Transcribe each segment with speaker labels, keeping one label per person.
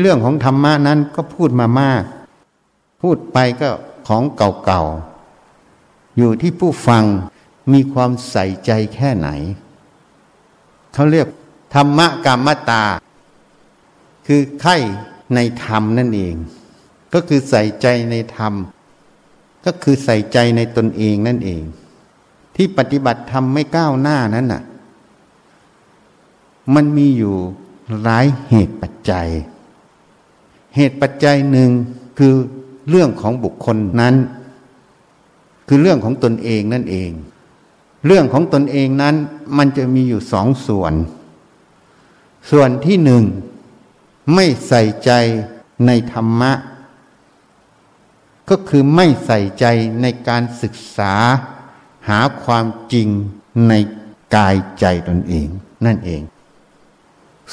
Speaker 1: เรื่องของธรรมะนั้นก็พูดมามาก พูดไปก็ของเก่าๆ อยู่ที่ผู้ฟังมีความใส่ใจแค่ไหน เขาเรียกธรรมะกรรมตา คือไข่ในธรรมนั่นเอง ก็คือใส่ใจในธรรม ก็คือใส่ใจในตนเองนั่นเอง ที่ปฏิบัติธรรมไม่ก้าวหน้านั้นน่ะ มันมีอยู่หลายเหตุปัจจัย เหตุปัจจัยหนึ่งคือเรื่องของบุคคลนั้น คือเรื่องของตนเองนั่นเอง เรื่องของตนเองนั้นมันจะมีอยู่สองส่วน ส่วนที่หนึ่งไม่ใส่ใจในธรรมะ ก็คือไม่ใส่ใจในการศึกษา หาความจริงในกายใจตนเองนั่นเอง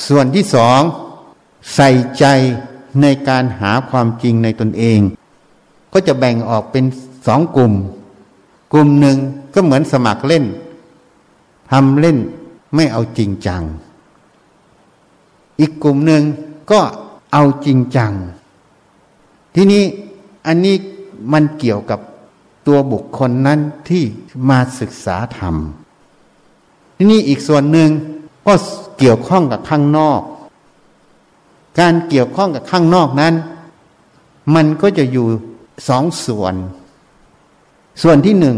Speaker 1: ส่วนที่สองใส่ใจ ในการหาความจริงในตนเอง ก็จะแบ่งออกเป็นสองกลุ่ม กลุ่มหนึ่งก็เหมือนสมัครเล่นทำเล่นไม่เอาจริงจัง อีกกลุ่มหนึ่งก็เอาจริงจัง ทีนี้อันนี้มันเกี่ยวกับตัวบุคคลนั้นที่มาศึกษาธรรม ทีนี้อีกส่วนหนึ่งก็เกี่ยวข้องกับข้างนอก การเกี่ยวข้องกับข้างนอกนั้น มันก็จะอยู่สองส่วน ส่วนที่หนึ่ง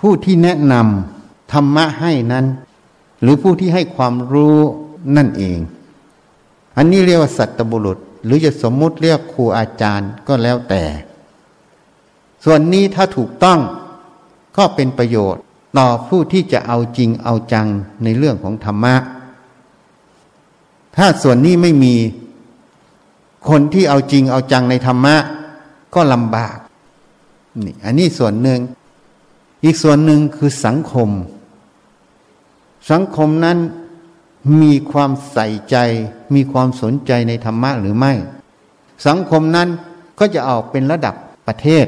Speaker 1: ผู้ที่แนะนำธรรมะให้นั้น หรือผู้ที่ให้ความรู้นั่นเอง อันนี้เรียกว่าสัตบุรุษ หรือจะสมมุติเรียกครูอาจารย์ก็แล้วแต่ ส่วนนี้ถ้าถูกต้องก็เป็นประโยชน์ต่อผู้ที่จะเอาจริงเอาจังในเรื่องของธรรมะ ถ้าส่วนนี้ไม่มี คนที่เอาจริงเอาจังในธรรมะ ก็ลำบากนี่อันนี้ส่วนหนึ่ง อีกส่วนหนึ่งคือสังคม สังคมนั้นมีความใส่ใจ มีความสนใจในธรรมะหรือไม่ สังคมนั้นก็จะออกเป็นระดับประเทศ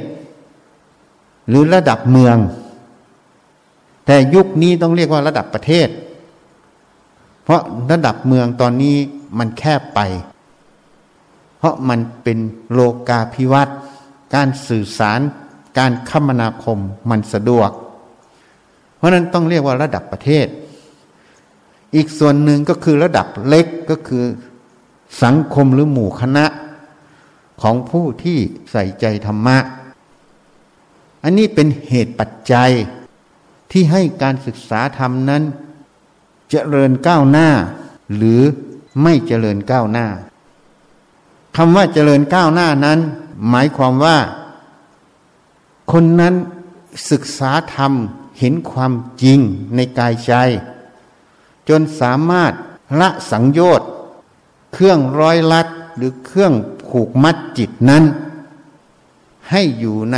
Speaker 1: หรือระดับเมือง แต่ยุคนี้ต้องเรียกว่าระดับประเทศ เพราะระดับเมืองตอนนี้มันแคบไป ราะมันเป็นโลกาภิวัตน์การสื่อสารการคมนาคมมันสะดวก เพราะนั้นต้องเรียกว่าระดับประเทศ อีกส่วนหนึ่งก็คือระดับเล็กก็คือสังคมหรือหมู่คณะ ของผู้ที่ใส่ใจธรรมะ อันนี้เป็นเหตุปัจจัยที่ให้การศึกษาธรรมนั้นจเจริญก้าวหน้า หรือไม่เจริญก้าวหน้า คำว่าเจริญก้าวหน้านั้น หมายความว่า คนนั้นศึกษาธรรมเห็นความจริงในกายใจ จนสามารถละสังโยชน์ เครื่องร้อยลัดหรือเครื่องผูกมัดจิตนั้น ให้อยู่ใน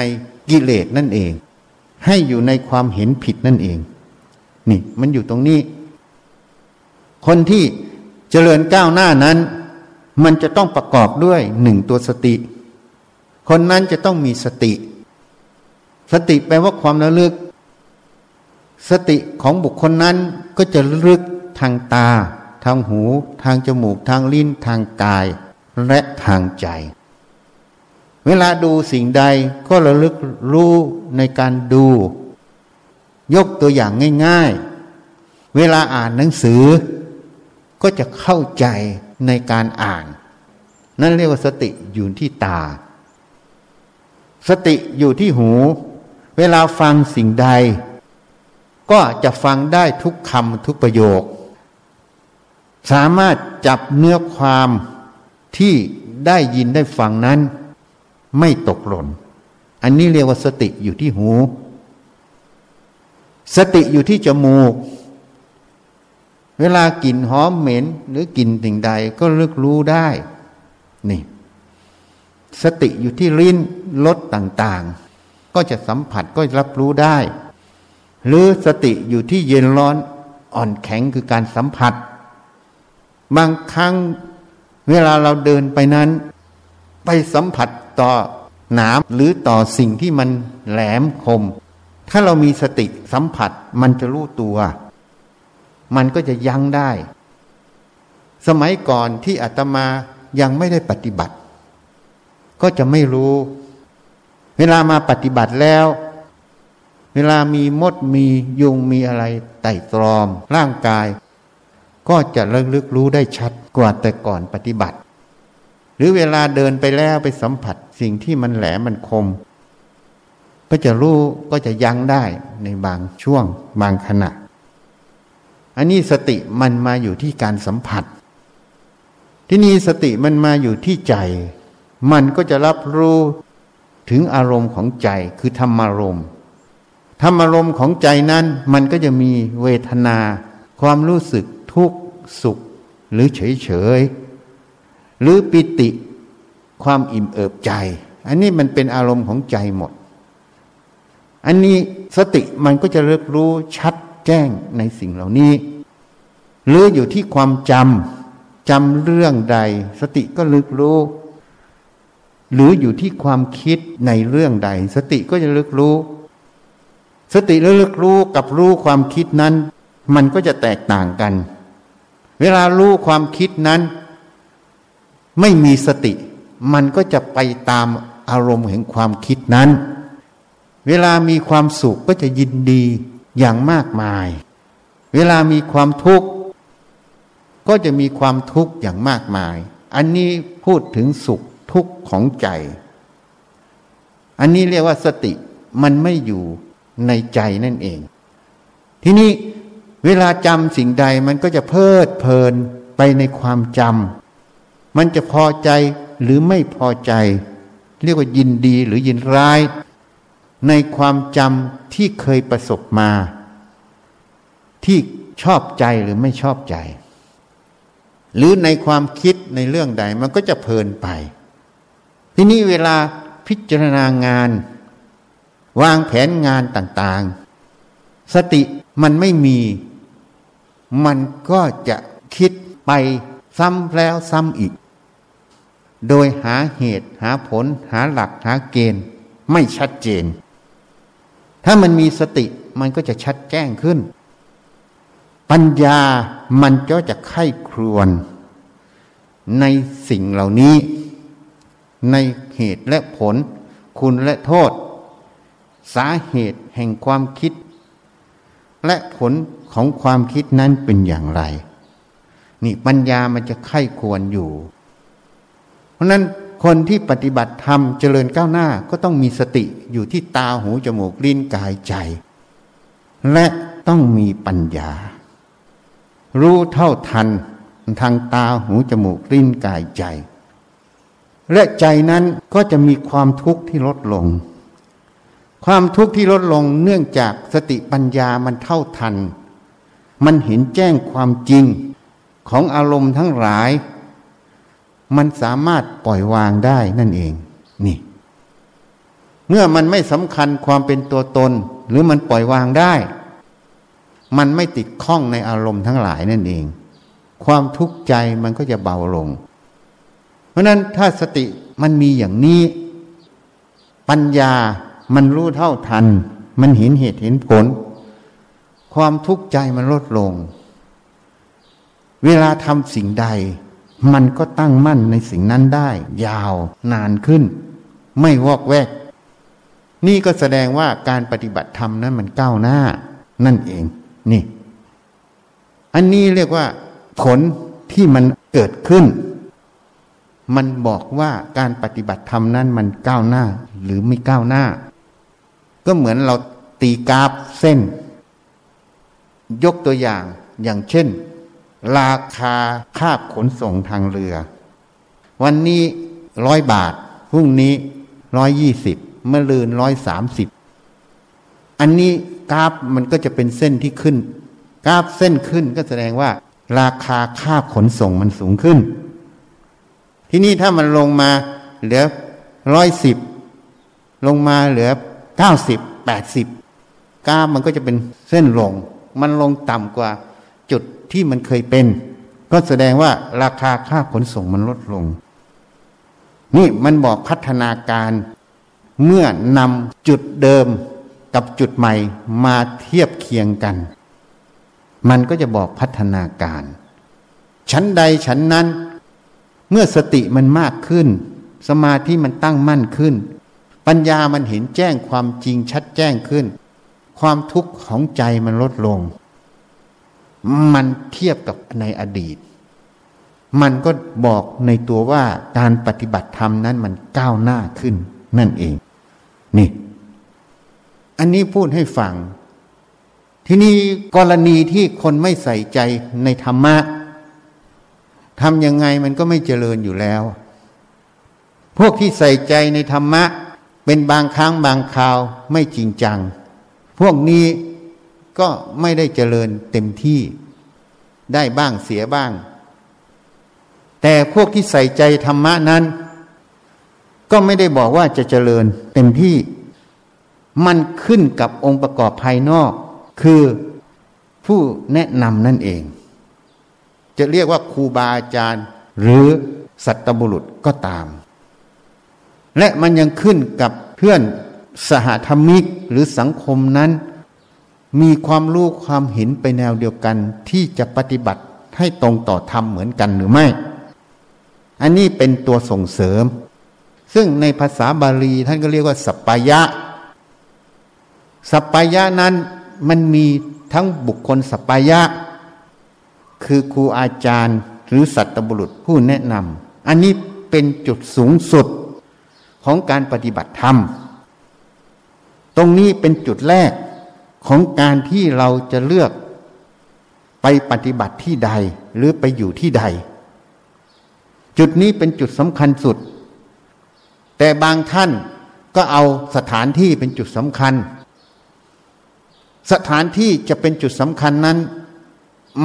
Speaker 1: กิเลสนั่นเอง ให้อยู่ในความเห็นผิดนั่นเอง นี่มันอยู่ตรงนี้ คนที่เจริญก้าวหน้านั้น มันจะต้องประกอบด้วยหนึ่งตัวสติ คนนั้นจะต้องมีสติ สติแปลว่าความระลึก สติของบุคคลนั้นก็จะระลึกทางตา ทางหู ทางจมูก ทางลิ้น ทางกาย และทางใจ เวลาดูสิ่งใดก็ระลึกรู้ในการดู ยกตัวอย่างง่าย ๆ เวลาอ่านหนังสือ ก็จะเข้าใจ ในการอ่าน นั่นเรียกว่าสติอยู่ที่ตา สติอยู่ที่หู เวลาฟังสิ่งใด ก็จะฟังได้ทุกคำทุกประโยค สามารถจับเนื้อความที่ได้ยินได้ฟังนั้น ไม่ตกหล่น อันนี้เรียกว่าสติอยู่ที่หู สติอยู่ที่จมูก เวลากลิ่นหอมเหม็น หรือกลิ่นสิ่งใดก็เลือกรู้ได้ นี่ สติอยู่ที่ลิ้นรสต่างๆ ก็จะสัมผัสก็รับรู้ได้ หรือสติอยู่ที่เย็นร้อนอ่อนแข็งคือการสัมผัส บางครั้งเวลาเราเดินไปนั้น ไปสัมผัสต่อหนามหรือต่อสิ่งที่มันแหลมคม ถ้าเรามีสติสัมผัสมันจะรู้ตัว มันก็จะยั้งได้ สมัยก่อนที่อาตมายังไม่ได้ปฏิบัติ ก็จะไม่รู้ เวลามาปฏิบัติแล้ว เวลามีมดมียุงมีอะไรไต่ตรอม ร่างกาย ก็จะระลึกรู้ได้ชัดกว่าแต่ก่อนปฏิบัติ หรือเวลาเดินไปแล้วไปสัมผัสสิ่งที่มันแหลมมันคมก็จะรู้ก็จะยั้งได้ในบางช่วงบางขณะ อันนี้สติมันมาอยู่ที่การสัมผัส ที่นี่สติมันมาอยู่ที่ใจ มันก็จะรับรู้ถึงอารมณ์ของใจคือธรรมารมณ์ธรรมารมณ์ของใจนั้น มันก็จะมีเวทนา ความรู้สึกทุกข์สุข หรือเฉยเฉยหรือปิติ ความอิ่มเอิบใจ อันนี้มันเป็นอารมณ์ของใจหมด อันนี้สติมันก็จะเลือกรู้ชัด แจ้งในสิ่งเหล่านี้ หรืออยู่ที่ความจำจำเรื่องใด สติก็ลึกรู้ หรืออยู่ที่ความคิดในเรื่องใด สติก็จะลึกรู้ สติและลึกรู้กับรู้ความคิดนั้น มันก็จะแตกต่างกัน เวลารู้ความคิดนั้น ไม่มีสติ มันก็จะไปตามอารมณ์แห่งความคิดนั้น เวลามีความสุขก็จะยินดี อย่างมากมาย เวลามีความทุกข์ก็จะมีความทุกข์อย่างมากมาย อันนี้พูดถึงสุขทุกข์ของใจ อันนี้เรียกว่าสติมันไม่อยู่ในใจนั่นเอง ทีนี้เวลาจำสิ่งใดมันก็จะเพลิดเพลินไปในความจำมันจะพอใจหรือไม่พอใจ เรียกว่ายินดีหรือยินร้าย ในความจำที่เคยประสบมา ที่ชอบใจหรือไม่ชอบใจ หรือในความคิดในเรื่องใดมันก็จะเพลินไป ทีนี้เวลาพิจารณางาน วางแผนงานต่างๆ สติมันไม่มี มันก็จะคิดไปซ้ำแล้วซ้ำอีก โดยหาเหตุหาผลหาหลักหาเกณฑ์ไม่ชัดเจน ถ้ามันมีสติมันก็จะชัดแจ้งขึ้น ปัญญามันก็จะไข้ครวน ในสิ่งเหล่านี้ ในเหตุและผล คุณและโทษ สาเหตุแห่งความคิด และผลของความคิดนั้นเป็นอย่างไร นี่ปัญญามันจะไข้ควรอยู่ เพราะนั้น คนที่ปฏิบัติธรรมเจริญก้าวหน้าก็ต้องมีสติอยู่ที่ตาหูจมูกลิ้นกายใจ และต้องมีปัญญา รู้เท่าทันทางตาหูจมูกลิ้นกายใจ และใจนั้นก็จะมีความทุกข์ที่ลดลง ความทุกข์ที่ลดลงเนื่องจากสติปัญญามันเท่าทัน มันเห็นแจ้งความจริงของอารมณ์ทั้งหลาย มันสามารถปล่อยวางได้นั่นเอง นี่ เมื่อมันไม่สำคัญความเป็นตัวตน หรือมันปล่อยวางได้ มันไม่ติดข้องในอารมณ์ทั้งหลายนั่นเอง ความทุกข์ใจมันก็จะเบาลง เพราะนั้นถ้าสติมันมีอย่างนี้ ปัญญามันรู้เท่าทัน มันเห็นเหตุเห็นผล ความทุกข์ใจมันลดลง เวลาทำสิ่งใด มันก็ตั้งมั่นในสิ่งนั้นได้ ยาวนานขึ้น ไม่วอกแวก นี่ก็แสดงว่าการปฏิบัติธรรมนั้นมันก้าวหน้า นั่นเอง นี่ อันนี้เรียกว่า ผลที่มันเกิดขึ้น มันบอกว่าการปฏิบัติธรรมนั้นมันก้าวหน้า หรือไม่ก้าวหน้า ก็เหมือนเราตีกราฟเส้น ยกตัวอย่างอย่างเช่น ราคาค่าขนส่งทางเรือ วันนี้ร้อยบาท พรุ่งนี้ร้อยยี่สิบเมื่อลืนร้อยสามสิบอันนี้กราฟมันก็จะเป็นเส้นที่ขึ้น กราฟเส้นขึ้นก็แสดงว่า ราคาค่าขนส่งมันสูงขึ้น ที่นี่ถ้ามันลงมาเหลือร้อยสิบลงมาเหลือเก้าสิบแปดสิบกราฟมันก็จะเป็นเส้นลง มันลงต่ำกว่า จุดที่มันเคยเป็น ก็แสดงว่าราคาค่าขนส่งมันลดลง นี่มันบอกพัฒนาการเมื่อนำจุดเดิมกับจุดใหม่มาเทียบเคียงกัน มันก็จะบอกพัฒนาการ ชั้นใดชั้นนั้น เมื่อสติมันมากขึ้น สมาธิมันตั้งมั่นขึ้น ปัญญามันเห็นแจ้งความจริงชัดแจ้งขึ้น ความทุกข์ของใจมันลดลง มันเทียบกับในอดีต มันก็บอกในตัวว่าการปฏิบัติธรรมนั้นมันก้าวหน้าขึ้นนั่นเอง นี่ อันนี้พูดให้ฟัง ทีนี้กรณีที่คนไม่ใส่ใจในธรรมะทำยังไงมันก็ไม่เจริญอยู่แล้ว พวกที่ใส่ใจในธรรมะ เป็นบางครั้งบางคราวไม่จริงจัง พวกนี้ ก็ไม่ได้เจริญเต็มที่ได้บ้างเสียบ้าง แต่พวกที่ใส่ใจธรรมะนั้น ก็ไม่ได้บอกว่าจะเจริญเต็มที่ มันขึ้นกับองค์ประกอบภายนอก คือผู้แนะนำนั่นเอง จะเรียกว่าครูบาอาจารย์ หรือสัตบุรุษก็ตาม และมันยังขึ้นกับเพื่อนสหธรรมิกหรือสังคมนั้น มีความรู้ความเห็นไปแนวเดียวกันที่จะปฏิบัติให้ตรงต่อธรรมเหมือนกันหรือไม่ อันนี้เป็นตัวส่งเสริม ซึ่งในภาษาบาลีท่านก็เรียกว่าสัปปายะ สัปปายะนั้นมันมีทั้งบุคคลสัปปายะ คือครูอาจารย์หรือสัตบุรุษผู้แนะนำอันนี้เป็นจุดสูงสุดของการปฏิบัติธรรม ตรงนี้เป็นจุดแรก ของการที่เราจะเลือกไปปฏิบัติที่ใดหรือไปอยู่ที่ใด จุดนี้เป็นจุดสำคัญสุด แต่บางท่านก็เอาสถานที่เป็นจุดสำคัญ สถานที่จะเป็นจุดสำคัญนั้น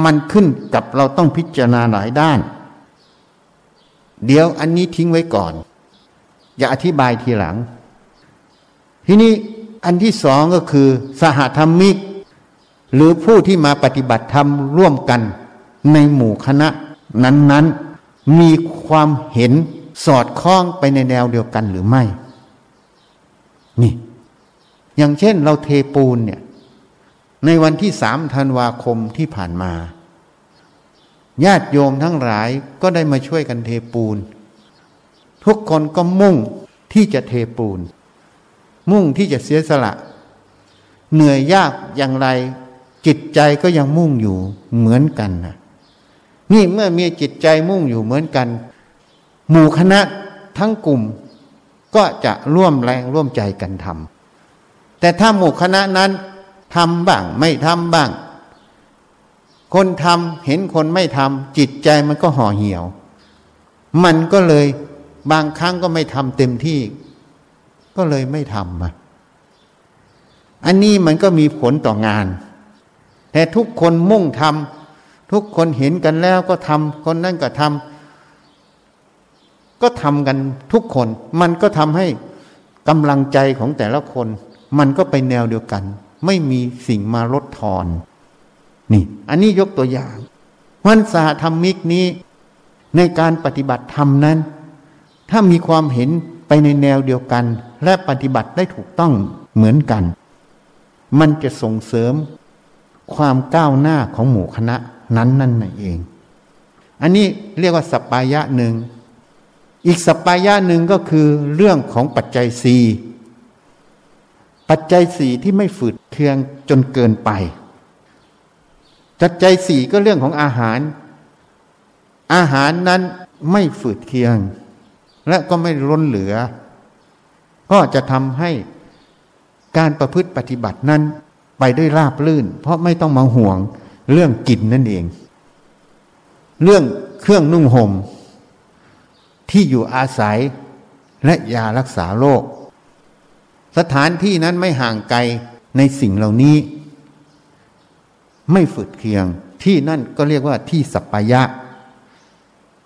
Speaker 1: มันขึ้นกับเราต้องพิจารณาหลายด้าน เดี๋ยวอันนี้ทิ้งไว้ก่อน อย่าอธิบายทีหลัง ทีนี้ อันที่สองก็คือ สหธรรมิก หรือผู้ที่มาปฏิบัติธรรมร่วมกันในหมู่คณะ นั้นๆมีความเห็นสอดคล้องไปในแนวเดียวกันหรือไม่ นี่ อย่างเช่นเราเทปูนเนี่ย ในวันที่สามธันวาคมที่ผ่านมา ญาติโยมทั้งหลายก็ได้มาช่วยกันเทปูน ทุกคนก็มุ่งที่จะเทปูน มุ่งที่จะเสียสละ เหนื่อยยากอย่างไร จิตใจก็ยังมุ่งอยู่เหมือนกันนะนี่เมื่อมีจิตใจมุ่งอยู่เหมือนกัน หมู่คณะทั้งกลุ่มก็จะร่วมแรงร่วมใจกันทำแต่ถ้าหมู่คณะนั้นทำบ้างไม่ทำบ้าง คนทำเห็นคนไม่ทำจิตใจมันก็ห่อเหี่ยว มันก็เลยบางครั้งก็ไม่ทำเต็มที่ ก็เลยไม่ทำมาอันนี้มันก็มีผลต่องาน แต่ทุกคนมุ่งทำทุกคนเห็นกันแล้วก็ทำคนนั่นก็ทำก็ทำกันทุกคน มันก็ทำให้กำลังใจของแต่ละคน มันก็ไปแนวเดียวกัน ไม่มีสิ่งมาลดทอนนี่ อันนี้ยกตัวอย่างวันสาธรรมิกนี้ในการปฏิบัติธรรมนั้น ถ้ามีความเห็น ในแนวเดียวกัน และปฏิบัติได้ถูกต้องเหมือนกัน มันจะส่งเสริมความก้าวหน้าของหมู่คณะนั้นนั่นเอง อันนี้เรียกว่าสปายะหนึ่ง อีกสปายะหนึ่งก็คือเรื่องของปัจจัยสีปัจจัยสี่ที่ไม่ฝืดเคืองจนเกินไป ปัจจัยสี่ก็เรื่องของอาหาร อาหารนั้นไม่ฝืดเคือง และก็ไม่ล้นเหลือ ก็จะทำให้การประพฤติปฏิบัตินั้นไปด้วยราบลื่น เพราะไม่ต้องมาห่วงเรื่องกินนั่นเอง เรื่องเครื่องนุ่งหม่มที่อยู่อาศัยและยารักษาโรคสถานที่นั้นไม่ห่างไกลในสิ่งเหล่านี้ ไม่ฝืดเคียงที่นั่นก็เรียกว่าที่สัปปายะ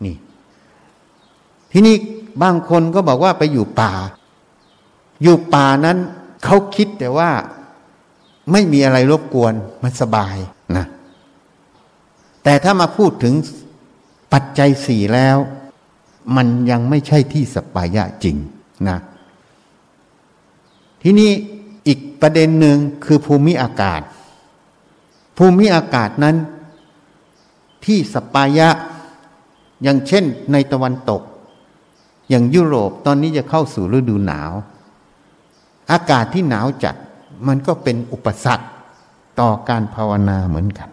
Speaker 1: นี่ ที่นี่ บางคนก็บอกว่าไปอยู่ป่า อยู่ป่านั้นเขาคิดแต่ว่าไม่มีอะไรรบกวนมันสบายนะ แต่ถ้ามาพูดถึงปัจจัยสี่แล้ว มันยังไม่ใช่ที่สปายะจริงนะ ทีนี้อีกประเด็นหนึ่งคือภูมิอากาศ ภูมิอากาศนั้น ที่สปายะ อย่างเช่นในตะวันตก อย่างยุโรปตอนนี้จะเข้าสู่ฤดูหนาว อากาศที่หนาวจัดมันก็เป็นอุปสรรคต่อการภาวนาเหมือนกัน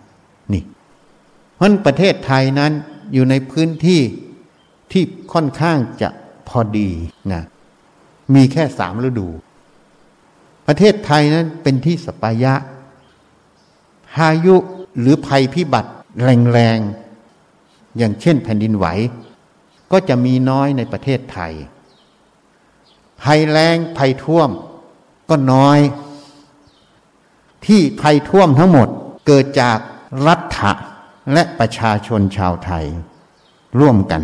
Speaker 1: นี่เพราะประเทศไทยนั้นอยู่ในพื้นที่ที่ค่อนข้างจะพอดีนะมีแค่สามฤดู ประเทศไทยนั้นเป็นที่สปายะพายุหรือภัยพิบัติแรงๆ อย่างเช่นแผ่นดินไหว ก็จะมีน้อยในประเทศไทย ภัยแรงภัยท่วมก็น้อย ที่ภัยท่วมทั้งหมดเกิดจากรัฐะและประชาชนชาวไทย ร่วมกัน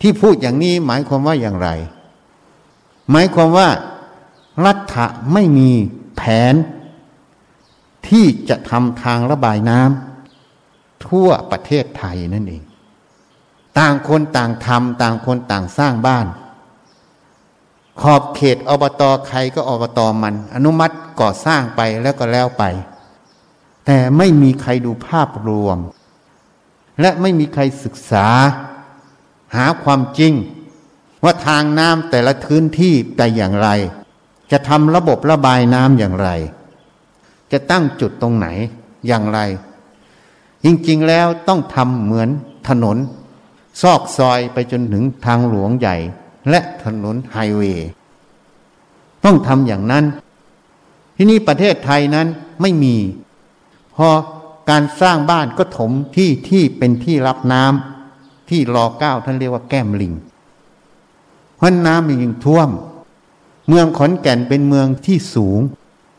Speaker 1: ที่พูดอย่างนี้หมายความว่าอย่างไร หมายความว่า รัฐะไม่มีแผน ที่จะทำทางระบายน้ำทั่วประเทศไทยนั่นเอง ต่างคนต่างทำต่างคนต่างสร้างบ้าน ขอบเขตอบตอใครก็อบตอมัน อนุมัติก่อสร้างไปแล้วก็แล้วไป แต่ไม่มีใครดูภาพรวม และไม่มีใครศึกษา หาความจริง ว่าทางน้ำแต่ละพื้นที่แต่อย่างไร จะทำระบบระบายน้ำอย่างไร จะตั้งจุดตรงไหนอย่างไร จริงๆแล้วต้องทำเหมือนถนน ซอกซอยไปจนถึงทางหลวงใหญ่ และถนนไฮเวย์ต้องทำอย่างนั้น ที่นี่ประเทศไทยนั้นไม่มี พอการสร้างบ้านก็ถมที่ที่เป็นที่รับน้ำที่รอเก้าท่านเรียกว่าแก้มลิงเพราะน้ำมันยังท่วม เมืองขอนแก่นเป็นเมืองที่สูง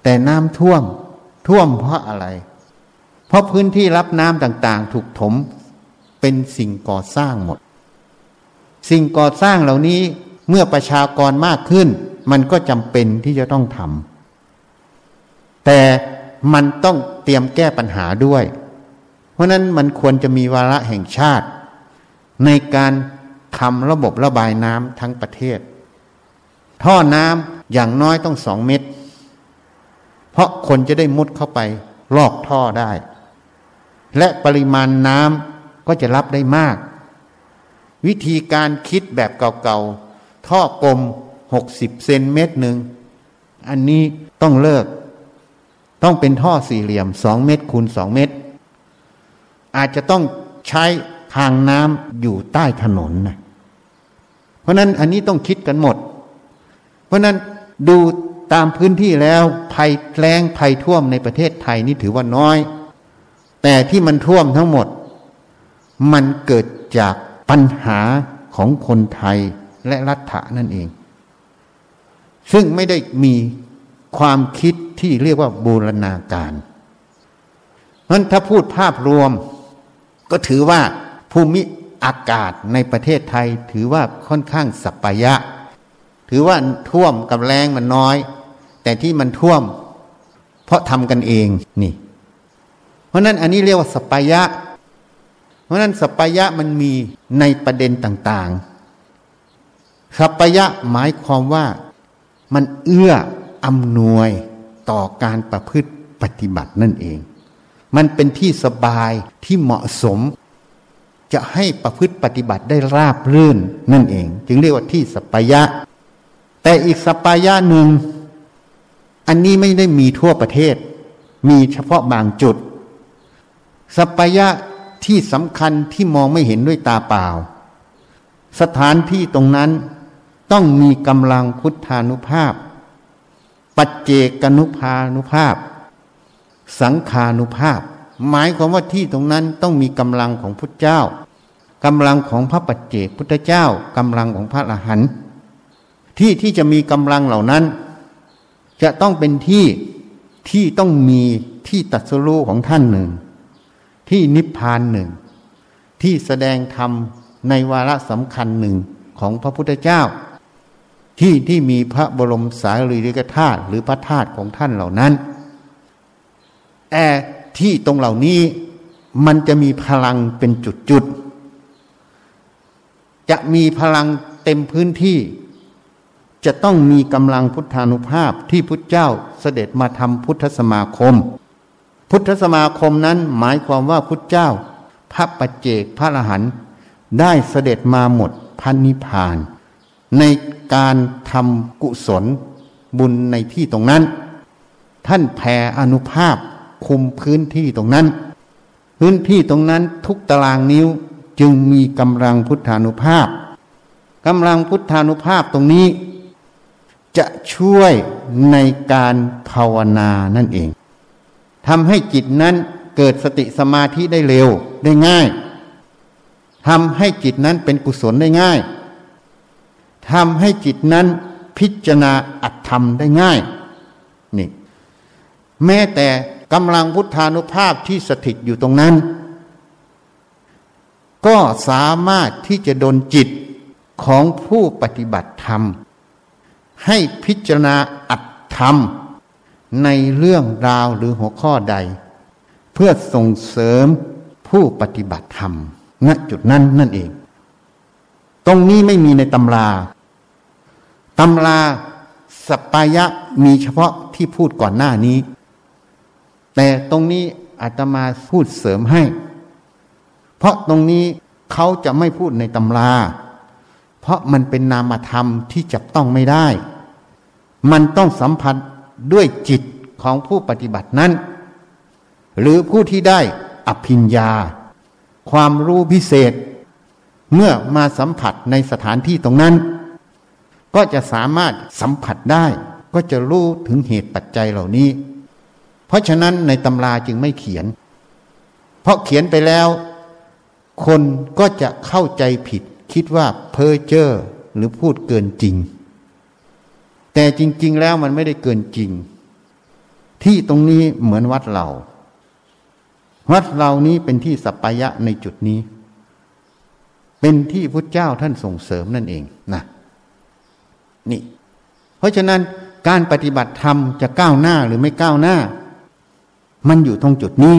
Speaker 1: แต่น้ำท่วม ท่วมเพราะอะไร เพราะพื้นที่รับน้ำต่างๆ ถูกถม เป็นสิ่งก่อสร้างหมด สิ่งก่อสร้างเหล่านี้เมื่อประชากรมากขึ้น มันก็จำเป็นที่จะต้องทำแต่มันต้องเตรียมแก้ปัญหาด้วย เพราะนั้นมันควรจะมีวาระแห่งชาติ ในการทำระบบระบายน้ำทั้งประเทศ ท่อน้ำอย่างน้อยต้องสองเมตร เพราะคนจะได้มุดเข้าไปลอกท่อได้ และปริมาณน้ำ ก็จะรับได้มาก วิธีการคิดแบบเก่าๆ ท่อกลมหกสิบเซนเมตรหนึ่ง อันนี้ต้องเลิก ต้องเป็นท่อสี่เหลี่ยมสองเมตรคูณสองเมตร อาจจะต้องใช้ทางน้ำอยู่ใต้ถนนนะเพราะนั้นอันนี้ต้องคิดกันหมด เพราะนั้นดูตามพื้นที่แล้วภัยแรงภัยท่วมในประเทศไทยนี่ถือว่าน้อย แต่ที่มันท่วมทั้งหมด มันเกิดจากปัญหาของคนไทยและรัฐะนั่นเอง ซึ่งไม่ได้มีความคิดที่เรียกว่าบูรณาการเพราะถ้าพูดภาพรวม ก็ถือว่าภูมิอากาศในประเทศไทยถือว่าค่อนข้างสัปยะ ถือว่าท่วมกับแรงมันน้อย แต่ที่มันท่วม เพราะทำกันเองนี่ เพราะนั้นอันนี้เรียกว่าสัปยะ เพราะนั้นสัปยะมันมีในประเด็นต่างๆ สัปยะหมายความว่ามันเอื้ออำนวยต่อการประพฤติปฏิบัตินั่นเอง มันเป็นที่สบายที่เหมาะสม จะให้ประพฤติปฏิบัติได้ราบรื่นนั่นเอง จึงเรียกว่าที่สปายะ แต่อีกสปายะหนึ่ง อันนี้ไม่ได้มีทั่วประเทศ มีเฉพาะบางจุดสปายะ ที่สำคัญที่มองไม่เห็นด้วยตาเปล่า สถานที่ตรงนั้นต้องมีกำลังพุทธานุภาพ ปัจเจกนุภานุภาพ สังขานุภาพ หมายความว่าที่ตรงนั้นต้องมีกำลังของพุทธเจ้ากำลังของพระปัจเจกพุทธเจ้ากำลังของพระอรหันต์ที่ที่จะมีกำลังเหล่านั้น จะต้องเป็นที่ที่ต้องมีที่ตัดสรู้ของท่านหนึ่ง ที่นิพพานหนึ่ง ที่แสดงธรรมในวาระสำคัญหนึ่งของพระพุทธเจ้า ที่ที่มีพระบรมสารีริกธาตุหรือพระธาตุของท่านเหล่านั้น แต่ที่ตรงเหล่านี้มันจะมีพลังเป็นจุดๆ จะมีพลังเต็มพื้นที่ จะต้องมีกำลังพุทธานุภาพที่พุทธเจ้าเสด็จมาทำพุทธสมาคม พุทธสมาคมนั้นหมายความว่าพุทธเจ้า พระปัจเจกพระอรหันต์ได้เสด็จมาหมดพันนิพพาน ในการทำกุศลบุญในที่ตรงนั้น ท่านแผ่อนุภาพคุมพื้นที่ตรงนั้น พื้นที่ตรงนั้นทุกตารางนิ้วจึงมีกำลังพุทธานุภาพกำลังพุทธานุภาพตรงนี้ จะช่วยในการภาวนานั่นเอง ทำให้จิตนั้นเกิดสติสมาธิได้เร็วได้ง่ายทำให้จิตนั้นเป็นกุศลได้ง่ายทำให้จิตนั้นพิจารณาอัตธรรมได้ง่ายนี่แม้แต่กำลังพุทธานุภาพที่สถิตอยู่ตรงนั้น ก็สามารถที่จะดนจิตของผู้ปฏิบัติธรรม ให้พิจารณาอัตธรรม ในเรื่องราวหรือหัวข้อใด เพื่อส่งเสริมผู้ปฏิบัติธรรมณจุดนั้นนั่นเอง ตรงนี้ไม่มีในตำราตำราสปายะมีเฉพาะที่พูดก่อนหน้านี้ แต่ตรงนี้อาตมาพูดเสริมให้ เพราะตรงนี้เขาจะไม่พูดในตำรา เพราะมันเป็นนามธรรมที่จับต้องไม่ได้ มันต้องสัมผัส ด้วยจิตของผู้ปฏิบัตินั้น หรือผู้ที่ได้อภิญญา ความรู้พิเศษ เมื่อมาสัมผัสในสถานที่ตรงนั้น ก็จะสามารถสัมผัสได้ ก็จะรู้ถึงเหตุปัจจัยเหล่านี้ เพราะฉะนั้นในตำราจึงไม่เขียน เพราะเขียนไปแล้ว คนก็จะเข้าใจผิด คิดว่าเพ้อเจ้อหรือพูดเกินจริง แต่จริง ๆ แล้วมันไม่ได้เกินจริง ที่ตรงนี้เหมือนวัดเรา วัดเรานี้เป็นที่สัปปายะในจุดนี้ เป็นที่พุทธเจ้าท่านส่งเสริมนั่นเองนะนี่ เพราะฉะนั้นการปฏิบัติธรรมจะก้าวหน้าหรือไม่ก้าวหน้า มันอยู่ตรงจุดนี้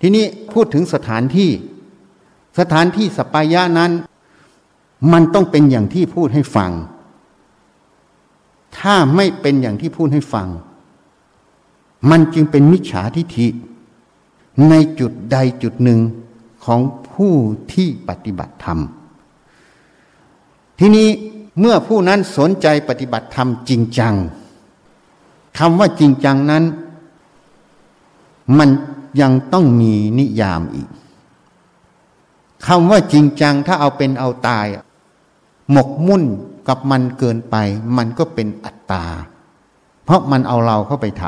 Speaker 1: ทีนี้พูดถึงสถานที่ สถานที่สปายะนั้น มันต้องเป็นอย่างที่พูดให้ฟัง ถ้าไม่เป็นอย่างที่พูดให้ฟัง มันจึงเป็นมิจฉาทิฐิ ในจุดใดจุดหนึ่งของผู้ที่ปฏิบัติธรรม ทีนี้เมื่อผู้นั้นสนใจปฏิบัติธรรมจริงจังคำว่าจริงจังนั้น มันยังต้องมีนิยามอีกคำว่าจริงจังถ้าเอาเป็นเอาตาย หมกมุ่นกับมันเกินไป มันก็เป็นอัตตา เพราะมันเอาเราเข้าไปท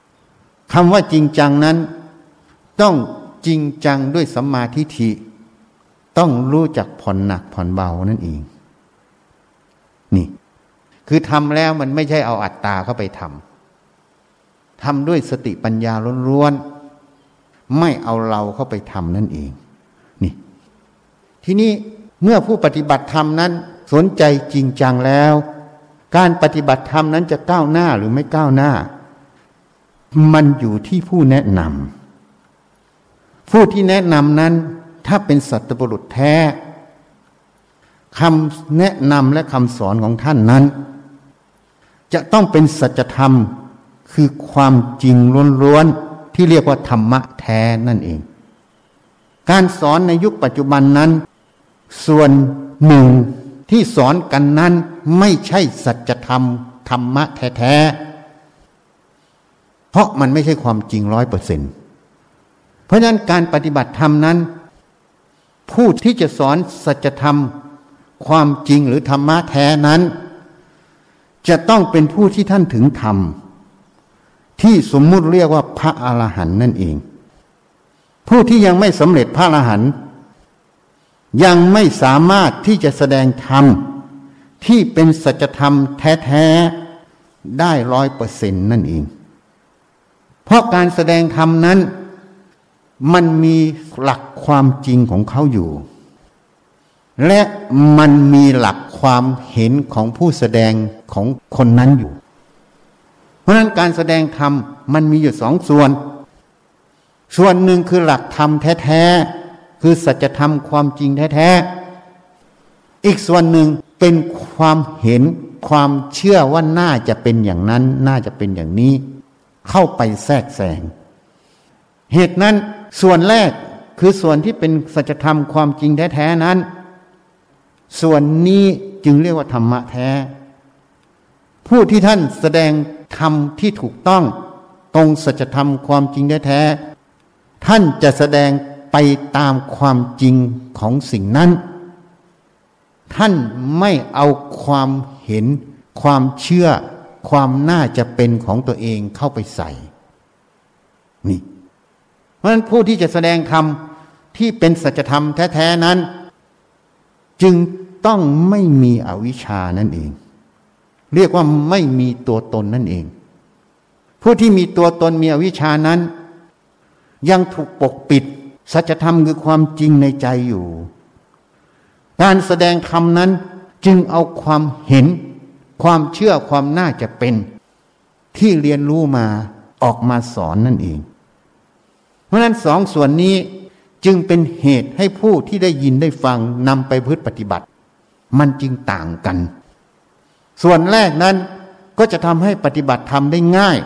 Speaker 1: ำคำว่าจริงจังนั้น ต้องจริงจังด้วยสัมมาทิฏฐิต้องรู้จักผ่อนหนักผ่อนเบานั่นเอง นี่ คือทำแล้วมันไม่ใช่เอาอัตตาเข้าไปทำทำด้วยสติปัญญาล้วนๆไม่เอาเราเข้าไปทำนั่นเอง นี่ ทีนี้ เมื่อผู้ปฏิบัติธรรมนั้นสนใจจริงจังแล้ว การปฏิบัติธรรมนั้นจะก้าวหน้าหรือไม่ก้าวหน้า มันอยู่ที่ผู้แนะนำผู้ที่แนะนำนั้น ถ้าเป็นสัตบุรุษแท้คำแนะนำและคำสอนของท่านนั้น จะต้องเป็นสัจธรรมคือความจริงล้วนๆที่เรียกว่าธรรมะแท้นั่นเอง การสอนในยุคปัจจุบันนั้น ส่วนหนึ่งที่สอนกันนั้นไม่ใช่สัจธรรมธรรมะแท้ๆ เพราะมันไม่ใช่ความจริงร้อยเปอร์เซ็นต์เพราะฉะนั้นการปฏิบัติธรรมนั้น ผู้ที่จะสอนสัจธรรม ความจริงหรือธรรมะแท้นั้น จะต้องเป็นผู้ที่ท่านถึงธรรม ที่สมมุติเรียกว่าพระอรหันต์นั่นเอง ผู้ที่ยังไม่สำเร็จพระอรหันต์ ยังไม่สามารถที่จะแสดงธรรม ที่เป็นสัจธรรมแท้ๆ ได้ร้อยเปอร์เซ็นต์นั่นเอง เพราะการแสดงธรรมนั้น มันมีหลักความจริงของเขาอยู่ และมันมีหลักความเห็นของผู้แสดงของคนนั้นอยู่ เพราะนั้นการแสดงธรรมมันมีอยู่สองส่วน ส่วนหนึ่งคือหลักธรรมแท้ๆ คือสัจธรรมความจริงแท้ๆ อีกส่วนหนึ่งเป็นความเห็นความเชื่อว่าน่าจะเป็นอย่างนั้น น่าจะเป็นอย่างนี้ เข้าไปแทรกแซงเหตุนั้นส่วนแรกคือส่วนที่เป็นสัจธรรมความจริงแท้ๆนั้น ส่วนนี้จึงเรียกว่าธรรมะแท้ ผู้ที่ท่านแสดงธรรมที่ถูกต้องตรงสัจธรรมความจริงแท้ๆท่านจะแสดง ไปตามความจริงของสิ่งนั้น ท่านไม่เอาความเห็น ความเชื่อ ความน่าจะเป็นของตัวเองเข้าไปใส่ นี่ เพราะฉะนั้นผู้ที่จะแสดงธรรมที่เป็นสัจธรรมแท้ๆนั้น จึงต้องไม่มีอวิชานั่นเอง เรียกว่าไม่มีตัวตนนั่นเอง ผู้ที่มีตัวตนมีอวิชานั้น ยังถูกปกปิด สัจธรรมคือความจริงในใจอยู่ การแสดงธรรมนั้นจึงเอาความเห็น ความเชื่อความน่าจะเป็น ที่เรียนรู้มาออกมาสอนนั่นเอง เพราะนั้นสองส่วนนี้จึงเป็นเหตุให้ผู้ที่ได้ยินได้ฟังนำไปพืชปฏิบัติ มันจึงต่างกัน ส่วนแรกนั้นก็จะทำให้ปฏิบัติธรรมได้ง่าย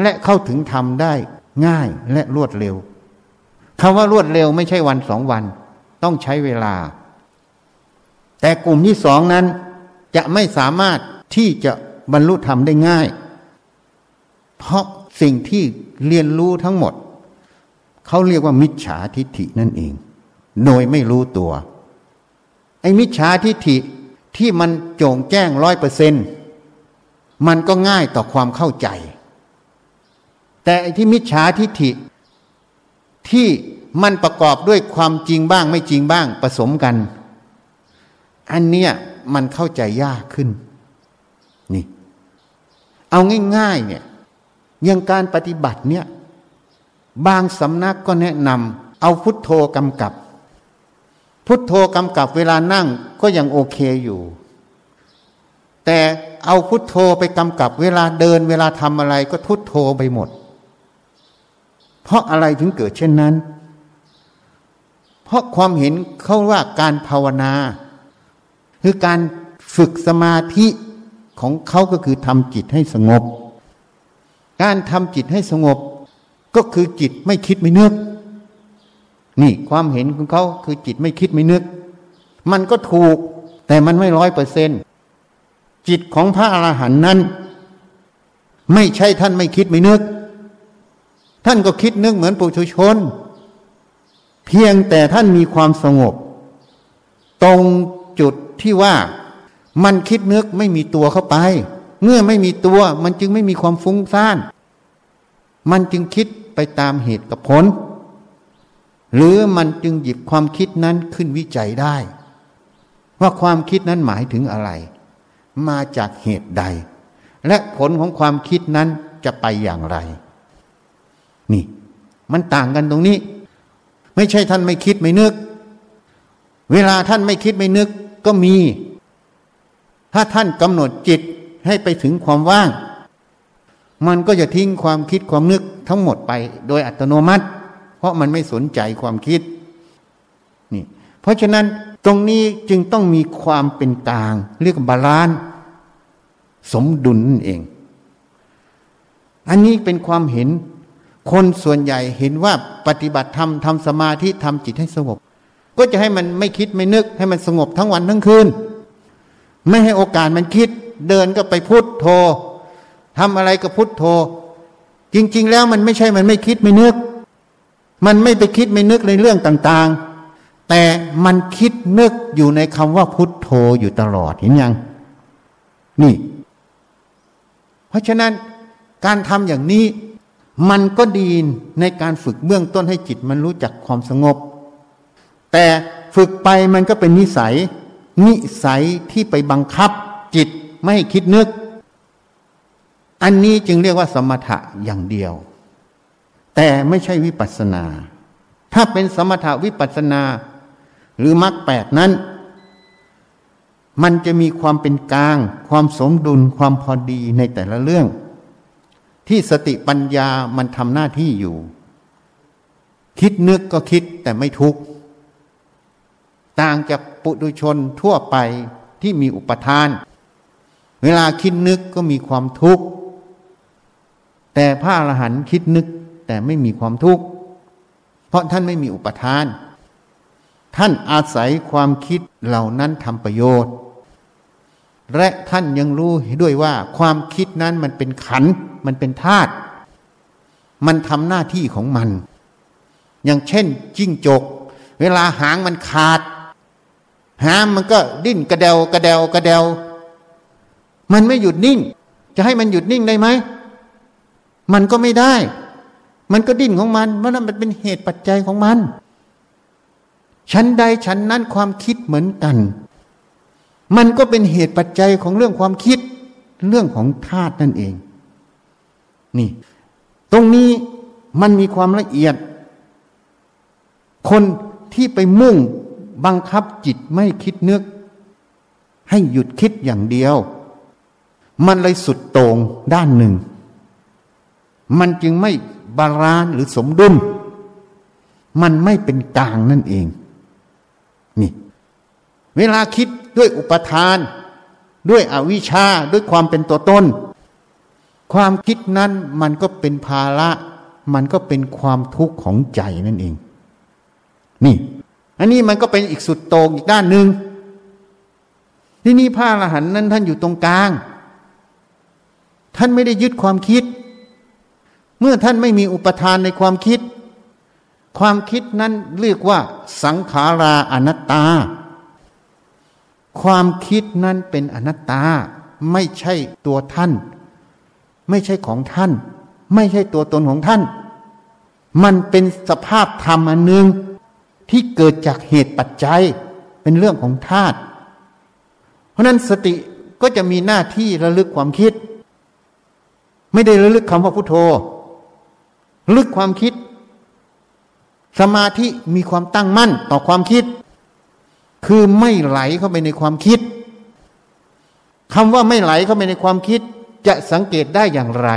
Speaker 1: และเข้าถึงธรรมได้ง่ายและรวดเร็ว คำว่ารวดเร็วไม่ใช่วันสองวัน ต้องใช้เวลา แต่กลุ่มที่สองนั้นจะไม่สามารถที่จะบรรลุธรรมได้ง่าย เพราะสิ่งที่เรียนรู้ทั้งหมด เขาเรียกว่ามิจฉาทิฏฐินั่นเอง โดยไม่รู้ตัว ไอ้มิจฉาทิฏฐิที่มันโจ่งแจ้งร้อยเปอร์เซนมันก็ง่ายต่อความเข้าใจ แต่ไอ้ที่มิจฉาทิฏฐิ ที่มันประกอบด้วยความจริงบ้างไม่จริงบ้างผสมกัน อันเนี้ยมันเข้าใจยากขึ้น นี่ เอาง่ายๆเนี่ยอย่างการปฏิบัติเนี่ย บางสำนักก็แนะนำเอาพุทโธกำกับ พุทโธกำกับเวลานั่งก็ยังโอเคอยู่ แต่เอาพุทโธไปกำกับเวลาเดินเวลาทำอะไรก็พุทโธไปหมด เพราะอะไรถึงเกิดเช่นนั้น เพราะความเห็นเขาว่าการภาวนา คือการฝึกสมาธิของเขาก็คือทำจิตให้สงบ การทำจิตให้สงบ ก็คือจิตไม่คิดไม่นึก นี่ความเห็นของเขาคือจิตไม่คิดไม่นึก มันก็ถูกแต่มันไม่ร้อยเปอร์เซนจิตของพระอรหันต์นั้น ไม่ใช่ท่านไม่คิดไม่นึก ท่านก็คิดนึกเหมือนปุถุชน เพียงแต่ท่านมีความสงบ ตรงจุดที่ว่ามันคิดนึกไม่มีตัวเข้าไป เมื่อไม่มีตัวมันจึงไม่มีความฟุ้งซ่าน มันจึงคิดไปตามเหตุกับผล หรือมันจึงหยิบความคิดนั้นขึ้นวิจัยได้ ว่าความคิดนั้นหมายถึงอะไร มาจากเหตุใด และผลของความคิดนั้นจะไปอย่างไร นี่ มันต่างกันตรงนี้ ไม่ใช่ท่านไม่คิดไม่นึก เวลาท่านไม่คิดไม่นึกก็มี ถ้าท่านกำหนดจิตให้ไปถึงความว่าง มันก็จะทิ้งความคิดความนึกทั้งหมดไปโดยอัตโนมัติ เพราะมันไม่สนใจความคิดนี่ เพราะฉะนั้นตรงนี้จึงต้องมีความเป็นกลาง เรียก balance สมดุลนั่นเอง อันนี้เป็นความเห็น คนส่วนใหญ่เห็นว่าปฏิบัติธรรมทำสมาธิทำจิตให้สงบ ก็จะให้มันไม่คิดไม่นึก ให้มันสงบทั้งวันทั้งคืน ไม่ให้โอกาสมันคิด เดินก็ไปพุทโธทำอะไรก็พุทโธ จริง ๆ แล้วมันไม่ใช่มันไม่คิดไม่นึก มันไม่ไปคิดไม่นึกในเรื่องต่างๆ แต่มันคิดนึกอยู่ในคำว่าพุทโธอยู่ตลอดเห็นยัง นี่ เพราะฉะนั้นการทำอย่างนี้ มันก็ดีในการฝึกเบื้องต้นให้จิตมันรู้จักความสงบ แต่ฝึกไปมันก็เป็นนิสัย นิสัยที่ไปบังคับ จิตไม่ให้คิดนึก อันนี้จึงเรียกว่าสมถะอย่างเดียว แต่ไม่ใช่วิปัสนา ถ้าเป็นสมถะวิปัสนา หรือมรรคแปดนั้น มันจะมีความเป็นกลาง ความสมดุลความพอดีในแต่ละเรื่อง ที่สติปัญญามันทำหน้าที่อยู่ คิดนึกก็คิดแต่ไม่ทุกข์ต่างจากปุถุชนทั่วไปที่มีอุปทาน เวลาคิดนึกก็มีความทุกข์แต่พระอรหันต์คิดนึกแต่ไม่มีความทุกข์เพราะท่านไม่มีอุปทาน ท่านอาศัยความคิดเหล่านั้นทำประโยชน์ และท่านยังรู้ด้วยว่าความคิดนั้นมันเป็นขัน มันเป็นธาตุมันทำหน้าที่ของมัน อย่างเช่น จิ้งจก เวลาหางมันขาด หางมันก็ดิ้นกระเดวกระเดวกระเดวมันไม่หยุดนิ่ง จะให้มันหยุดนิ่งได้ไหม มันก็ไม่ได้ มันก็ดิ้นของมันเพราะนั้นมันเป็นเหตุปัจจัยของมัน ชั้นใดชั้นนั้นความคิดเหมือนกัน มันก็เป็นเหตุปัจจัยของเรื่องความคิดเรื่องของธาตุนั่นเอง นี่ ตรงนี้มันมีความละเอียด คนที่ไปมุ่งบังคับจิตไม่คิดนึก ให้หยุดคิดอย่างเดียว มันเลยสุดโต่งด้านหนึ่ง มันจึงไม่บาลานหรือสมดุล มันไม่เป็นกลางนั่นเอง นี่ เวลาคิด ด้วยอุปทาน ด้วยอวิชชาด้วยความเป็นตัวตนความคิดนั้นมันก็เป็นภาระ มันก็เป็นความทุกข์ของใจนั่นเอง นี่ อันนี้มันก็เป็นอีกสุดโต่งอีกด้านหนึ่งที่นี่พระอรหันต์นั้นท่านอยู่ตรงกลาง ท่านไม่ได้ยึดความคิด เมื่อท่านไม่มีอุปทานในความคิด ความคิดนั้นเรียกว่าสังขาราอนัตตา ความคิดนั้นเป็นอนัตตา ไม่ใช่ตัวท่าน ไม่ใช่ของท่าน ไม่ใช่ตัวตนของท่าน มันเป็นสภาพธรรมอันหนึ่งที่เกิดจากเหตุปัจจัยเป็นเรื่องของธาตุเพราะนั้นสติก็จะมีหน้าที่ระลึกความคิด ไม่ได้ระลึกคำว่าพุทโธลึกความคิด สมาธิมีความตั้งมั่นต่อความคิด คือไม่ไหลเข้าไปในความคิดคำว่าไม่ไหลเข้าไปในความคิด จะสังเกตได้อย่างไร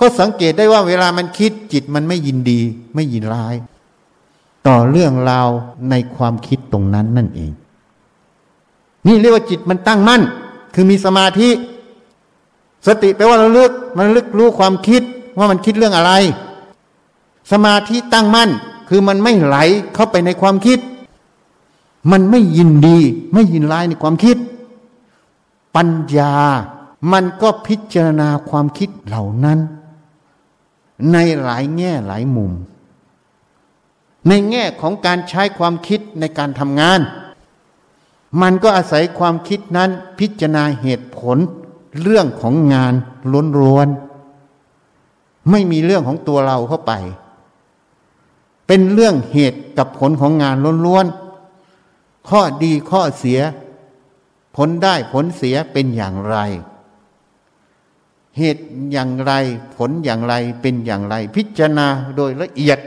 Speaker 1: ก็สังเกตได้ว่าเวลามันคิดจิตมันไม่ยินดี ไม่ยินร้าย ต่อเรื่องราวในความคิดตรงนั้นนั่นเอง นี่เรียกว่าจิตมันตั้งมั่น คือมีสมาธิ สติแปลว่าระลึกมันลึกรู้ความคิดว่ามันคิดเรื่องอะไร สมาธิตั้งมั่น คือมันไม่ไหลเข้าไปในความคิด มันไม่ยินดีไม่ยินร้ายในความคิด ปัญญามันก็พิจารณาความคิดเหล่านั้น ในหลายแง่หลายมุม ในแง่ของการใช้ความคิดในการทำงาน มันก็อาศัยความคิดนั้นพิจารณาเหตุผลเรื่องของงานล้วนๆไม่มีเรื่องของตัวเราเข้าไป เป็นเรื่องเหตุกับผลของงานล้วนๆ ข้อดีข้อเสีย ผลได้ผลเสียเป็นอย่างไร เหตุอย่างไรผลอย่างไรเป็นอย่างไร พิจารณาโดยละเอียด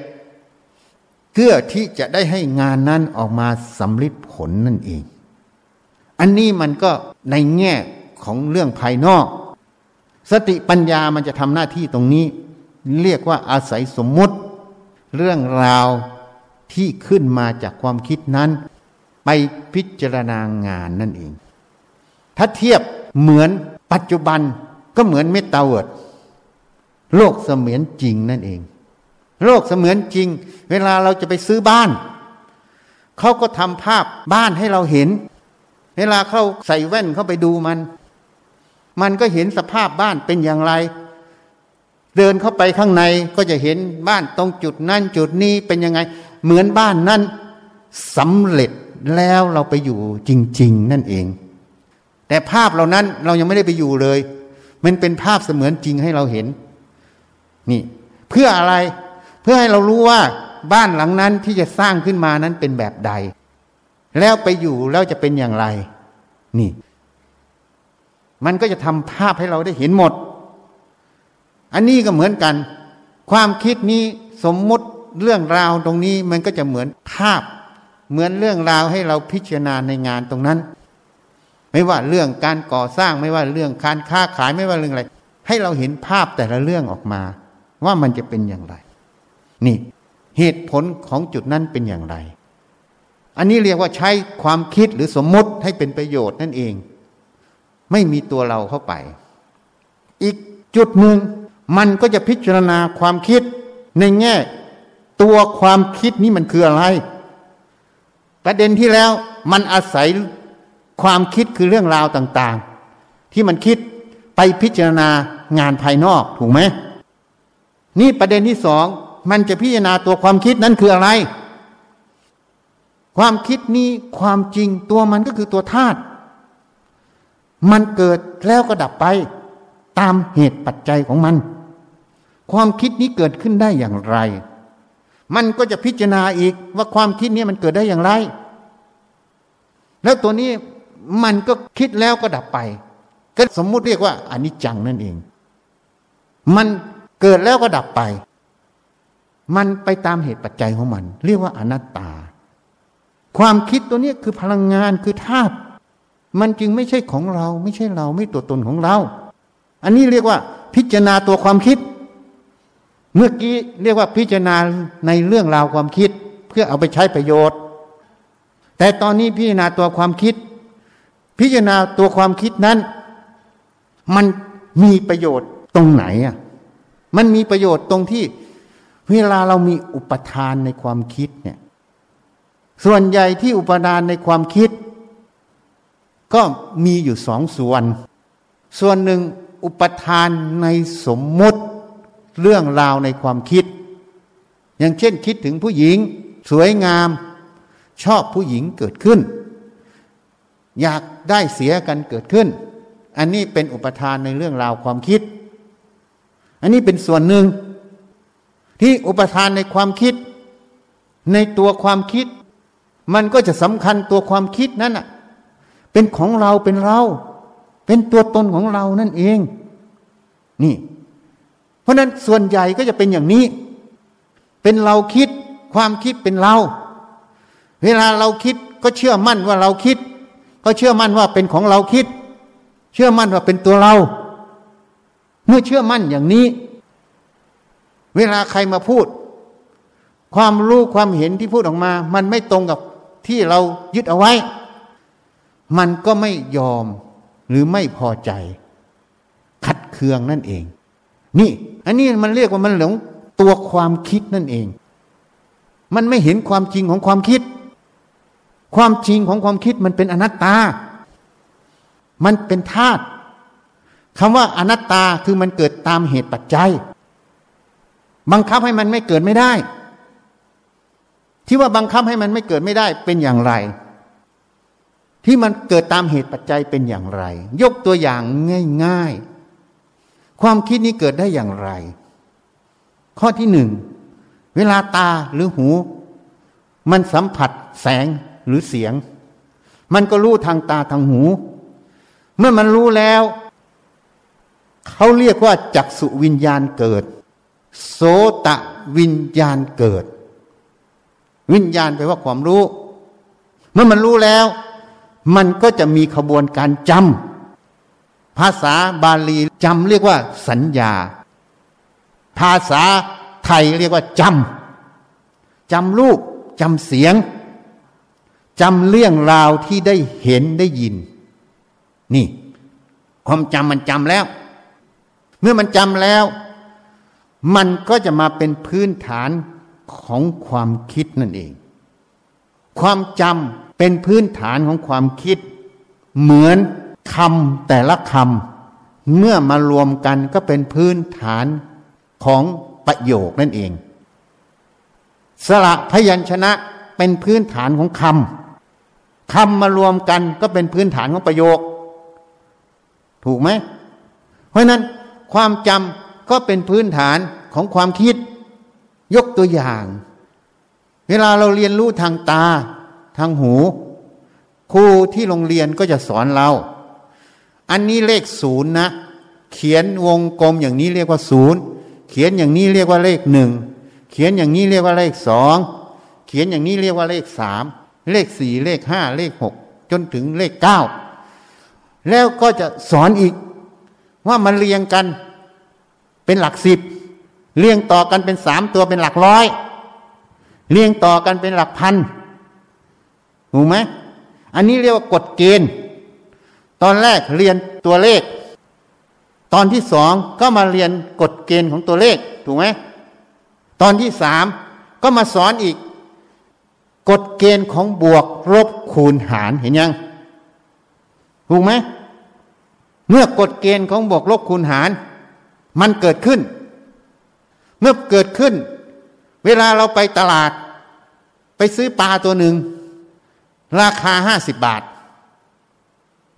Speaker 1: เพื่อที่จะได้ให้งานนั้นออกมาสำลิดผลนั่นเอง อันนี้มันก็ในแง่ของเรื่องภายนอก สติปัญญามันจะทำหน้าที่ตรงนี้ เรียกว่าอาศัยสมมุติ เรื่องราวที่ขึ้นมาจากความคิดนั้น ไปพิจารณางานนั่นเอง ถ้าเทียบเหมือนปัจจุบันก็เหมือนเมตาเวิร์ดโลกเสมือนจริงนั่นเอง โลกเสมือนจริง เวลาเราจะไปซื้อบ้านเขาก็ทำภาพบ้านให้เราเห็น เวลาเขาใส่แว่นเข้าไปดูมัน มันก็เห็นสภาพบ้านเป็นอย่างไร เดินเข้าไปข้างในก็จะเห็นบ้านตรงจุดนั่นจุดนี้เป็นยังไง เหมือนบ้านนั้นสำเร็จ แล้วเราไปอยู่จริง ๆ นั่นเอง แต่ภาพเหล่านั้นเรายังไม่ได้ไปอยู่เลย มันเป็นภาพเสมือนจริงให้เราเห็น นี่ เพื่ออะไรเพื่อให้เรารู้ว่าบ้านหลังนั้นที่จะสร้างขึ้นมานั้นเป็นแบบใด แล้วไปอยู่แล้วจะเป็นอย่างไร นี่ มันก็จะทำภาพให้เราได้เห็นหมด อันนี้ก็เหมือนกัน ความคิดนี้สมมุติเรื่องราวตรงนี้มันก็จะเหมือนภาพ เหมือนเรื่องราวให้เราพิจารณาในงานตรงนั้น ไม่ว่าเรื่องการก่อสร้างไม่ว่าเรื่องการค้าขายไม่ว่าเรื่องอะไร ให้เราเห็นภาพแต่ละเรื่องออกมา ว่ามันจะเป็นอย่างไร นี่เหตุผลของจุดนั้นเป็นอย่างไร อันนี้เรียกว่าใช้ความคิดหรือสมมติให้เป็นประโยชน์นั่นเอง ไม่มีตัวเราเข้าไป อีกจุดหนึ่งมันก็จะพิจารณาความคิดในแง่ ตัวความคิดนี้มันคืออะไร ประเด็นที่แล้วมันอาศัยความคิดคือเรื่องราวต่างๆ ที่มันคิดไปพิจารณางานภายนอกถูกไหมนี่ประเด็นที่สองมันจะพิจารณาตัวความคิดนั้นคืออะไร ความคิดนี้ความจริงตัวมันก็คือตัวธาตุมันเกิดแล้วก็ดับไป ตามเหตุปัจจัยของมัน ความคิดนี้เกิดขึ้นได้อย่างไร มันก็จะพิจารณาอีกว่าความคิดนี้มันเกิดได้อย่างไร แล้วตัวนี้มันก็คิดแล้วก็ดับไป ก็สมมุติเรียกว่าอนิจจังนั่นเอง มันเกิดแล้วก็ดับไป มันไปตามเหตุปัจจัยของมัน เรียกว่าอนัตตา ความคิดตัวนี้คือพลังงานคือธาตุมันจึงไม่ใช่ของเรา ไม่ใช่เราไม่ตัวตนของเรา อันนี้เรียกว่าพิจารณาตัวความคิด เมื่อกี้เรียกว่าพิจารณาในเรื่องราวความคิด เพื่อเอาไปใช้ประโยชน์ แต่ตอนนี้พิจารณาตัวความคิด พิจารณาตัวความคิดนั้น มันมีประโยชน์ตรงไหนอะมันมีประโยชน์ตรงที่ เวลาเรามีอุปทานในความคิดเนี่ย ส่วนใหญ่ที่อุปทานในความคิด ก็มีอยู่สองส่วน ส่วนหนึ่งอุปทานในสมมติ เรื่องราวในความคิด อย่างเช่นคิดถึงผู้หญิง สวยงาม ชอบผู้หญิงเกิดขึ้น อยากได้เสียกันเกิดขึ้น อันนี้เป็นอุปทานในเรื่องราวความคิด อันนี้เป็นส่วนหนึ่ง ที่อุปทานในความคิด ในตัวความคิด มันก็จะสำคัญตัวความคิดนั้นอะเป็นของเราเป็นเรา เป็นตัวตนของเรานั่นเอง นี่ เพราะนั้นส่วนใหญ่ก็จะเป็นอย่างนี้ เป็นเราคิดความคิดเป็นเรา เวลาเราคิดก็เชื่อมั่นว่าเราคิด ก็เชื่อมั่นว่าเป็นของเราคิด เชื่อมั่นว่าเป็นตัวเรา เมื่อเชื่อมั่นอย่างนี้ เวลาใครมาพูด ความรู้ความเห็นที่พูดออกมา มันไม่ตรงกับที่เรายึดเอาไว้ มันก็ไม่ยอมหรือไม่พอใจ ขัดเคืองนั่นเอง นี่ อันนี้มันเรียกว่ามันหลงตัวความคิดนั่นเอง มันไม่เห็นความจริงของความคิด ความจริงของความคิดมันเป็นอนัตตา มันเป็นธาตุคำว่าอนัตตาคือมันเกิดตามเหตุปัจจัย บังคับให้มันไม่เกิดไม่ได้ ที่ว่าบังคับให้มันไม่เกิดไม่ได้เป็นอย่างไร ที่มันเกิดตามเหตุปัจจัยเป็นอย่างไร ยกตัวอย่างง่าย ๆ ความคิดนี้เกิดได้อย่างไร ข้อที่หนึ่ง เวลาตาหรือหู มันสัมผัสแสงหรือเสียง มันก็รู้ทางตาทางหู เมื่อมันรู้แล้ว เขาเรียกว่าจักสุวิญญาณเกิด โสตะวิญญาณเกิด วิญญาณแปลว่าความรู้ เมื่อมันรู้แล้ว มันก็จะมีขบวนการจำ ภาษาบาลีจำเรียกว่าสัญญา ภาษาไทยเรียกว่าจำจำรูปจำเสียงจำเรื่องราวที่ได้เห็นได้ยิน นี่ ความจำมันจำแล้ว เมื่อมันจำแล้ว มันก็จะมาเป็นพื้นฐานของความคิดนั่นเอง ความจำเป็นพื้นฐานของความคิด เหมือน คำแต่ละคำเมื่อมารวมกันก็เป็นพื้นฐานของประโยคนั่นเอง สระพยัญชนะเป็นพื้นฐานของคำคำมารวมกันก็เป็นพื้นฐานของประโยค ถูกไหม เพราะนั้นความจำก็เป็นพื้นฐานของความคิด ยกตัวอย่าง เวลาเราเรียนรู้ทางตา ทางหู ครูที่โรงเรียนก็จะสอนเรา อันนี้เลขศูนย์นะ เขียนวงกลมอย่างนี้เรียกว่าศูนย์เขียนอย่างนี้เรียกว่าเลขหนึ่งเขียนอย่างนี้เรียกว่าเลขสองเขียนอย่างนี้เรียกว่าเลขสามเลขสี่เลขห้าเลขหกจนถึงเลขเก้าแล้วก็จะสอนอีก ว่ามันเรียงกันเป็นหลักสิบเรียงต่อกันเป็นสามตัวเป็นหลักร้อยเรียงต่อกันเป็นหลักพันถูกไหมอันนี้เรียกว่ากฎเกณฑ์ ตอนแรกเรียนตัวเลข ตอนที่สองก็มาเรียนกฎเกณฑ์ของตัวเลขถูกไหมตอนที่สามก็มาสอนอีก กฎเกณฑ์ของบวกลบคูณหารเห็นยังถูกไหมเมื่อกฎเกณฑ์ของบวกลบคูณหาร มันเกิดขึ้น เมื่อเกิดขึ้น เวลาเราไปตลาด ไปซื้อปลาตัวหนึ่ง ราคาห้าสิบบาท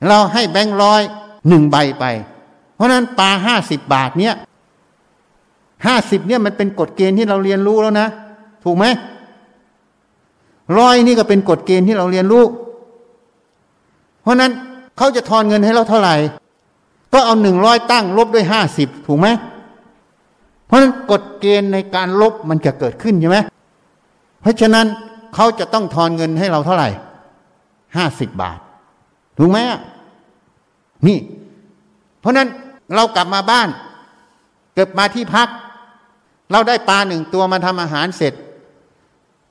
Speaker 1: เราให้แบงค์ร้อยหนึ่งใบไป เพราะนั้นปลาห้าสิบบาทเนี้ยห้าสิบเนี่ยมันเป็นกฎเกณฑ์ที่เราเรียนรู้แล้วนะ ถูกไหมร้อยนี่ก็เป็นกฎเกณฑ์ที่เราเรียนรู้ เพราะนั้นเขาจะทอนเงินให้เราเท่าไหร่ ก็เอาหนึ่งร้อยตั้งลบด้วยห้าสิบถูกไหมเพราะนั้นกฎเกณฑ์ในการลบมันจะเกิดขึ้นใช่ไหมเพราะฉะนั้นเขาจะต้องทอนเงินให้เราเท่าไหร่ห้าสิบบาท ถูกไหมนี่ เพราะนั้นเรากลับมาบ้าน เกิดมาที่พัก เราได้ปลาหนึ่งตัวมาทำอาหารเสร็จ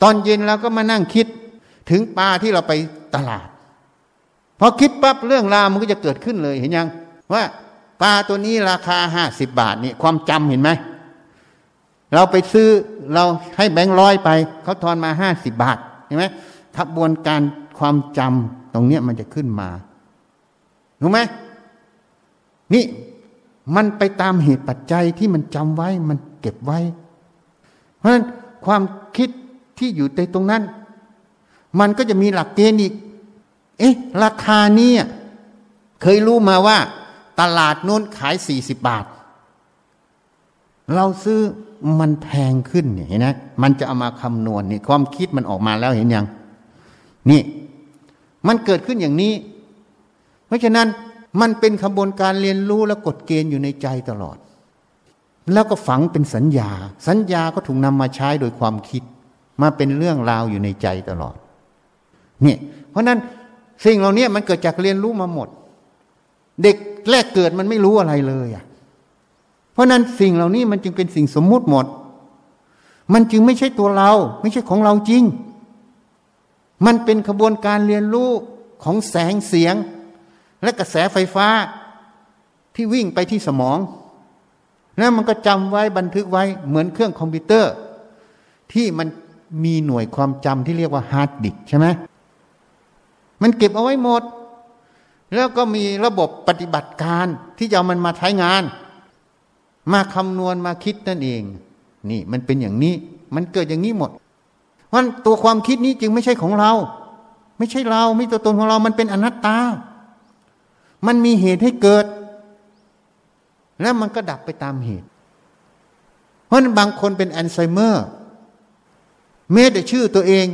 Speaker 1: ตอนเย็นเราก็มานั่งคิดถึงปลาที่เราไปตลาดพอคิดปั๊บเรื่องราวมันก็จะเกิดขึ้นเลยเห็นยัง ว่าปลาตัวนี้ราคาห้าสิบบาทนี่ความจำเห็นไหมเราไปซื้อเราให้แบงค์ร้อยไป เขาทอนมาห้าสิบบาทเห็นไหมขบวนการความจำ ตรงเนี้ยมันจะขึ้นมาถูกไหมนี่มันไปตามเหตุปัจจัยที่มันจำไว้มันเก็บไว้ เพราะฉะนั้นความคิดที่อยู่ในตรงนั้น มันก็จะมีหลักเกณฑ์อีก เอ๊ะ ราคานี้เคยรู้มาว่า ตลาดโน้นขายสี่สิบบาท เราซื้อมันแพงขึ้นเนี่ยเห็นไหมมันจะเอามาคำนวณนี่ความคิดมันออกมาแล้วเห็นยัง นี่ มันเกิดขึ้นอย่างนี้ เพราะฉะนั้นมันเป็นขบวนการเรียนรู้และกฎเกณฑ์อยู่ในใจตลอด แล้วก็ฝังเป็นสัญญา สัญญาก็ถูกนำมาใช้โดยความคิด มาเป็นเรื่องราวอยู่ในใจตลอด เนี่ย เพราะนั้นสิ่งเหล่านี้มันเกิดจากเรียนรู้มาหมด เด็กแรกเกิดมันไม่รู้อะไรเลยอะ เพราะนั้นสิ่งเหล่านี้มันจึงเป็นสิ่งสมมุติหมด มันจึงไม่ใช่ตัวเรา ไม่ใช่ของเราจริง มันเป็นขบวนการเรียนรู้ของแสงเสียง และกระแสไฟฟ้าที่วิ่งไปที่สมองแล้วมันก็จำไว้บันทึกไว้เหมือนเครื่องคอมพิวเตอร์ ที่มันมีหน่วยความจำที่เรียกว่า hard disk ใช่ไหมมันเก็บเอาไว้หมด แล้วก็มีระบบปฏิบัติการที่จะเอามันมาใช้งาน มาคำนวณมาคิดนั่นเอง นี่มันเป็นอย่างนี้ มันเกิดอย่างนี้หมด เพราะตัวความคิดนี้จึงไม่ใช่ของเรา ไม่ใช่เราไม่ตัวตนของเรา มันเป็นอนัตตา มันมีเหตุให้เกิด แล้วมันก็ดับไปตามเหตุ เพราะนั้นบางคนเป็นอัลไซเมอร์แม้แต่ชื่อตัวเอง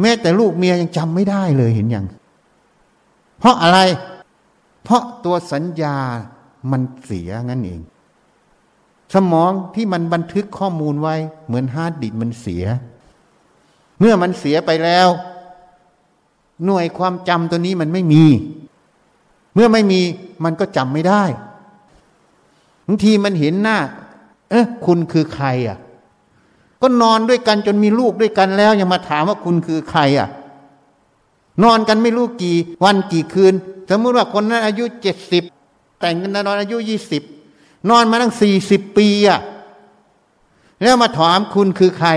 Speaker 1: แม้แต่ลูกเมียยังจำไม่ได้เลยเห็นยัง เพราะอะไร เพราะตัวสัญญามันเสียนั่นเอง สมองที่มันบันทึกข้อมูลไว้เหมือน hard disk มันเสีย เมื่อมันเสียไปแล้ว หน่วยความจำตัวนี้มันไม่มี เมื่อไม่มีมันก็จำไม่ได้บางทีมันเห็นหน้า เอ๊ะคุณคือใครอะ ก็นอนด้วยกันจนมีลูกด้วยกันแล้วยังมาถามว่าคุณคือใครอะ นอนกันไม่รู้กี่วันกี่คืน สมมติว่าคนนั้นอายุเจ็ดสิบแต่งกันนอนอายุยี่สิบนอนมาตั้งสี่สิบปีอะแล้วมาถามคุณคือใคร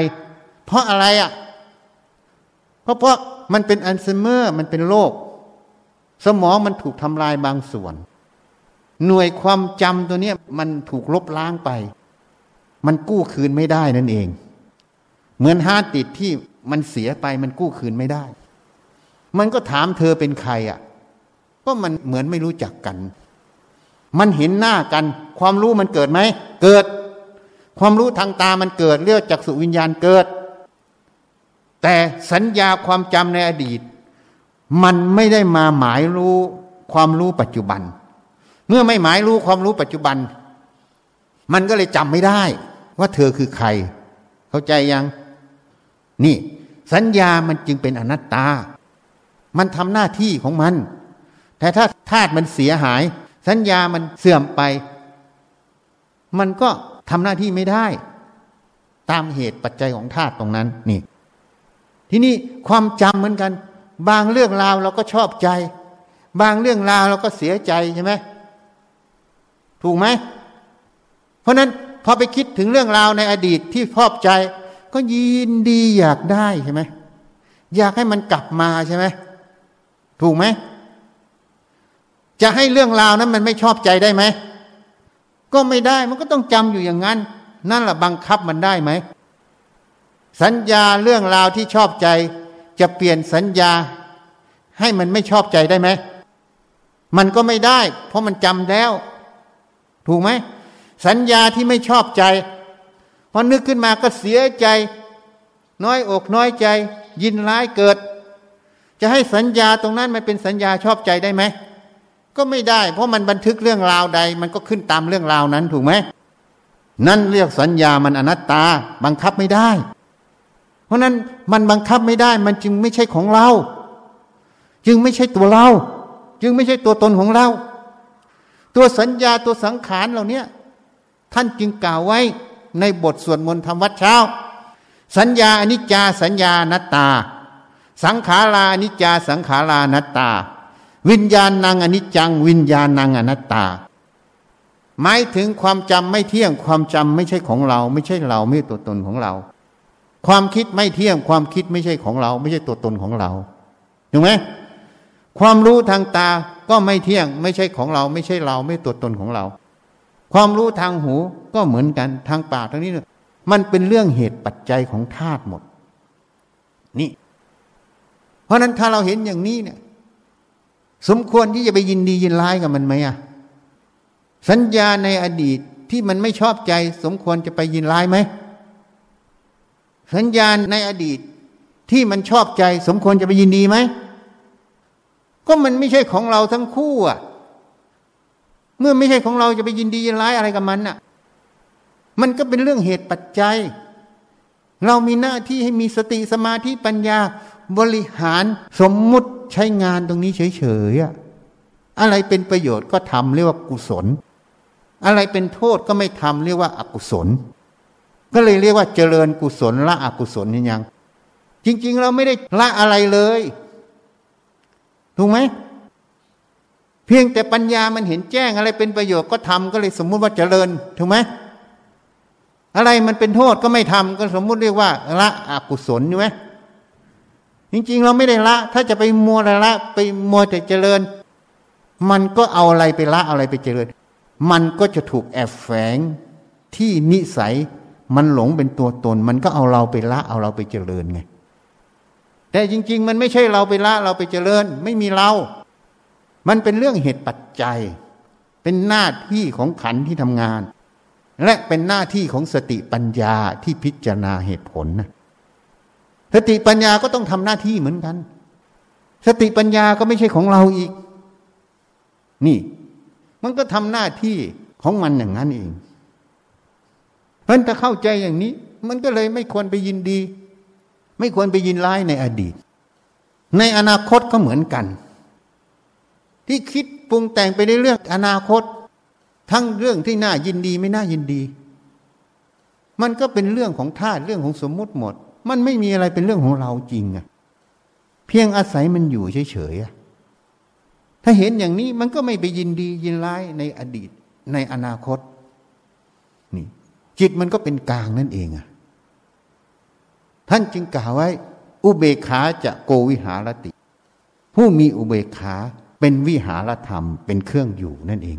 Speaker 1: เพราะอะไรอะ เพราะเพราะมันเป็นอัลไซเมอร์มันเป็นโรคสมองมันถูกทำลายบางส่วน หน่วยความจำตัวนี้มันถูกลบล้างไป มันกู้คืนไม่ได้นั่นเอง เหมือน hard ที่มันเสียไปมันกู้คืนไม่ได้ มันก็ถามเธอเป็นใครอะ ก็มันเหมือนไม่รู้จักกัน มันเห็นหน้ากัน ความรู้มันเกิดไหม เกิด ความรู้ทางตามันเกิดเรียกจักขุวิญญาณเกิด แต่สัญญาความจำในอดีต มันไม่ได้มาหมายรู้ความรู้ปัจจุบัน เมื่อไม่หมายรู้ความรู้ปัจจุบัน มันก็เลยจำไม่ได้ ว่าเธอคือใคร เข้าใจยัง นี่ สัญญามันจึงเป็นอนัตตา มันทำหน้าที่ของมัน แต่ถ้าธาตุมันเสียหาย สัญญามันเสื่อมไป มันก็ทำหน้าที่ไม่ได้ ตามเหตุปัจจัยของธาตุตรงนั้นนี่ ที่นี่ความจำเหมือนกัน บางเรื่องราวเราก็ชอบใจ บางเรื่องราวเราก็เสียใจใช่ไหมถูกไหมเพราะนั้นพอไปคิดถึงเรื่องราวในอดีตที่ชอบใจ ก็ยินดีอยากได้ใช่ไหมอยากให้มันกลับมาใช่ไหมถูกไหมจะให้เรื่องราวนั้นมันไม่ชอบใจได้ไหมก็ไม่ได้มันก็ต้องจำอยู่อย่างนั้น นั่นแหละบังคับมันได้ไหม สัญญาเรื่องราวที่ชอบใจ จะเปลี่ยนสัญญา ให้มันไม่ชอบใจได้ไหม มันก็ไม่ได้ เพราะมันจำแล้ว ถูกไหม สัญญาที่ไม่ชอบใจพอนึกขึ้นมาก็เสียใจ น้อยอกน้อยใจ ยินร้ายเกิด จะให้สัญญาตรงนั้นมันเป็นสัญญาชอบใจได้ไหมก็ไม่ได้ เพราะมันบันทึกเรื่องราวใด มันก็ขึ้นตามเรื่องราวนั้นถูกไหมนั่นเรียกสัญญามันอนัตตา บังคับไม่ได้ เพราะนั้นมันบังคับไม่ได้ มันจึงไม่ใช่ของเรา จึงไม่ใช่ตัวเรา จึงไม่ใช่ตัวตนของเรา ตัวสัญญาตัวสังขารเหล่านี้ท่านจึงกล่าวไว้ในบทสวดมนต์ธรรมวัดเช้า สัญญาอนิจจาสัญญานัตตา สังขาราอนิจจาสังขารานัตตา วิญญาณนางอนิจจัง วิญญาณนางอนัตตา หมายถึงความจำไม่เที่ยงความจำไม่ใช่ของเรา ไม่ใช่เราไม่ตัวตนของเรา ความคิดไม่เที่ยง ความคิดไม่ใช่ของเรา ไม่ใช่ตัวตนของเราถูกไหมความรู้ทางตาก็ไม่เที่ยง ไม่ใช่ของเรา ไม่ใช่เรา ไม่ตัวตนของเรา ความรู้ทางหูก็เหมือนกันทางปากทางนี้มันเป็นเรื่องเหตุปัจจัยของธาตุหมด นี่ เพราะนั้นถ้าเราเห็นอย่างนี้เนี่ย สมควรที่จะไปยินดียินร้ายกับมันไหมอะสัญญาในอดีตที่มันไม่ชอบใจ สมควรจะไปยินร้ายไหม สัญญาณในอดีตที่มันชอบใจ สมควรจะไปยินดีไหม ก็มันไม่ใช่ของเราทั้งคู่อะ เมื่อไม่ใช่ของเราจะไปยินดียินร้ายอะไรกับมันน่ะ มันก็เป็นเรื่องเหตุปัจจัย เรามีหน้าที่ให้มีสติสมาธิปัญญาบริหารสมมุติใช้งานตรงนี้เฉยๆอะไรเป็นประโยชน์ก็ทำเรียกว่ากุศล อะไรเป็นโทษก็ไม่ทำเรียกว่าอากุศล ก็เลยเรียกว่าเจริญกุศลละอกุศลนี่ยัง จริง ๆ เราไม่ได้ละอะไรเลย ถูกไหม เพียงแต่ปัญญามันเห็นแจ้งอะไรเป็นประโยชน์ก็ทำก็เลยสมมุติว่าเจริญ ถูกไหมอะไรมันเป็นโทษก็ไม่ทำก็สมมุติเรียกว่า ละอกุศลใช่ไหมจริง ๆ เราไม่ได้ละ ถ้าจะไปมัวละไปมัวแต่เจริญ มันก็เอาอะไรไปละอะไรไปเจริญ มันก็จะถูกแอบแฝงที่นิสัย มันหลงเป็นตัวตน มันก็เอาเราไปละเอาเราไปเจริญไง แต่จริง ๆ มันไม่ใช่เราไปละเราไปเจริญ ไม่มีเรา มันเป็นเรื่องเหตุปัจจัย เป็นหน้าที่ของขันที่ทำงาน และเป็นหน้าที่ของสติปัญญาที่พิจารณาเหตุผลนะสติปัญญาก็ต้องทำหน้าที่เหมือนกัน สติปัญญาก็ไม่ใช่ของเราอีก นี่ มันก็ทำหน้าที่ของมันอย่างนั้นเอง เพราะถ้าเข้าใจอย่างนี้ มันก็เลยไม่ควรไปยินดี ไม่ควรไปยินร้ายในอดีต ในอนาคตก็เหมือนกัน ที่คิดปรุงแต่งไปในเรื่องอนาคต ทั้งเรื่องที่น่ายินดีไม่น่ายินดี มันก็เป็นเรื่องของธาตุเรื่องของสมมุติหมด มันไม่มีอะไรเป็นเรื่องของเราจริงอะเพียงอาศัยมันอยู่เฉยๆถ้าเห็นอย่างนี้มันก็ไม่ไปยินดียินร้ายในอดีตในอนาคต จิตมันก็เป็นกลางนั่นเองอะท่านจึงกล่าวไว้ อุเบกขาจะโกวิหารติ ผู้มีอุเบกขาเป็นวิหารธรรมเป็นเครื่องอยู่นั่นเอง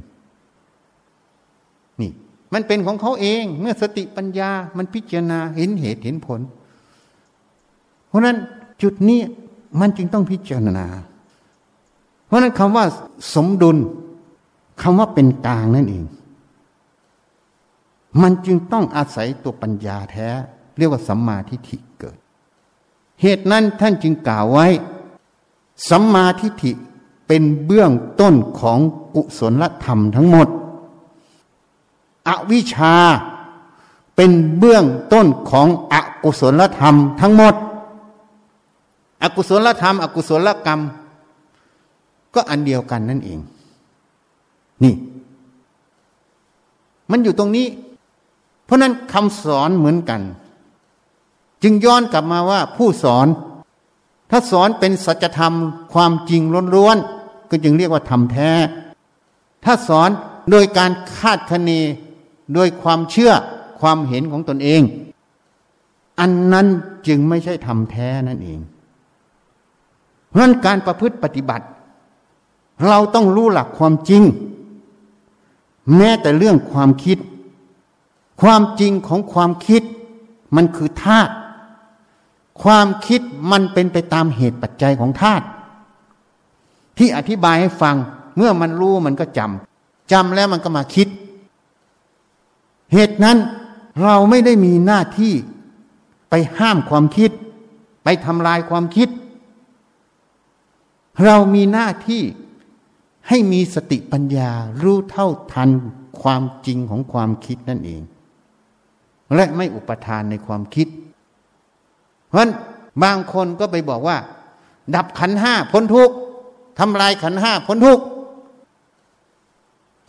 Speaker 1: นี่ มันเป็นของเขาเอง เมื่อสติปัญญามันพิจารณาเห็นเหตุเห็นผล เพราะนั้นจุดนี้มันจึงต้องพิจารณา เพราะนั้นคำว่าสมดุลคำว่าเป็นกลางนั่นเอง มันจึงต้องอาศัยตัวปัญญาแท้ เรียกว่าสัมมาทิฏฐิเกิด เหตุนั้นท่านจึงกล่าวไว้ สัมมาทิฏฐิเป็นเบื้องต้นของกุศลธรรมทั้งหมด อวิชชาเป็นเบื้องต้นของอกุศลธรรมทั้งหมด อกุศลธรรม อกุศลกรรม ก็อันเดียวกันนั่นเอง นี่ มันอยู่ตรงนี้ เพราะนั้นคำสอนเหมือนกัน จึงย้อนกลับมาว่าผู้สอน ถ้าสอนเป็นสัจธรรมความจริงล้วนๆก็จึงเรียกว่าธรรมแท้ ถ้าสอนโดยการคาดคะเนโดยความเชื่อความเห็นของตนเอง อันนั้นจึงไม่ใช่ทำแท้นั่นเอง เพราะนั้นการประพฤติปฏิบัติ เราต้องรู้หลักความจริง แม้แต่เรื่องความคิด ความจริงของความคิดมันคือธาตุความคิดมันเป็นไปตามเหตุปัจจัยของธาตุที่อธิบายให้ฟังเมื่อมันรู้มันก็จำจำแล้วมันก็มาคิด เหตุนั้นเราไม่ได้มีหน้าที่ไปห้ามความคิด ไปทำลายความคิด เรามีหน้าที่ให้มีสติปัญญารู้เท่าทันความจริงของความคิดนั่นเอง และไม่อุปทานในความคิด เพราะบางคนก็ไปบอกว่า ดับขันห้าพ้นทุกข์ทำลายขันห้าพ้นทุกข์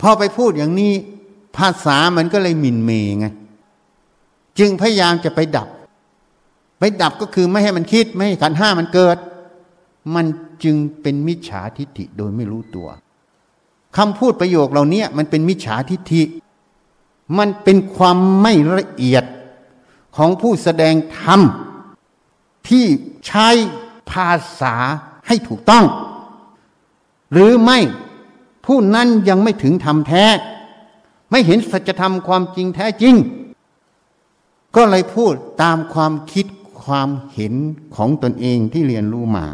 Speaker 1: พอไปพูดอย่างนี้ ภาษามันก็เลยหมิ่นเมงไงจึงพยายามจะไปดับ ไปดับก็คือไม่ให้มันคิด ไม่ให้ขันห้ามันเกิด มันจึงเป็นมิจฉาทิฏฐิโดยไม่รู้ตัวคำพูดประโยคเหล่านี้มันเป็นมิจฉาทิฏฐิ มันเป็นความไม่ละเอียดของผู้แสดงธรรม ที่ใช้ภาษาให้ถูกต้อง หรือไม่ผู้นั้นยังไม่ถึงธรรมแท้ ไม่เห็นสัจธรรมความจริงแท้จริง ก็เลยพูดตามความคิดความเห็นของตนเองที่เรียนรู้มา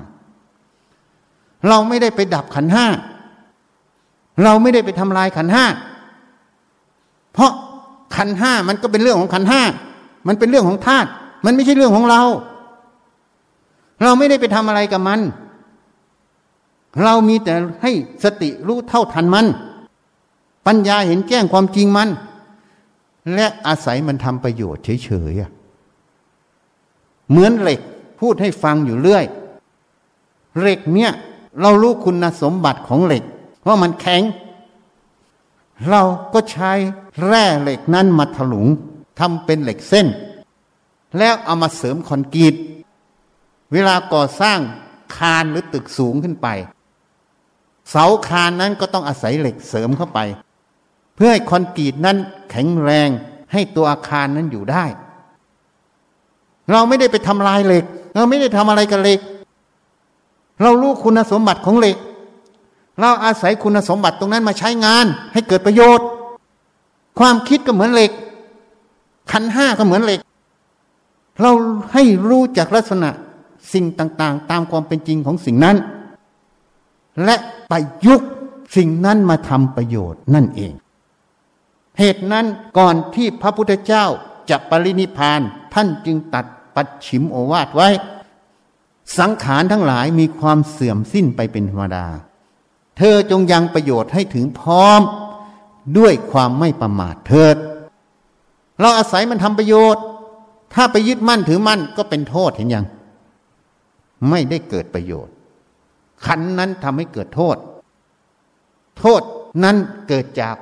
Speaker 1: เราไม่ได้ไปดับขันห้า เราไม่ได้ไปทำลายขันห้า เพราะ ขันห้ามันก็เป็นเรื่องของขันห้ามันเป็นเรื่องของธาตุมันไม่ใช่เรื่องของเรา เราไม่ได้ไปทำอะไรกับมัน เรามีแต่ให้สติรู้เท่าทันมัน ปัญญาเห็นแจ้งความจริงมัน และอาศัยมันทำประโยชน์เฉยๆเหมือนเหล็กพูดให้ฟังอยู่เรื่อย เหล็กเนี่ย เรารู้คุณสมบัติของเหล็กว่ามันแข็ง เราก็ใช้แร่เหล็กนั้นมาถลุงทำเป็นเหล็กเส้น แล้วเอามาเสริมคอนกรีต เวลาก่อสร้างคานหรือตึกสูงขึ้นไป เสาคานนั้นก็ต้องอาศัยเหล็กเสริมเข้าไป เพื่อให้คอนกรีตนั้นแข็งแรงให้ตัวอาคารนั้นอยู่ได้ เราไม่ได้ไปทำลายเหล็ก เราไม่ได้ทำอะไรกับเหล็ก เรารู้คุณสมบัติของเหล็ก เราอาศัยคุณสมบัติตรงนั้นมาใช้งาน ให้เกิดประโยชน์ ความคิดก็เหมือนเหล็ก ขันห้าก็เหมือนเหล็ก เราให้รู้จากลักษณะสิ่งต่างๆ ตามความเป็นจริงของสิ่งนั้น และไปยุกสิ่งนั้นมาทำประโยชน์นั่นเอง เหตุนั้นก่อนที่พระพุทธเจ้าจะปรินิพานท่านจึงตัดปัดฉิมโอวาทไว้ สังขารทั้งหลายมีความเสื่อมสิ้นไปเป็นธรรมดา เธอจงยังประโยชน์ให้ถึงพร้อม ด้วยความไม่ประมาทเถิด เราอาศัยมันทำประโยชน์ ถ้าไปยึดมั่นถือมั่นก็เป็นโทษเห็นยัง ไม่ได้เกิดประโยชน์ ขันนั้นทำให้เกิดโทษ โทษนั้นเกิดจาก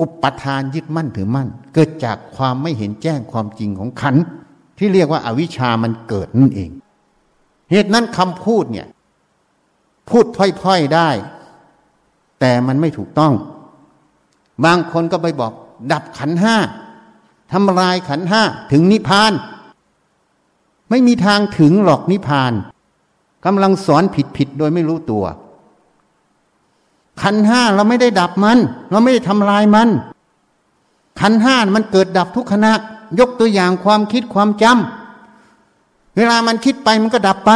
Speaker 1: อุปทานยึดมั่นถือมั่น เกิดจากความไม่เห็นแจ้งความจริงของขันที่เรียกว่าอาวิชามันเกิดนั่นเอง เหตุนั้นคำพูดเนี่ย พูดพ่อยๆได้ แต่มันไม่ถูกต้อง บางคนก็ไปบอก ดับขันห้าทำลายขันห้าถึงนิพพาน ไม่มีทางถึงหรอกนิพพานกำลังสอนผิดๆโดยไม่รู้ตัว ขันห้าเราไม่ได้ดับมัน เราไม่ได้ทำลายมัน ขันห้ามันเกิดดับทุกขณะ ยกตัวอย่างความคิดความจำเวลามันคิดไปมันก็ดับไป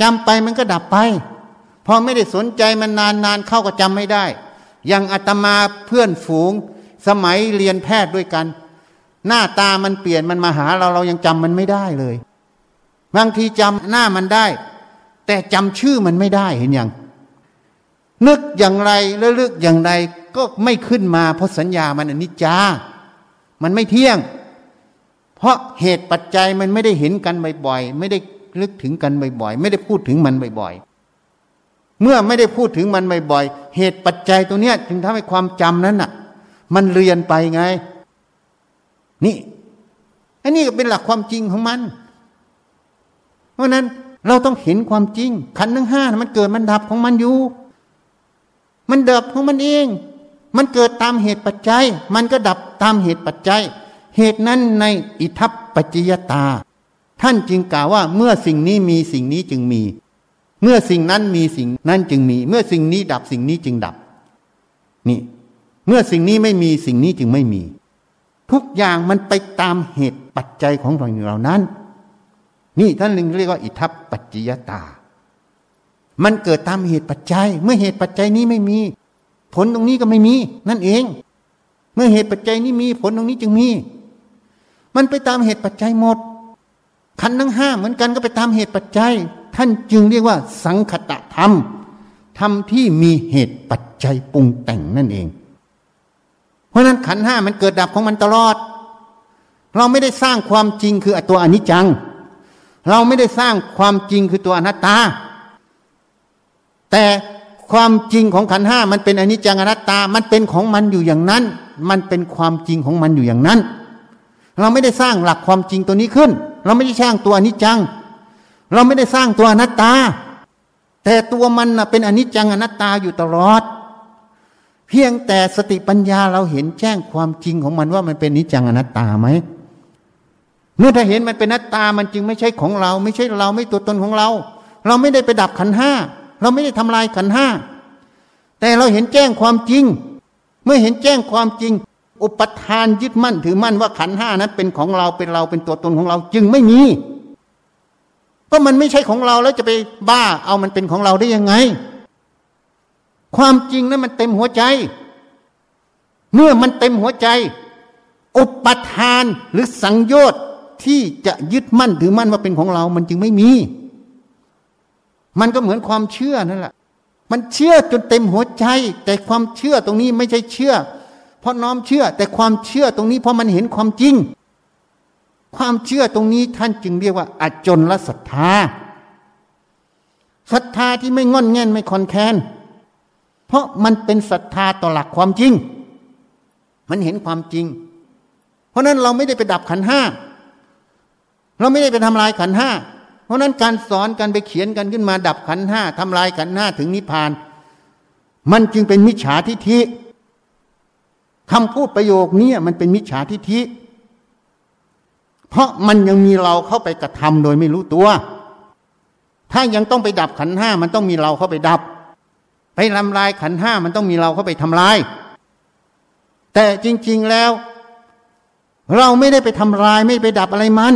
Speaker 1: จำไปมันก็ดับไป อไม่ได้สนใจมันนานนานเข้าก็จำไม่ได้ อย่างอาตมาเพื่อนฝูง สมัยเรียนแพทย์ด้วยกัน หน้าตามันเปลี่ยนมันมาหาเราเรายังจำมันไม่ได้เลย บางทีจำหน้ามันได้ แต่จำชื่อมันไม่ได้เห็นยังนึกอย่างไรแล้วลึกอย่างไรก็ไม่ขึ้นมาเพราะสัญญามันอนิจจา มันไม่เที่ยง เพราะเหตุปัจจัยมันไม่ได้เห็นกันบ่อยๆ ไม่ได้ลึกถึงกันบ่อยๆ ไม่ได้พูดถึงมันบ่อยๆ เมื่อไม่ได้พูดถึงมันบ่อยๆเหตุปัจจัยตัวเนี้ยจึงทำให้ความจำนั้นน่ะ มันเรียนไปไง นี่อันนี้ก็เป็นหลักความจริงของมัน เพราะนั้นเราต้องเห็นความจริง ขันทั้งห้ามันเกิดมันดับของมันอยู่ มันดับของมันเอง มันเกิดตามเหตุปัจจัย มันก็ดับตามเหตุปัจจัย เหตุนั้นในอิทัปปัจจยตา ท่านจึงกล่าวว่าเมื่อสิ่งนี้มีสิ่งนี้จึงมี เมื่อสิ่งนั้นมีสิ่งนั้นจึงมี เมื่อสิ่งนี้ดับสิ่งนี้จึงดับ นี่ เมื่อสิ่งนี้ไม่มีสิ่งนี้จึงไม่มี ทุกอย่างมันไปตามเหตุปัจจัยของสิ่งเหล่านั้น นี่ท่านเรียกว่าอิทัปปัจจยตา มันเกิดตามเหตุปัจจัย เมื่อเหตุปัจจัยนี้ไม่มี ผลตรงนี้ก็ไม่มี นั่นเอง เมื่อเหตุปัจจัยนี้มีผลตรงนี้จึงมี มันไปตามเหตุปัจจัยหมดขันทั้งห้าเหมือนกันก็ไปตามเหตุปัจจัย ท่านจึงเรียกว่า สังคตะธรรม ธรรมที่มีเหตุปัจจัยปรุงแต่งนั่นเอง เพราะนั้นขันห้ามันเกิดดับของมันตลอด เราไม่ได้สร้างความจริงคือตัวอนิจจัง เราไม่ได้สร้างความจริงคือตัวอนัตตา แต่ความจริงของขันห้ามันเป็นอนิจจังอนัตตา มันเป็นของมันอยู่อย่างนั้น มันเป็นความจริงของมันอยู่อย่างนั้น เราไม่ได้สร้างหลักความจริงตัวนี้ขึ้น เราไม่ได้สร้างตัวอนิจจัง เราไม่ได้สร้างตัวอนัตตา แต่ตัวมันเป็นอนิจจังอนัตตาอยู่ตลอด เพียงแต่สติปัญญาเราเห็นแจ้งความจริงของมันว่ามันเป็นนิจจังอนัตตาไหมเมื่อถ้าเห็นมันเป็นนัตตามันจึงไม่ใช่ของเรา ไม่ใช่เราไม่ตัวตนของเรา เราไม่ได้ไปดับขันห้า เราไม่ได้ทำลายขันห้า แต่เราเห็นแจ้งความจริง เมื่อเห็นแจ้งความจริง อุปทานยึดมั่นถือมั่นว่าขันห้านั้นเป็นของเราเป็นเราเป็นตัวตนของเราจึงไม่มี ก็มันไม่ใช่ของเราแล้วจะไปบ้าเอามันเป็นของเราได้ยังไง ความจริงนั้นมันเต็มหัวใจ เมื่อมันเต็มหัวใจ อุปทานหรือสังโยชน์ที่จะยึดมั่นถือมั่นว่าเป็นของเรา มันจึงไม่มี มันก็เหมือนความเชื่อนั่นแหละ มันเชื่อจนเต็มหัวใจ แต่ความเชื่อตรงนี้ไม่ใช่เชื่อ เพราะน้อมเชื่อ แต่ความเชื่อตรงนี้เพราะมันเห็นความจริง ความเชื่อตรงนี้ท่านจึงเรียกว่าอจนละศรัทธาศรัทธาที่ไม่งอนแง่นไม่คอนแคนเพราะมันเป็นศรัทธาต่อหลักความจริง มันเห็นความจริง เพราะนั้นเราไม่ได้ไปดับขันห้า เราไม่ได้ไปทำลายขันห้า เพราะนั้นการสอนการไปเขียนกันขึ้นมาดับขันห้าทำลายขันห้าถึงนิพพาน มันจึงเป็นมิจฉาทิฏฐิคำพูดประโยคนี้มันเป็นมิจฉาทิฏฐิ เพราะมันยังมีเราเข้าไปกระทำโดยไม่รู้ตัว ถ้ายังต้องไปดับขันห้ามันต้องมีเราเข้าไปดับ ไปทำลายขันห้ามันต้องมีเราเข้าไปทำลาย แต่จริง ๆแล้ว เราไม่ได้ไปทำลายไม่ไปดับอะไรมัน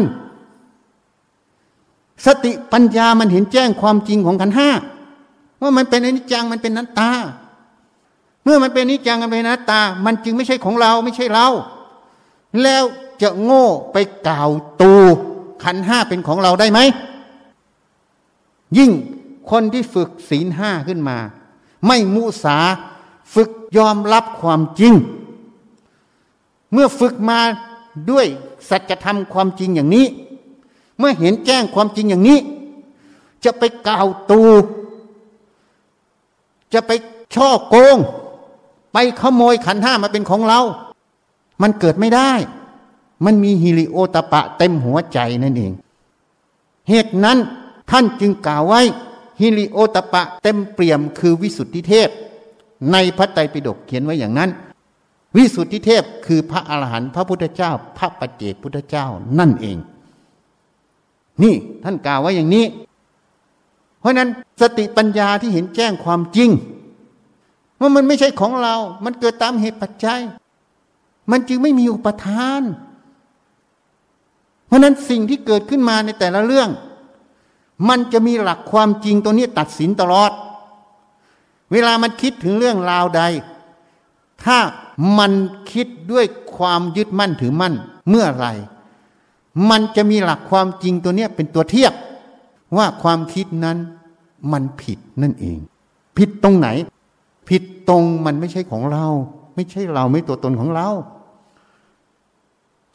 Speaker 1: สติปัญญามันเห็นแจ้งความจริงของขันห้าว่ามันเป็นอนิจจังมันเป็นนัตตา เมื่อมันเป็นอนิจจังมันเป็นนัตตา มันจึงไม่ใช่ของเราไม่ใช่เรา แล้ว จะโง่ไปกล่าวตูขันห้าเป็นของเราได้ไหม ยิ่งคนที่ฝึกศีลห้าขึ้นมา ไม่มุสาฝึกยอมรับความจริง เมื่อฝึกมาด้วยสัจธรรมความจริงอย่างนี้ เมื่อเห็นแจ้งความจริงอย่างนี้ จะไปกล่าวตู จะไปช่อโกง ไปขโมยขันห้ามาเป็นของเรา มันเกิดไม่ได้ มันมีฮิริโอตปะเต็มหัวใจนั่นเอง เหตุนั้นท่านจึงกล่าวไว้ฮิริโอตปะเต็มเปี่ยมคือวิสุทธิเทพ ในพระไตรปิฎกเขียนไว้อย่างนั้น วิสุทธิเทพคือพระอรหันต์พระพุทธเจ้า พระปัจเจกพุทธเจ้านั่นเอง นี่ท่านกล่าวไว้อย่างนี้ เพราะนั้นสติปัญญาที่เห็นแจ้งความจริงว่ามันไม่ใช่ของเรา มันเกิดตามเหตุปัจจัย มันจึงไม่มีอุปทาน เพราะนั้นสิ่งที่เกิดขึ้นมาในแต่ละเรื่อง มันจะมีหลักความจริงตัวนี้ตัดสินตลอด เวลามันคิดถึงเรื่องราวใด ถ้ามันคิดด้วยความยึดมั่นถือมั่นเมื่อไรมันจะมีหลักความจริงตัวนี้เป็นตัวเทียบ ว่าความคิดนั้นมันผิดนั่นเอง ผิดตรงไหน ผิดตรงมันไม่ใช่ของเรา ไม่ใช่เราไม่ตัวตนของเรา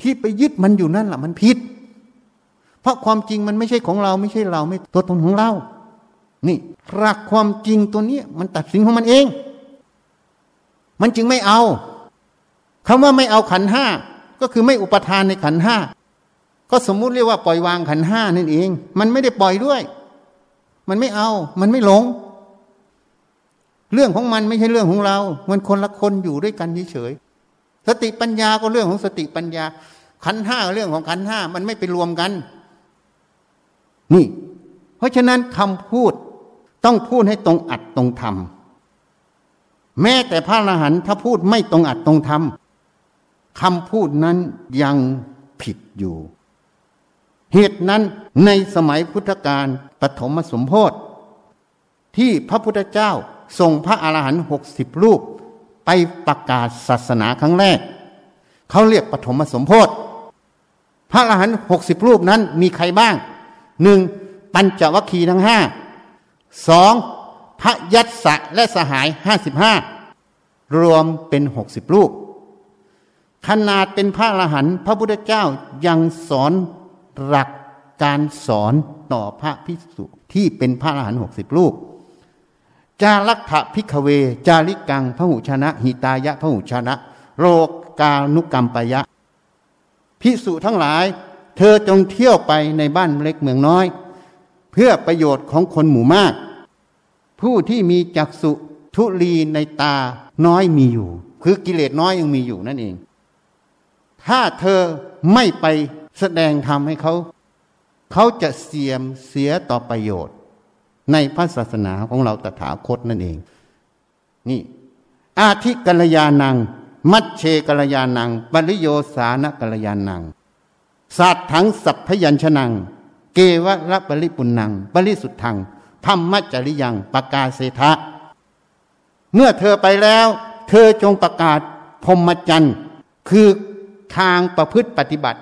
Speaker 1: ที่ไปยึดมันอยู่นั่นแหละมันผิด เพราะความจริงมันไม่ใช่ของเราไม่ใช่เราไม่ตัวตนของเรา นี่หลักความจริงตัวนี้มันตัดสินของมันเอง มันจึงไม่เอาคำว่าไม่เอาขันห้าก็คือไม่อุปทานในขันห้าก็สมมุติเรียกว่าปล่อยวางขันห้านั่นเอง มันไม่ได้ปล่อยด้วย มันไม่เอา มันไม่หลง เรื่องของมันไม่ใช่เรื่องของเรา มันคนละคนอยู่ด้วยกันเฉย สติปัญญาก็เรื่องของสติปัญญา ขันห้าเรื่องของขันห้ามันไม่ไปรวมกัน นี่ เพราะฉะนั้นคำพูดต้องพูดให้ตรงอัดตรงธรรมแม้แต่พระอรหันต์ถ้าพูดไม่ตรงอัดตรงธรรมคำพูดนั้นยังผิดอยู่ เหตุนั้นในสมัยพุทธกาลปฐมสมโพธิที่พระพุทธเจ้าส่งพระอรหันต์หกสิบรูป ไปประกาศศาสนาครั้งแรก เขาเรียกปฐมสมโพธิพระอรหันต์หกสิบรูปนั้นมีใครบ้างหนึ่งปัญจวัคคีย์ทั้งห้าสองพระยัตสะและสหายห้าสิบห้ารวมเป็นหกสิบรูป ขนาดเป็นพระอรหันต์พระพุทธเจ้ายังสอนหลักการสอนต่อพระภิกษุที่เป็นพระอรหันต์หกสิบรูป จารักถพิกเว จาริกังพระหุชนะ หิตายะพระหุชนะ โลกานุกรรมปยะภิกษุทั้งหลาย เธอจงเที่ยวไปในบ้านเล็กเมืองน้อย เพื่อประโยชน์ของคนหมู่มาก ผู้ที่มีจักษุทุลีในตาน้อยมีอยู่ คือกิเลสน้อยยังมีอยู่นั่นเอง ถ้าเธอไม่ไปแสดงธรรมให้เขา เขาจะเสียมเสียต่อประโยชน์ ในพระศาสนาของเราตถาคตนั่นเอง นี่อาทิกัลยานัง มัชเชกัลยานังปริโยสานกัลยานังศาสถังสัพพยัญชนังเกวะระปริปุนังปริสุทธังธรรมจริยังปกาเสทะ เมื่อเธอไปแล้ว เธอจงประกาศพรมจรรย์คือทางประพฤติปฏิบัติ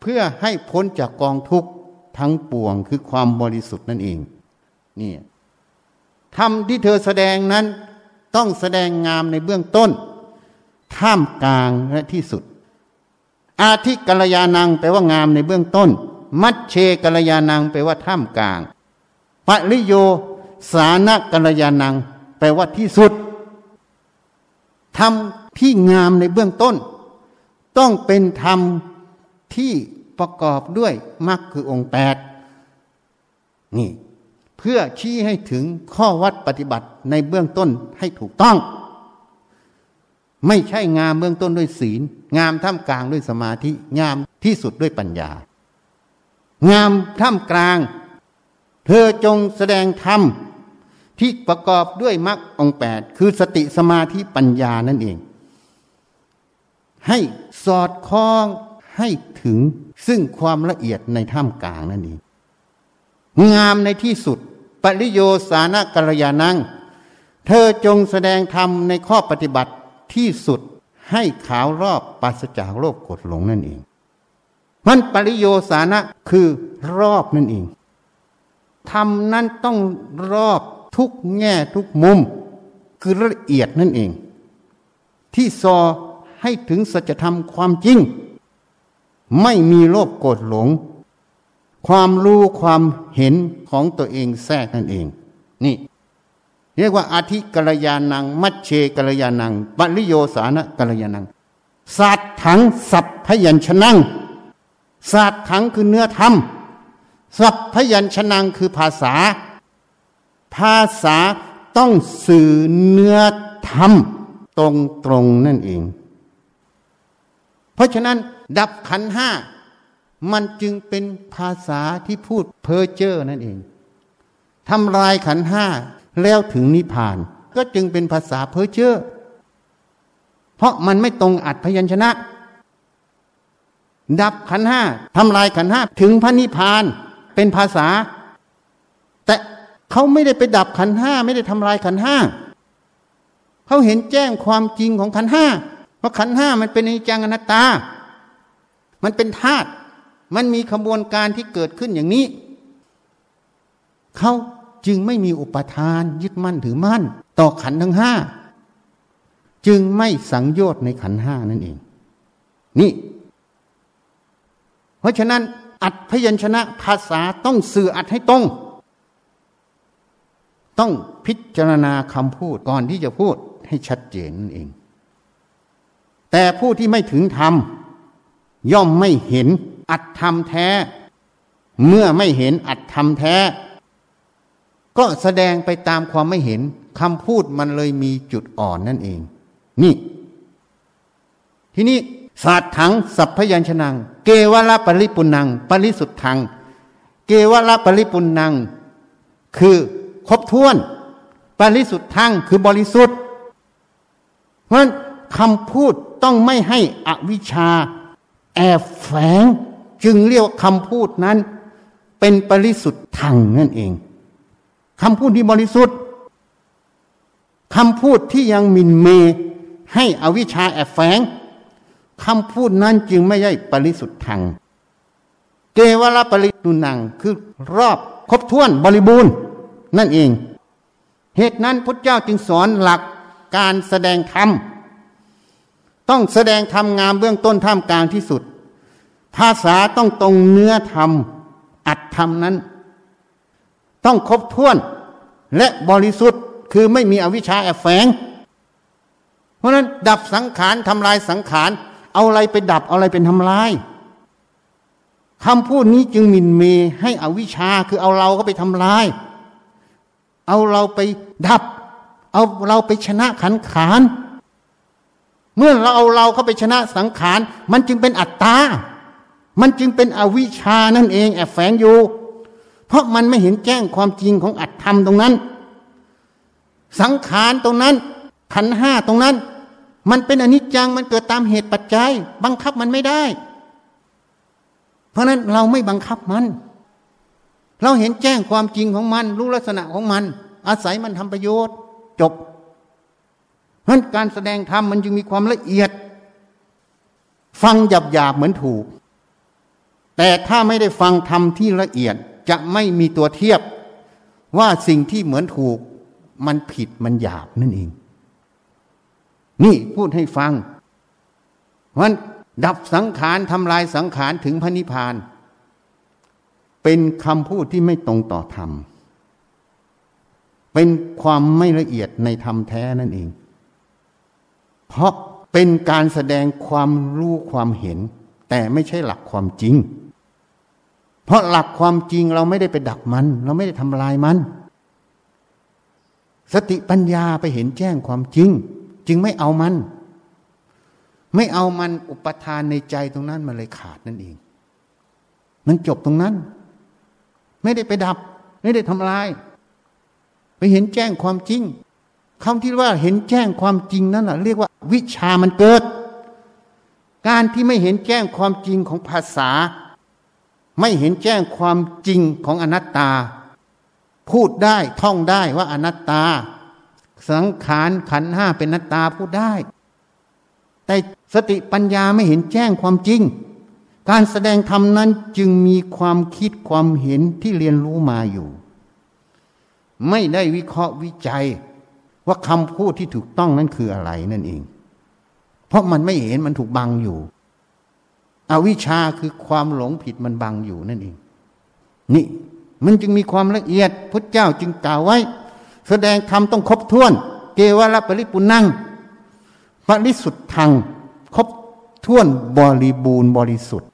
Speaker 1: เพื่อให้พ้นจากกองทุกข์ทั้งปวงคือความบริสุทธิ์นั่นเอง นี่ธรรมที่เธอแสดงนั้นต้องแสดงงามในเบื้องต้น ท่ามกลางและที่สุด อาทิกัลยานังแปลว่างามในเบื้องต้น มัชเชกัลยานังแปลว่าท่ามกลางปริโยสานกัลยานังแปลว่าที่สุดธรรมที่งามในเบื้องต้น ต้องเป็นธรรมที่ประกอบด้วยมรรคคือองค์แปดนี่ เพื่อชี้ให้ถึงข้อวัดปฏิบัติในเบื้องต้นให้ถูกต้อง ไม่ใช่งามเบื้องต้นด้วยศีล งามท่ามกลางด้วยสมาธิ งามที่สุดด้วยปัญญา งามท่ามกลาง เธอจงแสดงธรรมที่ประกอบด้วยมรรคองแปดคือสติสมาธิปัญญานั่นเอง ให้สอดคล้องให้ถึงซึ่งความละเอียดในท่ามกลางนั่นเองงามในที่สุด ปริโยสานกัลยานัง เธอจงแสดงธรรมในข้อปฏิบัติที่สุดให้ขาวรอบปัสจากโลกกดหลงนั่นเอง มันปริโยสานะคือรอบนั่นเองธรรมนั้นต้องรอบทุกแง่ทุกมุม คือละเอียดนั่นเอง ที่ซอให้ถึงสัจธรรมความจริง ไม่มีโลภโกรธหลง ความรู้ความเห็นของตัวเองแทรกนั่นเอง นี่ เรียกว่าอาทิกัลยานัง มัชเชกัลยานังปริโยสานะกัลยานังศาสตร์ถังสัพพยัญชนะศาสตร์ถังคือเนื้อธรรมสัพพยัญชนะคือภาษา ภาษาต้องสื่อเนื้อธรรมตรงตรงนั่นเอง เพราะฉะนั้น ดับขันห้า มันจึงเป็นภาษาที่พูดเพ้อเจ้อนั่นเองทำลายขันห้าแล้วถึงนิพพาน ก็จึงเป็นภาษาเพ้อเจ้อเพราะมันไม่ตรงอัดพยัญชนะ ดับขันห้าทำลายขันห้าถึงพระนิพพานเป็นภาษา แต่เขาไม่ได้ไปดับขันห้าไม่ได้ทำลายขันห้าเขาเห็นแจ้งความจริงของขันห้าว่าขันห้ามันเป็นอนิจจังอนัตตา มันเป็นธาตุ มันมีขบวนการที่เกิดขึ้นอย่างนี้ เขาจึงไม่มีอุปทานยึดมั่นถือมั่น ต่อขันทั้งห้า จึงไม่สังโยชน์ในขันห้านั่นเอง นี่ เพราะฉะนั้น อัดพยัญชนะภาษาต้องสื่ออัดให้ตรง ต้องพิจารณาคำพูดก่อนที่จะพูดให้ชัดเจนนั่นเอง แต่ผู้ที่ไม่ถึงธรรมย่อมไม่เห็น อัตธรรมแท้ เมื่อไม่เห็นอัตธรรมแท้ ก็แสดงไปตามความไม่เห็นคำพูดมันเลยมีจุดอ่อนนั่นเอง นี่ ทีนี้ศาสตร์ถังสัพพยัญชนะเกวละปริปุนัง ปริสุทธัง เกวละปริปุนัง คือครบถ้วน ปริสุทธังคือบริสุทธิ์ เพราะคำพูดต้องไม่ให้อวิชชา แอบแฝง จึงเรียกว่าคำพูดนั้น เป็นปริสุทธิ์ทางนั่นเองคำพูดที่บริสุทธิ์คำพูดที่ยังมินเม ให้อวิชชาแอบแฝงคำพูดนั้นจึงไม่ใช่ปริสุทธิ์ทางเกวรปริตุนังคือรอบครบถ้วนบริบูรณ์นั่นเอง เหตุนั้นพระเจ้าจึงสอนหลักการแสดงธรรม ต้องแสดงธรรมงามเบื้องต้นท่ามกลางที่สุด ภาษาต้องตรงเนื้อธรรม อัดธรรมนั้น ต้องครบถ้วนและบริสุทธิ์คือไม่มีอวิชชาแอบแฝง เพราะนั้นดับสังขารทำลายสังขาร เอาอะไรไปดับเอาอะไรเป็นทำลายคำพูดนี้จึงมินเมให้อวิชชาคือเอาเราก็ไปทำลาย เอาเราไปดับ เอาเราไปชนะขันขาน เมื่อเราเอาเราเข้าไปชนะสังขาร มันจึงเป็นอัตตา มันจึงเป็นอวิชานั่นเองแอบแฝงอยู่ เพราะมันไม่เห็นแจ้งความจริงของอัตธรรมตรงนั้น สังขารตรงนั้น ขันห้าตรงนั้น มันเป็นอนิจจังมันเกิดตามเหตุปัจจัย บังคับมันไม่ได้ เพราะนั้นเราไม่บังคับมัน เราเห็นแจ้งความจริงของมัน รู้ลักษณะของมัน อาศัยมันทำประโยชน์ จบเพราะการแสดงธรรมมันจึงมีความละเอียด ฟังหยาบหยาบเหมือนถูก แต่ถ้าไม่ได้ฟังธรรมที่ละเอียดจะไม่มีตัวเทียบว่าสิ่งที่เหมือนถูกมันผิดมันหยาบนั่นเอง นี่พูดให้ฟังวันดับสังขารทำลายสังขารถึงพระนิพพาน เป็นคำพูดที่ไม่ตรงต่อธรรม เป็นความไม่ละเอียดในธรรมแท้นั่นเอง เพราะเป็นการแสดงความรู้ความเห็น แต่ไม่ใช่หลักความจริง เพราะหลักความจริงเราไม่ได้ไปดับมัน เราไม่ได้ทำลายมัน สติปัญญาไปเห็นแจ้งความจริง จึงไม่เอามัน ไม่เอามันอุปทานในใจตรงนั้นมันเลยขาดนั่นเอง มันจบตรงนั้น ไม่ได้ไปดับ ไม่ได้ทำลาย ไปเห็นแจ้งความจริงคำที่ว่าเห็นแจ้งความจริงนั่นแหะเรียกว่า วิชามันเกิด การที่ไม่เห็นแจ้งความจริงของภาษา ไม่เห็นแจ้งความจริงของอนัตตา พูดได้ท่องได้ว่าอนัตตา สังขารขันห้าเป็นนัตตาพูดได้ แต่สติปัญญาไม่เห็นแจ้งความจริง การแสดงธรรมนั้นจึงมีความคิดความเห็นที่เรียนรู้มาอยู่ ไม่ได้วิเคราะห์วิจัยว่าคำพูดที่ถูกต้องนั้นคืออะไรนั่นเอง เพราะมันไม่เห็นมันถูกบังอยู่ อวิชชาคือความหลงผิดมันบังอยู่นั่นเอง นี่มันจึงมีความละเอียดพระเจ้าจึงกล่าวไว้ แสดงธรรมต้องครบถ้วน เกวรปริปุนังปริสุทธ์ทางครบถ้วนบริบูรณ์บริสุทธิ์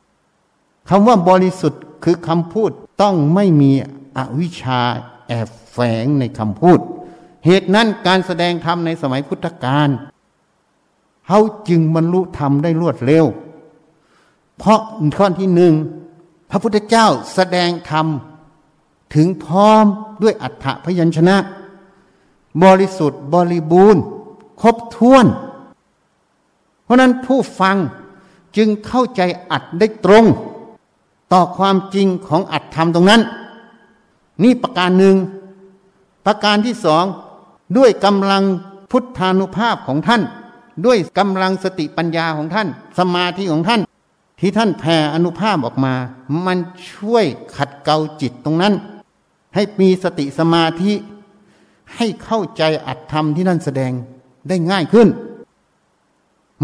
Speaker 1: คำว่าบริสุทธิ์คือคำพูดต้องไม่มีอวิชชาแอบแฝงในคำพูด เหตุนั้นการแสดงธรรมในสมัยพุทธกาล เขาจึงบรรลุธรรมได้รวดเร็ว เพราะข้อที่หนึ่งพระพุทธเจ้าแสดงธรรมถึงพร้อมด้วยอัฏฐพยัญชนะ บริสุทธิ์บริบูรณ์ ครบถ้วน เพราะนั้นผู้ฟังจึงเข้าใจอัดได้ตรง ต่อความจริงของอัดธรรมตรงนั้น นี่ประการหนึ่ง ประการที่สองด้วยกำลังพุทธานุภาพของท่าน ด้วยกำลังสติปัญญาของท่าน สมาธิของท่าน ที่ท่านแผ่อนุภาพออกมา มันช่วยขัดเกลาจิตตรงนั้น ให้มีสติสมาธิ ให้เข้าใจอัตธรรมที่นั่นแสดงได้ง่ายขึ้น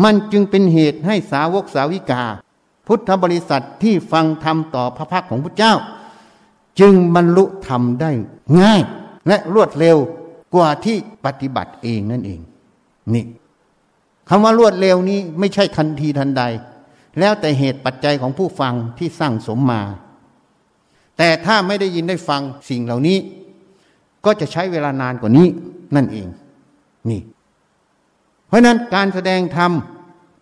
Speaker 1: มันจึงเป็นเหตุให้สาวกสาวิกา พุทธบริษัทที่ฟังธรรมต่อพระพักของพระเจ้า จึงบรรลุธรรมได้ง่าย และรวดเร็วกว่าที่ปฏิบัติเองนั่นเองนี่ คำว่ารวดเร็วนี้ไม่ใช่ทันทีทันใด แล้วแต่เหตุปัจจัยของผู้ฟังที่สร้างสมมา แต่ถ้าไม่ได้ยินได้ฟังสิ่งเหล่านี้ ก็จะใช้เวลานานกว่านี้นั่นเอง นี่ เพราะนั้นการแสดงธรรม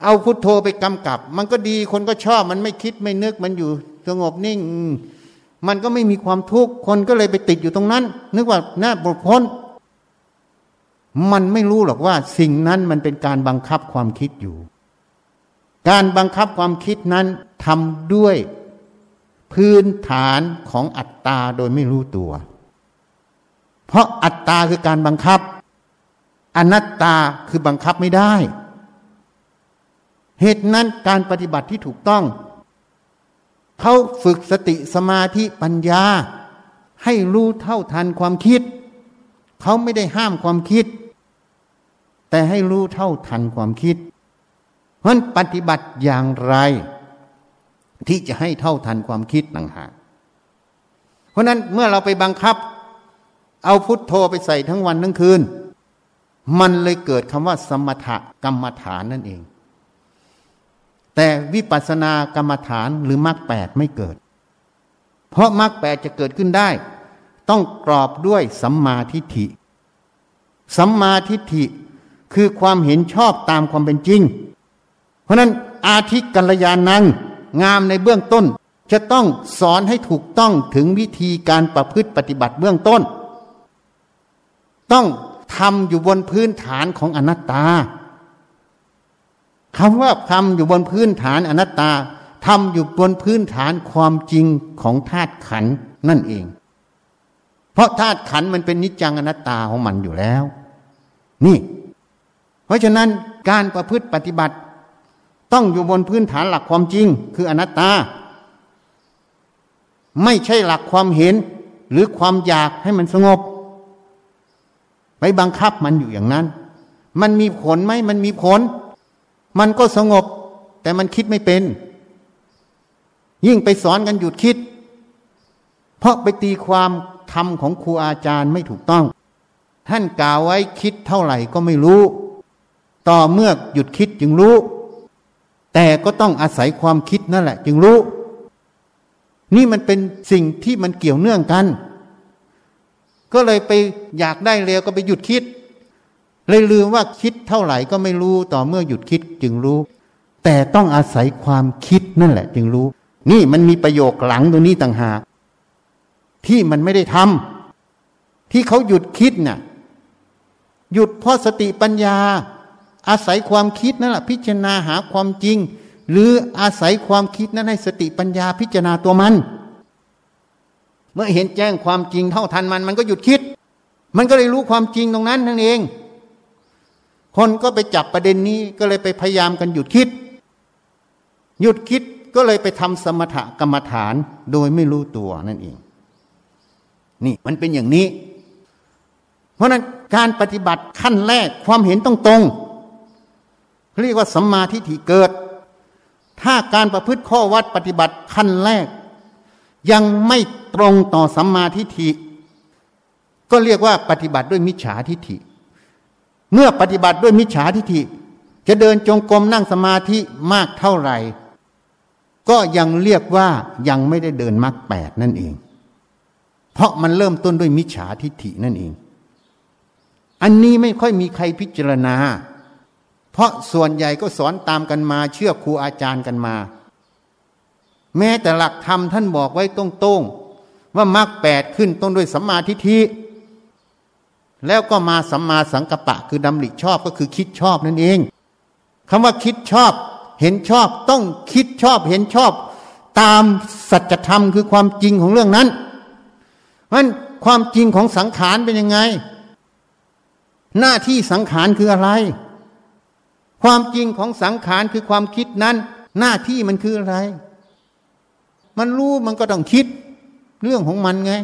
Speaker 1: เอาพุทโธไปกำกับ มันก็ดีคนก็ชอบ มันไม่คิดไม่นึกมันอยู่สงบนิ่ง มันก็ไม่มีความทุกข์คนก็เลยไปติดอยู่ตรงนั้น นึกว่าน่าปลดพ้น มันไม่รู้หรอกว่าสิ่งนั้นมันเป็นการบังคับความคิดอยู่ การบังคับความคิดนั้นทำด้วยพื้นฐานของอัตตาโดยไม่รู้ตัว เพราะอัตตาคือการบังคับ อนัตตาคือบังคับไม่ได้ เหตุนั้นการปฏิบัติที่ถูกต้องเขาฝึกสติสมาธิปัญญา ให้รู้เท่าทันความคิด เขาไม่ได้ห้ามความคิด แต่ให้รู้เท่าทันความคิด เพราะปฏิบัติอย่างไร ที่จะให้เท่าทันความคิดต่างหากเพราะนั้นเมื่อเราไปบังคับ เอาพุทโธไปใส่ทั้งวันทั้งคืน มันเลยเกิดคำว่า สมถกรรมฐานนั่นเอง แต่วิปัสสนากรรมฐานหรือมรรคแปดไม่เกิด เพราะมรรคแปดจะเกิดขึ้นได้ ต้องกรอบด้วยสัมมาทิฏฐิ สัมมาทิฏฐิคือความเห็นชอบตามความเป็นจริง เพราะนั้นอาทิกัลยาณัง งามในเบื้องต้น จะต้องสอนให้ถูกต้องถึงวิธีการประพฤติปฏิบัติเบื้องต้น ต้องทำอยู่บนพื้นฐานของอนัตตาคำว่าทำอยู่บนพื้นฐานอนัตตาทำอยู่บนพื้นฐานความจริงของธาตุขันนั่นเอง เพราะธาตุขันมันเป็นนิจจังอนัตตาของมันอยู่แล้ว นี่ เพราะฉะนั้นการประพฤติปฏิบัติ ต้องอยู่บนพื้นฐานหลักความจริง คืออนัตตา ไม่ใช่หลักความเห็นหรือความอยากให้มันสงบ ไปบังคับมันอยู่อย่างนั้น มันมีผลไหมมันมีผล มันก็สงบ แต่มันคิดไม่เป็น ยิ่งไปสอนกันหยุดคิด เพราะไปตีความ ธรรมของครูอาจารย์ไม่ถูกต้อง ท่านกล่าวไว้คิดเท่าไหร่ก็ไม่รู้ ต่อเมื่อหยุดคิดจึงรู้ แต่ก็ต้องอาศัยความคิดนั่นแหละ จึงรู้ นี่มันเป็นสิ่งที่มันเกี่ยวเนื่องกัน ก็เลยไปอยากได้เร็วก็ไปหยุดคิด เลยลืมว่าคิดเท่าไหร่ก็ไม่รู้ ต่อเมื่อหยุดคิดจึงรู้ แต่ต้องอาศัยความคิดนั่นแหละ จึงรู้ นี่มันมีประโยคหลังตรงนี้ต่างหาก ที่มันไม่ได้ทำที่เขาหยุดคิดน่ะหยุดเพราะสติปัญญา อาศัยความคิดนั่นแหละพิจารณาหาความจริง หรืออาศัยความคิดนั้นให้สติปัญญาพิจารณาตัวมัน เมื่อเห็นแจ้งความจริงเท่าทันมันมันก็หยุดคิด มันก็เลยรู้ความจริงตรงนั้นนั่นเอง คนก็ไปจับประเด็นนี้ก็เลยไปพยายามกันหยุดคิด หยุดคิดก็เลยไปทำสมถกรรมฐานโดยไม่รู้ตัวนั่นเอง นี่มันเป็นอย่างนี้ เพราะนั้นการปฏิบัติขั้นแรกความเห็นต้องตรงเรียกว่าสัมมาทิฏฐิเกิด ถ้าการประพฤติข้อวัดปฏิบัติขั้นแรก ยังไม่ตรงต่อสัมมาทิฏฐิ ก็เรียกว่าปฏิบัติด้วยมิจฉาทิฏฐิ เมื่อปฏิบัติด้วยมิจฉาทิฏฐิ จะเดินจงกรมนั่งสมาธิมากเท่าไหร่ ก็ยังเรียกว่ายังไม่ได้เดินมรรคแปดนั่นเอง เพราะมันเริ่มต้นด้วยมิจฉาทิฏฐินั่นเอง อันนี้ไม่ค่อยมีใครพิจารณา เพราะส่วนใหญ่ก็สอนตามกันมา เชื่อครูอาจารย์กันมา แม้แต่หลักธรรมท่านบอกไว้ตรงๆ ว่ามรรคแปดขึ้นต้นด้วยสัมมาทิฏฐิแล้วก็มาสัมมาสังกัปปะคือดำริชอบก็คือคิดชอบนั่นเองคำว่าคิดชอบ เห็นชอบต้องคิดชอบเห็นชอบ ตามสัจธรรมคือความจริงของเรื่องนั้น เพราะความจริงของสังขารเป็นยังไง หน้าที่สังขารคืออะไร ความจริงของสังขารคือความคิดนั้น หน้าที่มันคืออะไร มันรู้มันก็ต้องคิด เรื่องของมันไง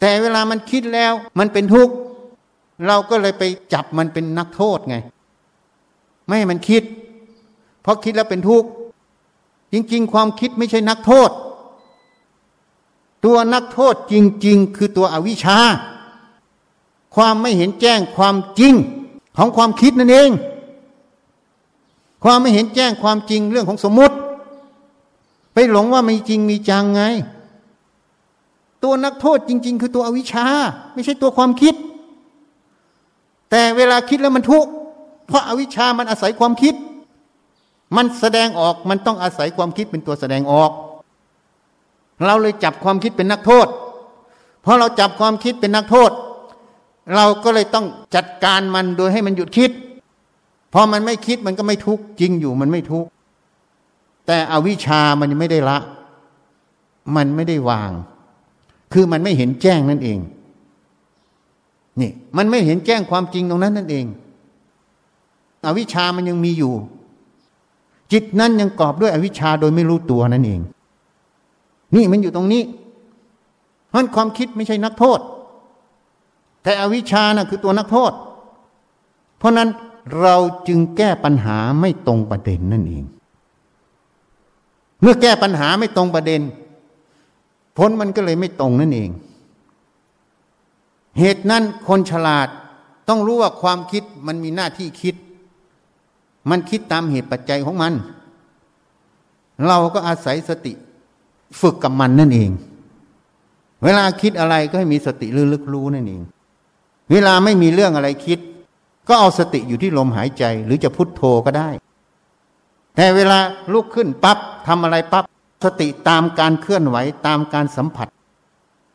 Speaker 1: แต่เวลามันคิดแล้ว มันเป็นทุกข์เราก็เลยไปจับมันเป็นนักโทษไง ไม่ให้มันคิด เพราะคิดแล้วเป็นทุกข์จริง ๆ ความคิดไม่ใช่นักโทษ ตัวนักโทษจริง ๆ คือตัวอวิชชา ความไม่เห็นแจ้งความจริงของความคิดนั่นเอง ความไม่เห็นแจ้งความจริงเรื่องของสมมติ ไปหลงว่ามีจริงมีจังไง ตัวนักโทษจริง ๆ คือตัวอวิชชา ไม่ใช่ตัวความคิด แต่เวลาคิดแล้วมันทุกข์เพราะอาวิชชามันอาศัยความคิด มันแสดงออกมันต้องอาศัยความคิดเป็นตัวแสดงออก เราเลยจับความคิดเป็นนักโทษ เพราะเราจับความคิดเป็นนักโทษ เราก็เลยต้องจัดการมันโดยให้มันหยุดคิด พอมันไม่คิดมันก็ไม่ทุกข์จริงอยู่มันไม่ทุกข์แต่อวิชามันไม่ได้ละ มันไม่ได้วาง คือมันไม่เห็นแจ้งนั่นเองนี่มันไม่เห็นแจ้งความจริงตรงนั้นนั่นเอง อวิชามันยังมีอยู่ จิตนั้นยังกรอบด้วยอวิชาโดยไม่รู้ตัวนั่นเอง นี่มันอยู่ตรงนี้เพราะความคิดไม่ใช่นักโทษ แต่อวิชานะ่ะคือตัวนักโทษ เพราะนั้นเราจึงแก้ปัญหาไม่ตรงประเด็นนั่นเอง เมื่อแก้ปัญหาไม่ตรงประเด็น ผลมันก็เลยไม่ตรงนั่นเอง เหตุนั้นคนฉลาดต้องรู้ว่าความคิดมันมีหน้าที่คิด มันคิดตามเหตุปัจจัยของมัน เราก็อาศัยสติ ฝึกกับมันนั่นเอง เวลาคิดอะไรก็ให้มีสติลึกๆรู้นั่นเอง เวลาไม่มีเรื่องอะไรคิด ก็เอาสติอยู่ที่ลมหายใจ หรือจะพุทโธก็ได้ แต่เวลาลุกขึ้นปับ๊บทำอะไรปับ๊บสติตามการเคลื่อนไหวตามการสัมผัส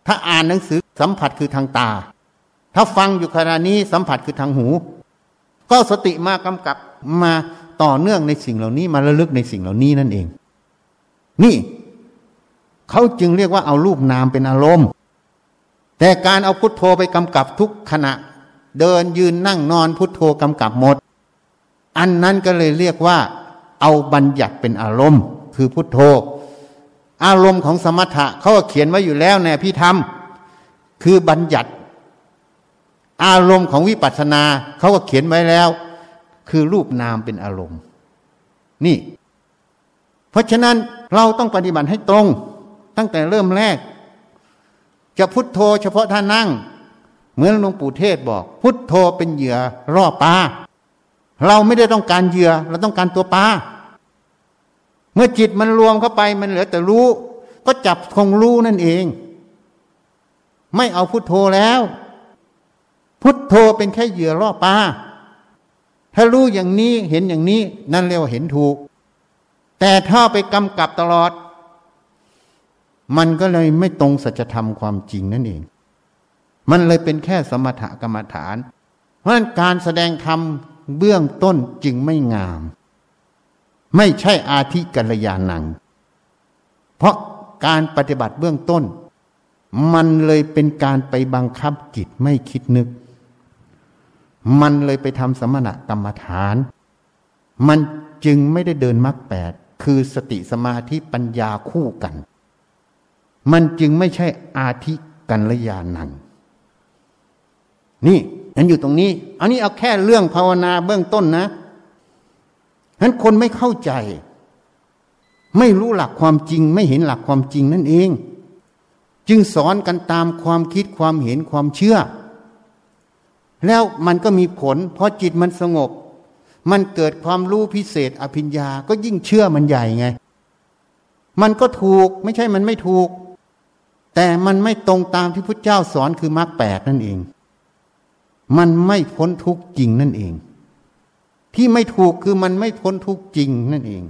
Speaker 1: ถ้าอ่านหนังสือสัมผัสคือทางตา ถ้าฟังอยู่ขณะนี้สัมผัสคือทางหู ก็สติมากำกับมาต่อเนื่องในสิ่งเหล่านี้มาระลึกในสิ่งเหล่านี้นั่นเอง นี่ เขาจึงเรียกว่าเอารูปนามเป็นอารมณ์ แต่การเอาพุทโธไปกำกับทุกขณะ เดินยืนนั่งนอนพุทโธกำกับหมด อันนั้นก็เลยเรียกว่า เอาบัญญัติเป็นอารมณ์ คือพุทโธ อารมณ์ของสมถะเขาเขียนไว้อยู่แล้วในพี่ธรรม คือบัญญัติ อารมณ์ของวิปัสสนาเขาก็เขียนไว้แล้ว คือรูปนามเป็นอารมณ์ นี่ เพราะฉะนั้นเราต้องปฏิบัติให้ตรง ตั้งแต่เริ่มแรก จะพุทโธเฉพาะท่านั่ง เหมือนหลวงปู่เทศบอก พุทโธเป็นเหยื่อล่อปลาเราไม่ได้ต้องการเหยื่อเราต้องการตัวปลาเมื่อจิตมันรวมเข้าไปมันเหลือแต่รู้ ก็จับคงรู้นั่นเอง ไม่เอาพุทโธแล้ว พุทโธเป็นแค่เหยื่อล่อปลาถ้ารู้อย่างนี้เห็นอย่างนี้นั่นเรียกว่าเห็นถูก แต่ถ้าไปกำกับตลอด มันก็เลยไม่ตรงสัจธรรมความจริงนั่นเอง มันเลยเป็นแค่สมถกรรมฐาน เพราะนั้นการแสดงธรรมเบื้องต้นจึงไม่งาม ไม่ใช่อาธิกัลยาณัง เพราะการปฏิบัติเบื้องต้น มันเลยเป็นการไปบังคับจิตไม่คิดนึก มันเลยไปทำสมณะกรรมฐาน มันจึงไม่ได้เดินมรรคแปดคือสติสมาธิปัญญาคู่กัน มันจึงไม่ใช่อาธิกัลยาณัง นี่นันอยู่ตรงนี้ อันนี้เอาแค่เรื่องภาวนาเบื้องต้นนะฉะนั้นคนไม่เข้าใจ ไม่รู้หลักความจริง ไม่เห็นหลักความจริงนั่นเอง จึงสอนกันตามความคิดความเห็นความเชื่อ แล้วมันก็มีผล เพอจิตมันสงบ มันเกิดความรู้พิเศษ อภิญญา ก็ยิ่งเชื่อมันใหญ่ไง มันก็ถูกไม่ใช่มันไม่ถูก แต่มันไม่ตรงตามที่พระเจ้าสอนคือมรรคแปดนั่นเอง มันไม่พ้นทุกจริงนั่นเอง ที่ไม่ถูกคือมันไม่พ้นทุกจริงนั่นเอง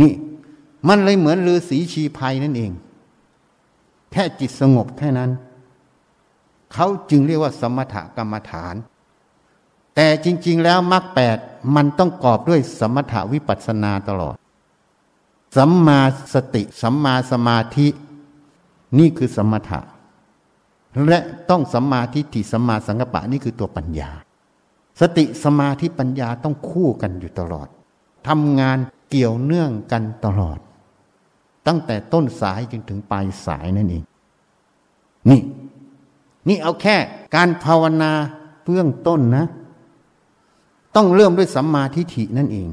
Speaker 1: นี่ มันเลยเหมือนฤาษีชีภัยนั่นเอง แค่จิตสงบแค่นั้น เขาจึงเรียกว่าสมถกรรมฐาน แต่จริง ๆ แล้วมรรคแปดมันต้องกอบด้วยสมถวิปัสสนาตลอด สัมมาสติ สัมมาสมาธิ นี่คือสมถะ และต้องสัมมาทิฏฐิสัมมาสังกปะนี่คือตัวปัญญา สติสมาธิปัญญาต้องคู่กันอยู่ตลอดทำงานเกี่ยวเนื่องกันตลอด ตั้งแต่ต้นสายจนถึงปลายสายนั่นเอง นี่ นี่เอาแค่การภาวนาเบื้องต้นนะ ต้องเริ่มด้วยสัมมาทิฏฐินั่นเอง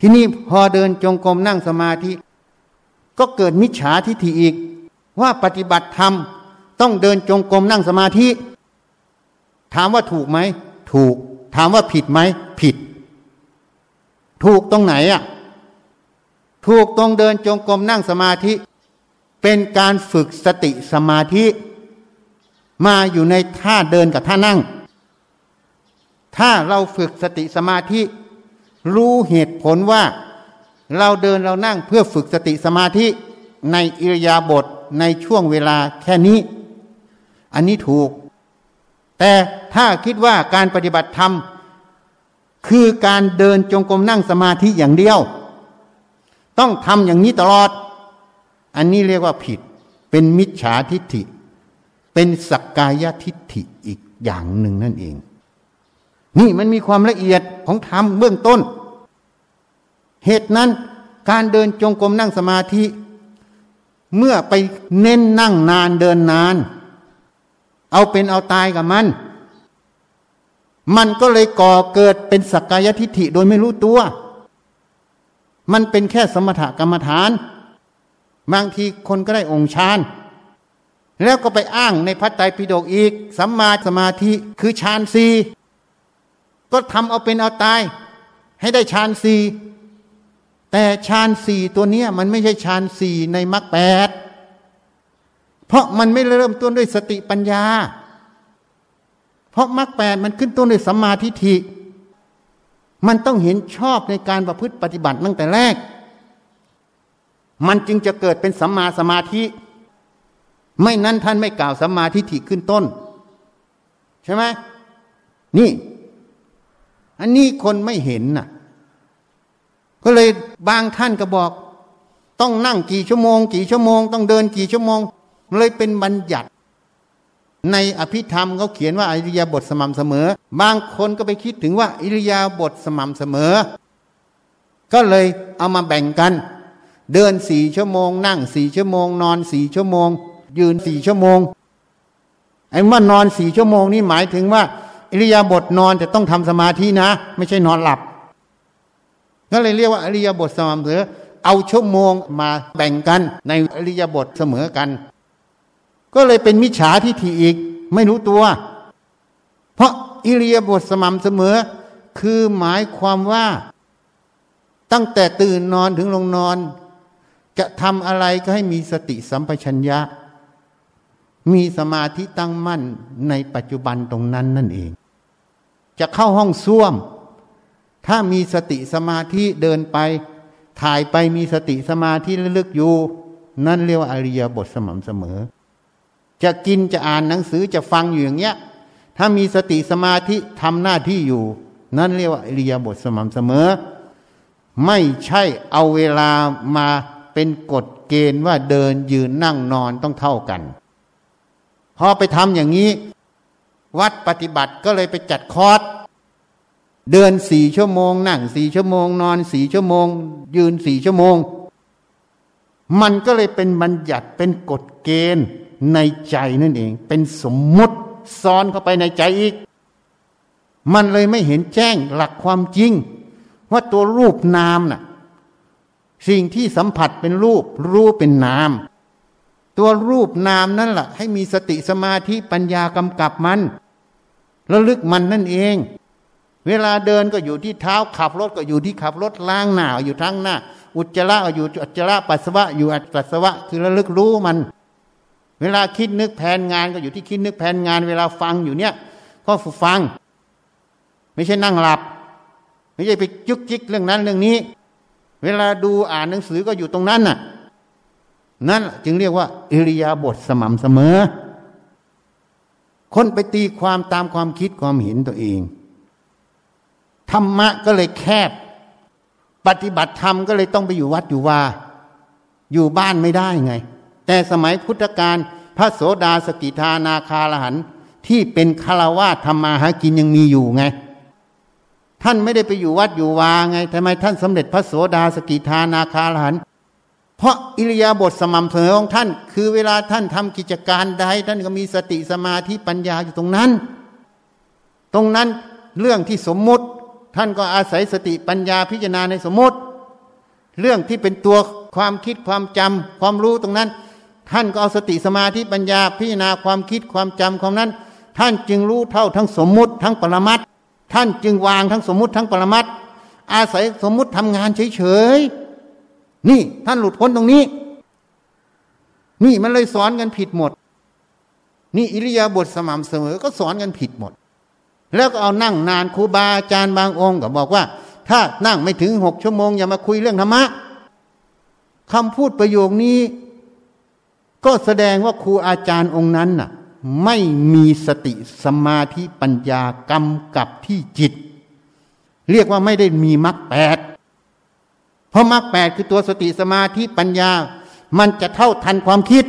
Speaker 1: ทีนี้พอเดินจงกรมนั่งสมาธิ ก็เกิดมิจฉาทิฏฐิอีก ว่าปฏิบัติธรรมต้องเดินจงกรมนั่งสมาธิ ถามว่าถูกไหม ถูก ถามว่าผิดไหม ผิด ถูกตรงไหนอะ ถูกตรงเดินจงกรมนั่งสมาธิ เป็นการฝึกสติสมาธิ มาอยู่ในท่าเดินกับท่านั่ง ถ้าเราฝึกสติสมาธิ รู้เหตุผลว่า เราเดินเรานั่งเพื่อฝึกสติสมาธิในอิริยาบถในช่วงเวลาแค่นี้ อันนี้ถูก แต่ถ้าคิดว่าการปฏิบัติธรรม คือการเดินจงกรมนั่งสมาธิอย่างเดียว ต้องทำอย่างนี้ตลอด อันนี้เรียกว่าผิด เป็นมิจฉาทิฏฐิ เป็นสักกายทิฏฐิอีกอย่างหนึ่งนั่นเอง นี่มันมีความละเอียดของธรรมเบื้องต้น เหตุนั้นการเดินจงกรมนั่งสมาธิ เมื่อไปเน้นนั่งนานเดินนาน เอาเป็นเอาตายกับมัน มันก็เลยก่อเกิดเป็นสักกายทิฏฐิโดยไม่รู้ตัว มันเป็นแค่สมถกรรมฐาน บางทีคนก็ได้องค์ฌานแล้วก็ไปอ้างในพระไตรปิฎกอีก สัมมาสมาธิคือฌานสีก็ทำเอาเป็นเอาตาย ให้ได้ฌานสี แต่ฌานสี่ตัวเนี้ยมันไม่ใช่ฌานสี่ในมรรคแปดเพราะมันไม่เริ่มต้นด้วยสติปัญญา เพราะมรรคแปดมันขึ้นต้นด้วยสัมมาทิฏฐิ มันต้องเห็นชอบในการประพฤติปฏิบัติตั้งแต่แรก มันจึงจะเกิดเป็นสัมมาสมาธิ ไม่นั้นท่านไม่กล่าวสัมมาทิฏฐิขึ้นต้น ใช่ไหมนี่ อันนี้คนไม่เห็นน่ะ ก็เลยบางท่านก็บอก ต้องนั่งกี่ชั่วโมง กี่ชั่วโมง ต้องเดินกี่ชั่วโมง เลยเป็นบัญญัติ ในอภิธรรมเขาเขียนว่าอิริยาบถสม่ำเสมอ บางคนก็ไปคิดถึงว่า อิริยาบถสม่ำเสมอ ก็เลยเอามาแบ่งกัน เดินสี่ชั่วโมง นั่งสี่ชั่วโมง นอนสี่ชั่วโมง ยืนสี่ชั่วโมงไอ้เมื่อนอนสี่ชั่วโมงนี่หมายถึงว่า อิริยาบถนอนแต่ต้องทำสมาธินะ ไม่ใช่นอนหลับ ก็เลยเรียกว่าอริยบทสม่ำเสมอเอาชั่วโมงมาแบ่งกันในอริยบทเสมอกัน ก็เลยเป็นมิจฉาทิฏฐิอีกไม่รู้ตัว เพราะอิริยาบทสม่ำเสมอ คือหมายความว่า ตั้งแต่ตื่นนอนถึงลงนอน จะทำอะไรก็ให้มีสติสัมปชัญญะ มีสมาธิตั้งมั่นในปัจจุบันตรงนั้นนั่นเอง จะเข้าห้องส้วม ถ้ามีสติสมาธิเดินไป ถ่ายไปมีสติสมาธิลึกอยู่ นั่นเรียกว่าอริยบทสม่ำเสมอ จะกินจะอ่านหนังสือจะฟังอยู่อย่างเงี้ย ถ้ามีสติสมาธิทำหน้าที่อยู่ นั่นเรียกว่าอริยบทสม่ำเสมอ ไม่ใช่เอาเวลามาเป็นกฎเกณฑ์ว่าเดินยืนนั่งนอนต้องเท่ากัน พอไปทำอย่างนี้ วัดปฏิบัติก็เลยไปจัดคอร์ส เดินสี่ชั่วโมง นั่งสี่ชั่วโมง นอนสี่ชั่วโมง ยืนสี่ชั่วโมง มันก็เลยเป็นบัญญัติเป็นกฎเกณฑ์ในใจนั่นเอง เป็นสมมุติซ้อนเข้าไปในใจอีก มันเลยไม่เห็นแจ้งหลักความจริง ว่าตัวรูปนามน่ะ สิ่งที่สัมผัสเป็นรูป รูปเป็นนาม ตัวรูปนามนั่นแหละให้มีสติสมาธิปัญญากำกับมันระลึกมันนั่นเอง เวลาเดินก็อยู่ที่เท้าขับรถก็อยู่ที่ขับรถล้างหน้าอยู่ทั้งหน้า อุจจาระอยู่อุจจาระปัสสาวะอยู่อัปัสสาวะคือระลึกรู้มัน เวลาคิดนึกแผนงานก็อยู่ที่คิดนึกแผนงาน เวลาฟังอยู่เนี่ยก็ฝึกฟัง ไม่ใช่นั่งหลับ ไม่ใช่ไปจุกจิกเรื่องนั้นเรื่องนี้ เวลาดูอ่านหนังสือก็อยู่ตรงนั้นน่ะ นั่นจึงเรียกว่าอิริยาบถสม่ำเสมอ คนไปตีความตามความคิดความเห็นตัวเอง ธรรมะก็เลยแคบ ปฏิบัติธรรมก็เลยต้องไปอยู่วัดอยู่ว่าอยู่บ้านไม่ได้ไง แต่สมัยพุทธกาลพระโสดาสกิทานาคาลหันที่เป็นคารวาธรรมาหากินยังมีอยู่ไง ท่านไม่ได้ไปอยู่วัดอยู่วาไงทำไมท่านสำเร็จพระโสดาสกิทานาคาลหันเพราะอิริยาบถสม่ำเสมอของท่าน คือเวลาท่านทำกิจการใดท่านก็มีสติสมาธิปัญญาอยู่ตรงนั้น ตรงนั้นเรื่องที่สมมุติ ท่านก็อาศัยสติปัญญาพิจารณาในสมมติ เรื่องที่เป็นตัวความคิดความจำความรู้ตรงนั้น ท่านก็เอาสติสมาธิปัญญาพิจารณาความคิดความจำของนั้น ท่านจึงรู้เท่าทั้งสมมุติทั้งปรมัตท่านจึงวางทั้งสมมุติทั้งปรมัตอาศัยสมมุติทำงานเฉยๆนี่ท่านหลุดพ้นตรงนี้ นี่มันเลยสอนกันผิดหมด นี่อิริยาบถสม่ำเสมอก็สอนกันผิดหมด แล้วก็เอานั่งนานครูบาอาจารย์บางองค์ก็บอกว่า ถ้านั่งไม่ถึงหกชั่วโมงอย่ามาคุยเรื่องธรรมะคำพูดประโยคนี้ ก็แสดงว่าครูอาจารย์องค์นั้นน่ะ ไม่มีสติสมาธิปัญญากำกับที่จิต เรียกว่าไม่ได้มีมรรคแปดเพราะมรรคแปดคือตัวสติสมาธิปัญญา มันจะเท่าทันความคิด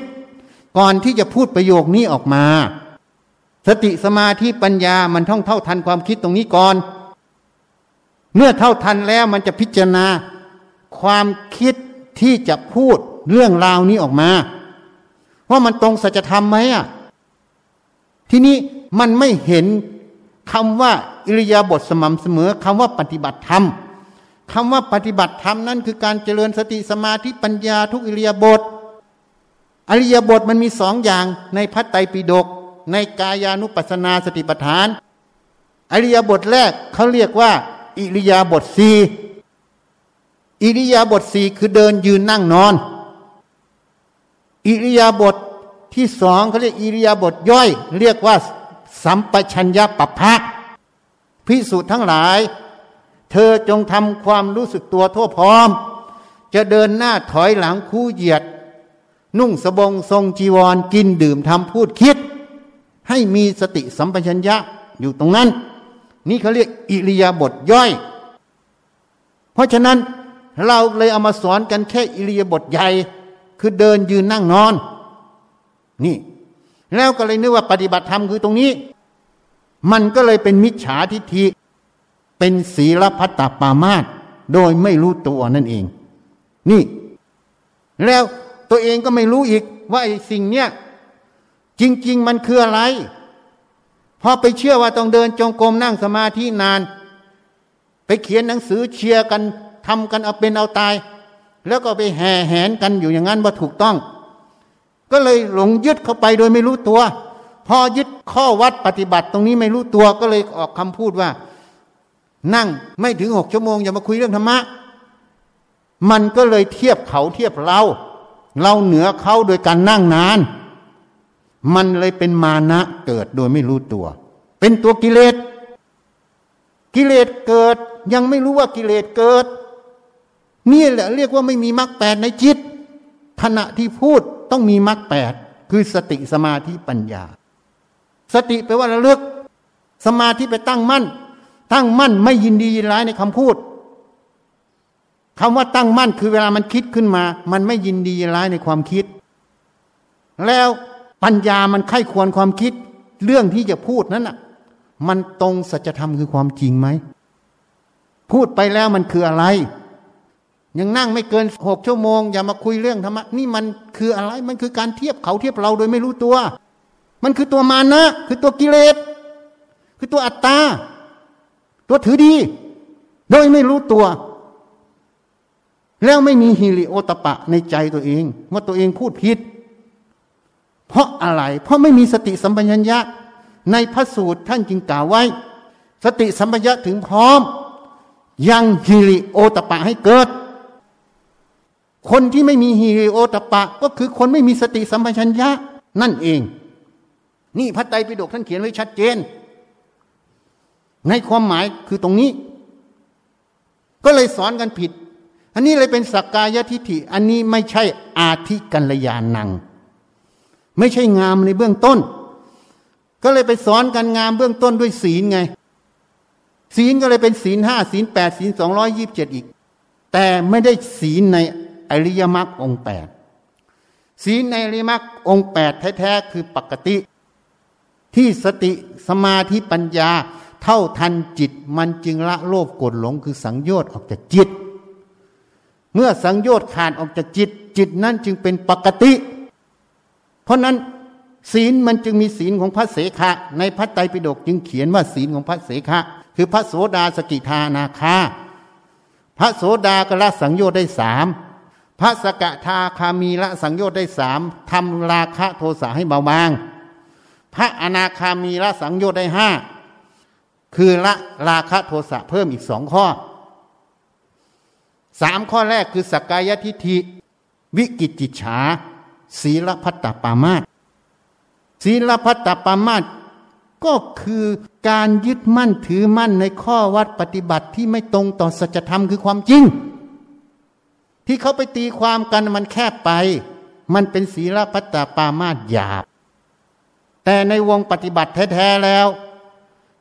Speaker 1: ก่อนที่จะพูดประโยคนี้ออกมา สติสมาธิปัญญามันท่องเท่าทันความคิดตรงนี้ก่อน เมื่อเท่าทันแล้วมันจะพิจารณา ความคิดที่จะพูดเรื่องราวนี้ออกมา ว่ามันตรงสัจธรรมไหมอะทีนี้มันไม่เห็นคำว่าอิริยาบถสม่ำเสมอคำว่าปฏิบัติธรรมคำว่าปฏิบัติธรรมนั้นคือการเจริญสติสมาธิปัญญาทุกอิริยาบถอริยบทมันมีสองอย่างในพัตไตรปิฎก ในกายานุปัสนาสติปัฏฐาน อริยบทแรกเขาเรียกว่า อิริยาบถสี่อิริยาบถสี่คือเดินยืนนั่งนอน อิริยาบถที่สองเขาเรียกอิริยาบถย่อย เรียกว่า สัมปชัญญะปัปภะพิสูจน์ทั้งหลาย เธอจงทำความรู้สึกตัวทั่วพร้อม จะเดินหน้าถอยหลังคู่เหยียด นุ่งสบงทรงจีวรกินดื่มทำพูดคิด ให้มีสติสัมปชัญญะอยู่ตรงนั้น นี่เขาเรียกอิริยาบถย่อย เพราะฉะนั้นเราเลยเอามาสอนกันแค่อิริยาบถใหญ่ คือเดินยืนนั่งนอน นี่ แล้วก็เลยนึกว่าปฏิบัติธรรมคือตรงนี้ มันก็เลยเป็นมิจฉาทิฏฐิเป็นศีลพัตตปามาตโดยไม่รู้ตัวนั่นเอง นี่ แล้วตัวเองก็ไม่รู้อีกว่าไอ้สิ่งเนี้ย จริง ๆ มันคืออะไรพอไปเชื่อว่าต้องเดินจงกรมนั่งสมาธินาน ไปเขียนหนังสือเชียร์กันทำกันเอาเป็นเอาตาย แล้วก็ไปแห่แหนกันอยู่อย่างนั้นว่าถูกต้อง ก็เลยหลงยึดเข้าไปโดยไม่รู้ตัว พอยึดข้อวัดปฏิบัติตรงนี้ไม่รู้ตัวก็เลยออกคำพูดว่า นั่งไม่ถึงหกชั่วโมงอย่ามาคุยเรื่องธรรมะมันก็เลยเทียบเขาเทียบเรา เราเหนือเขาโดยการนั่งนาน มันเลยเป็นมานะเกิดโดยไม่รู้ตัว เป็นตัวกิเลส กิเลสเกิด ยังไม่รู้ว่ากิเลสเกิด นี่แหละเรียกว่าไม่มีมรรคแปดในจิตขณะที่พูดต้องมีมรรคแปดคือสติสมาธิปัญญา สติแปลว่าระลึก สมาธิไปตั้งมั่น ตั้งมั่นไม่ยินดียินร้ายในคำพูดคำว่าตั้งมั่นคือเวลามันคิดขึ้นมา มันไม่ยินดียินร้ายในความคิด แล้ว ปัญญามันไข้ควรความคิด เรื่องที่จะพูดนั้นอะ มันตรงสัจธรรมคือความจริงไหม พูดไปแล้วมันคืออะไร ยังนั่งไม่เกินหกชั่วโมง อย่ามาคุยเรื่องธรรมะนี่มันคืออะไร มันคือการเทียบเขาเทียบเราโดยไม่รู้ตัว มันคือตัวมานะ คือตัวกิเลส คือตัวอัตตา ตัวถือดี โดยไม่รู้ตัวแล้วไม่มีฮิริโอตปะในใจตัวเอง ว่าตัวเองพูดผิด เพราะอะไร เพราะไม่มีสติสัมปชัญญะ ในพระสูตรท่านจึงกล่าวไว้ สติสัมปชัญญะถึงพร้อม ยังฮิริโอตปะให้เกิด คนที่ไม่มีฮิริโอตปะ ก็คือคนไม่มีสติสัมปชัญญะนั่นเอง นี่พระไตรปิฎกท่านเขียนไว้ชัดเจน ในความหมายคือตรงนี้ ก็เลยสอนกันผิด อันนี้เลยเป็นสักกายทิฏฐิ อันนี้ไม่ใช่อาธิกัลยานัง ไม่ใช่งามในเบื้องต้น ก็เลยไปสอนกันงามเบื้องต้นด้วยศีลไง ศีลก็เลยเป็นศีลห้าศีลแปดศีลสองร้อยยิบเจ็ดอีก แต่ไม่ได้ศีลในอริยมรรคองแปดศีลในอริยมรรคองแปดแท้ๆคือปกติ ที่สติสมาธิปัญญา เท่าทันจิตมันจึงละโลภโกรธหลงคือสังโยชน์ออกจากจิต เมื่อสังโยชน์ขาดออกจากจิต จิตนั้นจึงเป็นปกติ ราะนั้นศีลมันจึงมีศีลของพระเสขะ ในพระไตรปิฎกจึงเขียนว่าศีลของพระเสขะ คือพระโสดาสกิทานาคา พระโสดาก็ละสังโยชน์ได้สามพระสกทาคามีละสังโยชน์ได้สามทำราคะโทสะให้เบาบาง พระอนาคามีละสังโยชน์ได้ห้าคือละราคะโทสะเพิ่มอีกสองข้อสามข้อแรกคือสกกายทิฏฐิวิกิจจิฉา ศีลพัตตปามาตศีลพัตตปามาตก็คือการยึดมั่นถือมั่นในข้อวัดปฏิบัติที่ไม่ตรงต่อสัจธรรมคือความจริง ที่เขาไปตีความกันมันแคบไป มันเป็นศีลพัตตปามาตหยาบ แต่ในวงปฏิบัติแท้ๆแล้ว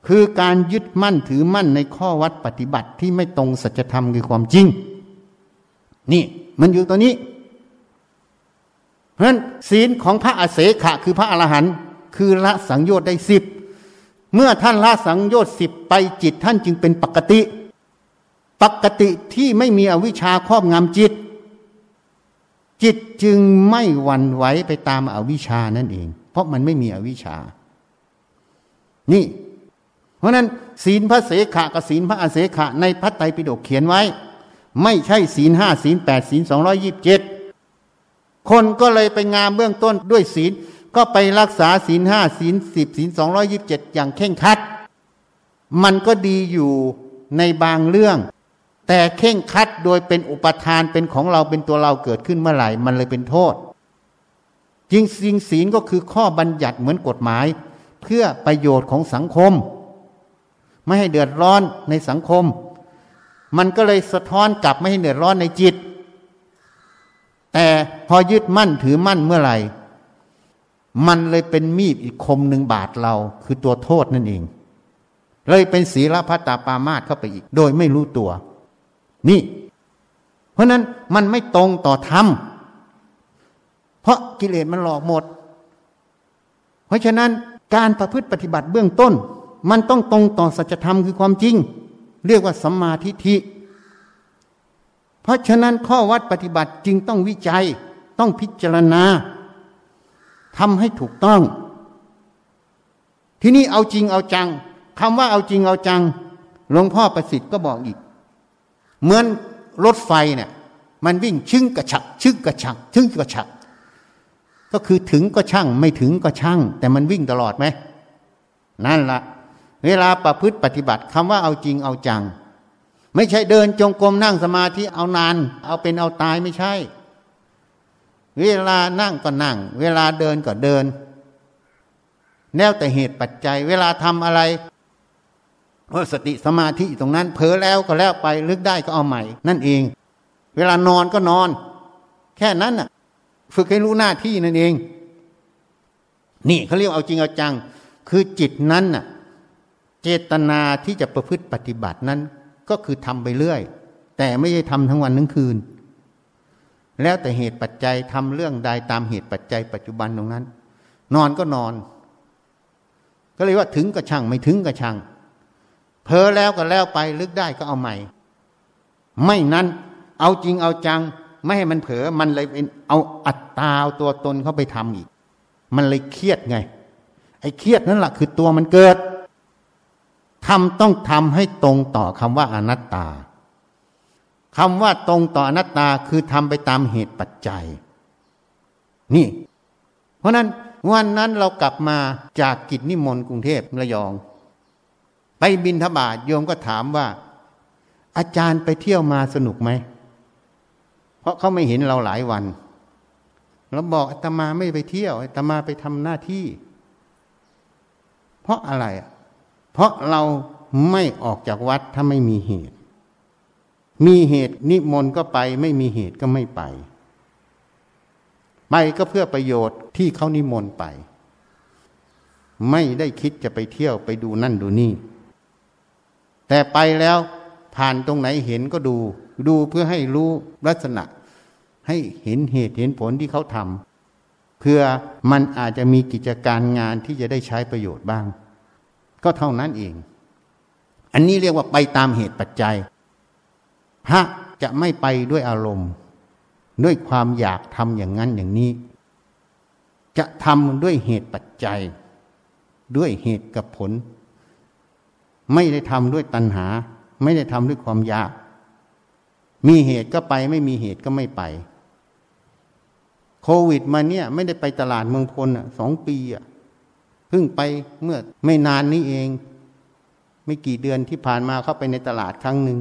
Speaker 1: คือการยึดมั่นถือมั่นในข้อวัดปฏิบัติที่ไม่ตรงสัจธรรมคือความจริง นี่มันอยู่ตัวนี้ เพราะฉะนั้นศีลของพระอเสขะคือพระอรหันต์คือละสังโยชน์ได้สิบเมื่อท่านละสังโยชน์สิบไปจิตท่านจึงเป็นปกติ ปกติที่ไม่มีอวิชชาครอบงำจิต จิตจึงไม่หวั่นไหวไปตามอวิชชานั่นเอง เพราะมันไม่มีอวิชชา นี่ เพราะนั้น ศีลพระเสขะกับศีลพระอเสขะในพระไตรปิฎกเขียนไว้ ไม่ใช่ศีลห้าศีลแปดศีลสองร้อยิบเจ็ด คนก็เลยไปงามเบื้องต้นด้วยศีล ก็ไปรักษาศีลห้าศีลสิบศีลสองร้อยิบเจ็ดอย่างเข่งคัด มันก็ดีอยู่ในบางเรื่อง แต่เข่งคัดโดยเป็นอุปทานเป็นของเราเป็นตัวเราเกิดขึ้นเมื่อไหร่ มันเลยเป็นโทษจริงสิงศีลก็คือข้อบัญญัติเหมือนกฎหมาย เพื่อประโยชน์ของสังคม ไม่ให้เดือดร้อนในสังคม มันก็เลยสะท้อนกลับไม่ให้เดือดร้อนในจิต แต่พอยึดมั่นถือมั่นเมื่อไหร่ มันเลยเป็นมีดอีกคมหนึ่งบาดเรา คือตัวโทษนั่นเอง เลยเป็นศีลพัตตาปามาตเข้าไปอีก โดยไม่รู้ตัว นี่ เพราะนั้นมันไม่ตรงต่อธรรมเพราะกิเลสมันหลอกหมด เพราะฉะนั้นการประพฤติปฏิบัติเบื้องต้น มันต้องตรงต่อสัจธรรมคือความจริง เรียกว่าสัมมาทิฏฐิ เพราะฉะนั้นข้อวัดปฏิบัติจึงต้องวิจัยต้องพิจารณาทำให้ถูกต้อง ที่นี่เอาจริงเอาจังคำว่าเอาจริงเอาจังหลวงพ่อประสิทธิ์ก็บอกอีก เหมือนรถไฟเนี่ยมันวิ่งชึ่งกระฉักชึ่งกระฉักชึ่งกระฉัก ก็คือถึงก็ช่างไม่ถึงก็ช่าง แต่มันวิ่งตลอดไหมนั่นละเวลาประพฤติปฏิบัติคำว่าเอาจริงเอาจัง ไม่ใช่เดินจงกรมนั่งสมาธิเอานาน เอาเป็นเอาตายไม่ใช่ เวลานั่งก็นั่ง เวลาเดินก็เดิน แนวแต่เหตุปัจจัย เวลาทำอะไรว่าสติสมาธิตรงนั้น เผลอแล้วก็แล้วไปลึกได้ก็เอาใหม่ นั่นเอง เวลานอนก็นอน แค่นั้นน่ะ ฝึกให้รู้หน้าที่นั่นเอง นี่เขาเรียกเอาจริงเอาจัง คือจิตนั้นน่ะ เจตนาที่จะประพฤติปฏิบัตินั้น ก็คือทำไปเรื่อย แต่ไม่ใช่ทำทั้งวันทั้งคืน แล้วแต่เหตุปัจจัยทำเรื่องใดตามเหตุปัจจัย ปัจจุบันตรงนั้น นอนก็นอน ก็เลยว่าถึงก็ช่างไม่ถึงก็ช่างเพอแล้วก็แล้วไปลึกได้ก็เอาใหม่ ไม่นั้นเอาจริงเอาจัง ไม่ให้มันเผลอมันเลยเป็นเอาอัตตาเอาตัวตนเข้าไปทำอีก มันเลยเครียดไง ไอ้เครียดนั่นแหละคือตัวมันเกิด ทำต้องทำให้ตรงต่อคำว่าอนัตตาคำว่าตรงต่ออนัตตาคือทำไปตามเหตุปัจจัย นี่ เพราะนั้นวันนั้นเรากลับมาจากกิจนิมนต์กรุงเทพระยอง ไปบินทบาทโยมก็ถามว่า อาจารย์ไปเที่ยวมาสนุกไหม เพราะเขาไม่เห็นเราหลายวันเราบอกอาตมาไม่ไปเที่ยวอาตมาไปทำหน้าที่ เพราะอะไร เพราะเราไม่ออกจากวัดถ้าไม่มีเหตุ มีเหตุนิมนต์ก็ไป ไม่มีเหตุก็ไม่ไป ไปก็เพื่อประโยชน์ที่เขานิมนต์ไป ไม่ได้คิดจะไปเที่ยวไปดูนั่นดูนี่ แต่ไปแล้วผ่านตรงไหนเห็นก็ดู ดูเพื่อให้รู้ลักษณะ ให้เห็นเหตุเห็นผลที่เขาทำเพื่อมันอาจจะมีกิจการงานที่จะได้ใช้ประโยชน์บ้าง ก็เท่านั้นเอง อันนี้เรียกว่าไปตามเหตุปัจจัย พระจะไม่ไปด้วยอารมณ์ ด้วยความอยากทำอย่างนั้นอย่างนี้ จะทำด้วยเหตุปัจจัย ด้วยเหตุกับผล ไม่ได้ทำด้วยตัณหา ไม่ได้ทำด้วยความอยาก มีเหตุก็ไปไม่มีเหตุก็ไม่ไป โควิดมาเนี่ย ไม่ได้ไปตลาดเมืองพลอะสองปีอะ เพิ่งไปเมื่อไม่นานนี้เอง ไม่กี่เดือนที่ผ่านมาเข้าไปในตลาดครั้งหนึ่ง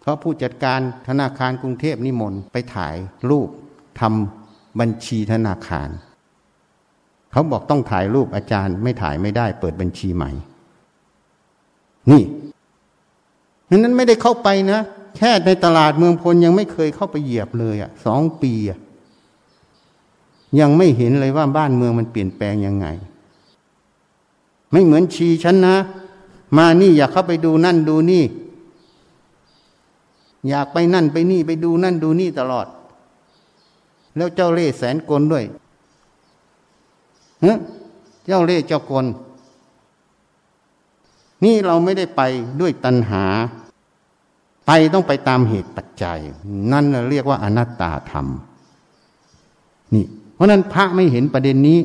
Speaker 1: เพราะผู้จัดการธนาคารกรุงเทพนิมนต์ไปถ่ายรูปทำบัญชีธนาคาร เขาบอกต้องถ่ายรูปอาจารย์ ไม่ถ่ายไม่ได้เปิดบัญชีใหม่ นี่นั้นไม่ได้เข้าไปนะ แค่ในตลาดเมืองพลยังไม่เคยเข้าไปเหยียบเลยอะ่ะสองปีอะ ยังไม่เห็นเลยว่าบ้านเมืองมันเปลี่ยนแปลงยังไง ไม่เหมือนชีฉันนะ มานี่อยากเข้าไปดูนั่นดูนี่ อยากไปนั่นไปนี่ไปดูนั่นดูนี่ตลอด แล้วเจ้าเล่ห์แสนกลด้วยเฮ้เจ้าเล่เจ้ากลนี่เราไม่ได้ไปด้วยตัณหา ไปต้องไปตามเหตุปัจจัย นั่นเรียกว่าอนัตตาธรรม นี่ เพราะนั้นพระไม่เห็นประเด็นนี้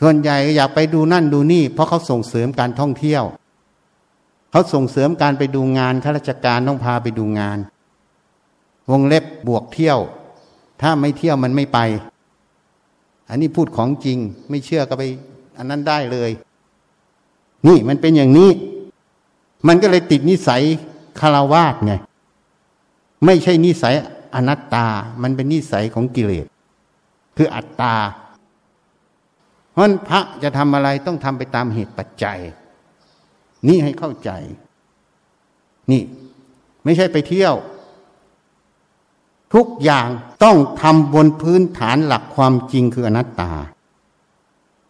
Speaker 1: ส่วนใหญ่อยากไปดูนั่นดูนี่ เพราะเขาส่งเสริมการท่องเที่ยว เขาส่งเสริมการไปดูงานข้าราชการต้องพาไปดูงาน วงเล็บบวกเที่ยว ถ้าไม่เที่ยวมันไม่ไป อันนี้พูดของจริงไม่เชื่อก็ไป อันนั้นได้เลย นี่มันเป็นอย่างนี้ มันก็เลยติดนิสัยคารวาสไงไม่ใช่นิสัยอนัตตา มันเป็นนิสัยของกิเลส คืออัตตาเพราะพระจะทำอะไรต้องทำไปตามเหตุปัจจัย นี่ให้เข้าใจ นี่ ไม่ใช่ไปเที่ยว ทุกอย่างต้องทำบนพื้นฐานหลักความจริงคืออนัตตา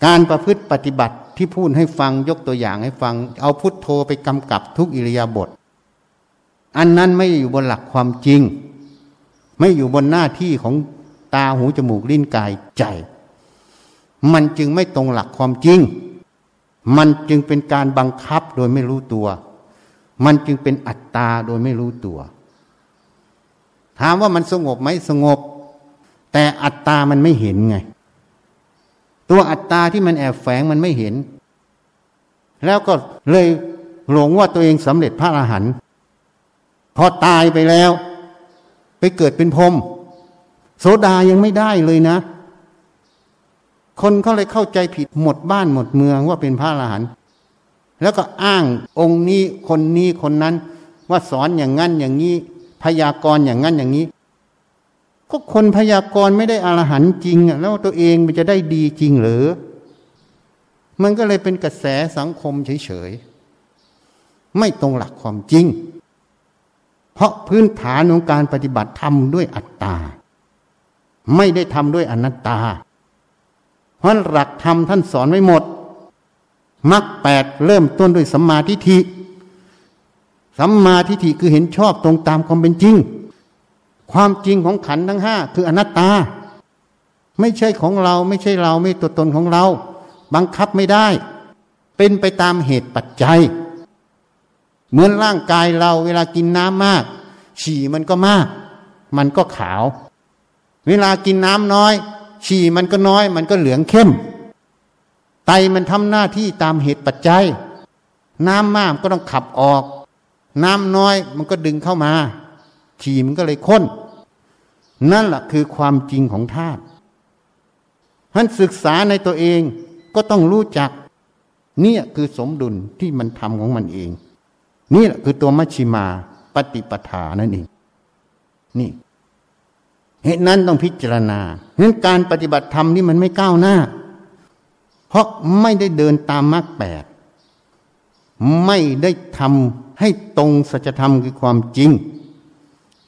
Speaker 1: การประพฤติปฏิบัติที่พูดให้ฟังยกตัวอย่างให้ฟัง เอาพุทโธไปกำกับทุกอิริยาบถอันนั้นไม่อยู่บนหลักความจริง ไม่อยู่บนหน้าที่ของ ตาหูจมูกลิ้นกายใจ มันจึงไม่ตรงหลักความจริง มันจึงเป็นการบังคับโดยไม่รู้ตัว มันจึงเป็นอัตตาโดยไม่รู้ตัว ถามว่ามันสงบไหมสงบ แต่อัตตามันไม่เห็นไง ตัวอัตตาที่มันแอบแฝงมันไม่เห็น แล้วก็เลยหลงว่าตัวเองสำเร็จพระอรหันต์พอตายไปแล้ว ไปเกิดเป็นพรม โสดายังไม่ได้เลยนะ คนเขาเลยเข้าใจผิดหมดบ้านหมดเมืองว่าเป็นพระอรหันต์แล้วก็อ้างองค์นี้คนนี้คนนั้น ว่าสอนอย่างนั้นอย่างนี้ พยากรณ์อย่างนั้นอย่างนี้ ก็คนพยากรณ์ไม่ได้อรหันต์จริงอะแล้วตัวเองมันจะได้ดีจริงหรือ มันก็เลยเป็นกระแสสังคมเฉยๆไม่ตรงหลักความจริง เพราะพื้นฐานของการปฏิบัติทำด้วยอัตตา ไม่ได้ทำด้วยอนัตตา เพราะหลักธรรมท่านสอนไว้หมดมรรคแปดเริ่มต้นด้วยสัมมาทิฏฐิสัมมาทิฏฐิคือเห็นชอบตรงตามความเป็นจริง ความจริงของขันทั้งห้าคืออนัตตา ไม่ใช่ของเราไม่ใช่เราไม่ตัวตนของเรา บังคับไม่ได้ เป็นไปตามเหตุปัจจัย เหมือนร่างกายเราเวลากินน้ำมาก ฉี่มันก็มาก มันก็ขาว เวลากินน้ำน้อย ฉี่มันก็น้อย มันก็เหลืองเข้ม ไตมันทำหน้าที่ตามเหตุปัจจัย น้ำมากก็ต้องขับออก น้ำน้อยมันก็ดึงเข้ามา ฉี่มันก็เลยข้น นั่นแหละคือความจริงของธาตุท่านศึกษาในตัวเองก็ต้องรู้จัก เนี่ยคือสมดุลที่มันทำของมันเอง นี่แหละคือตัวมัชชิมาปฏิปทานั่นเองนี่ เหตุนั้นต้องพิจารณาเพราะการปฏิบัติธรรมนี่มันไม่ก้าวหน้า เพราะไม่ได้เดินตามมรรคแปดไม่ได้ทำให้ตรงสัจธรรมคือความจริง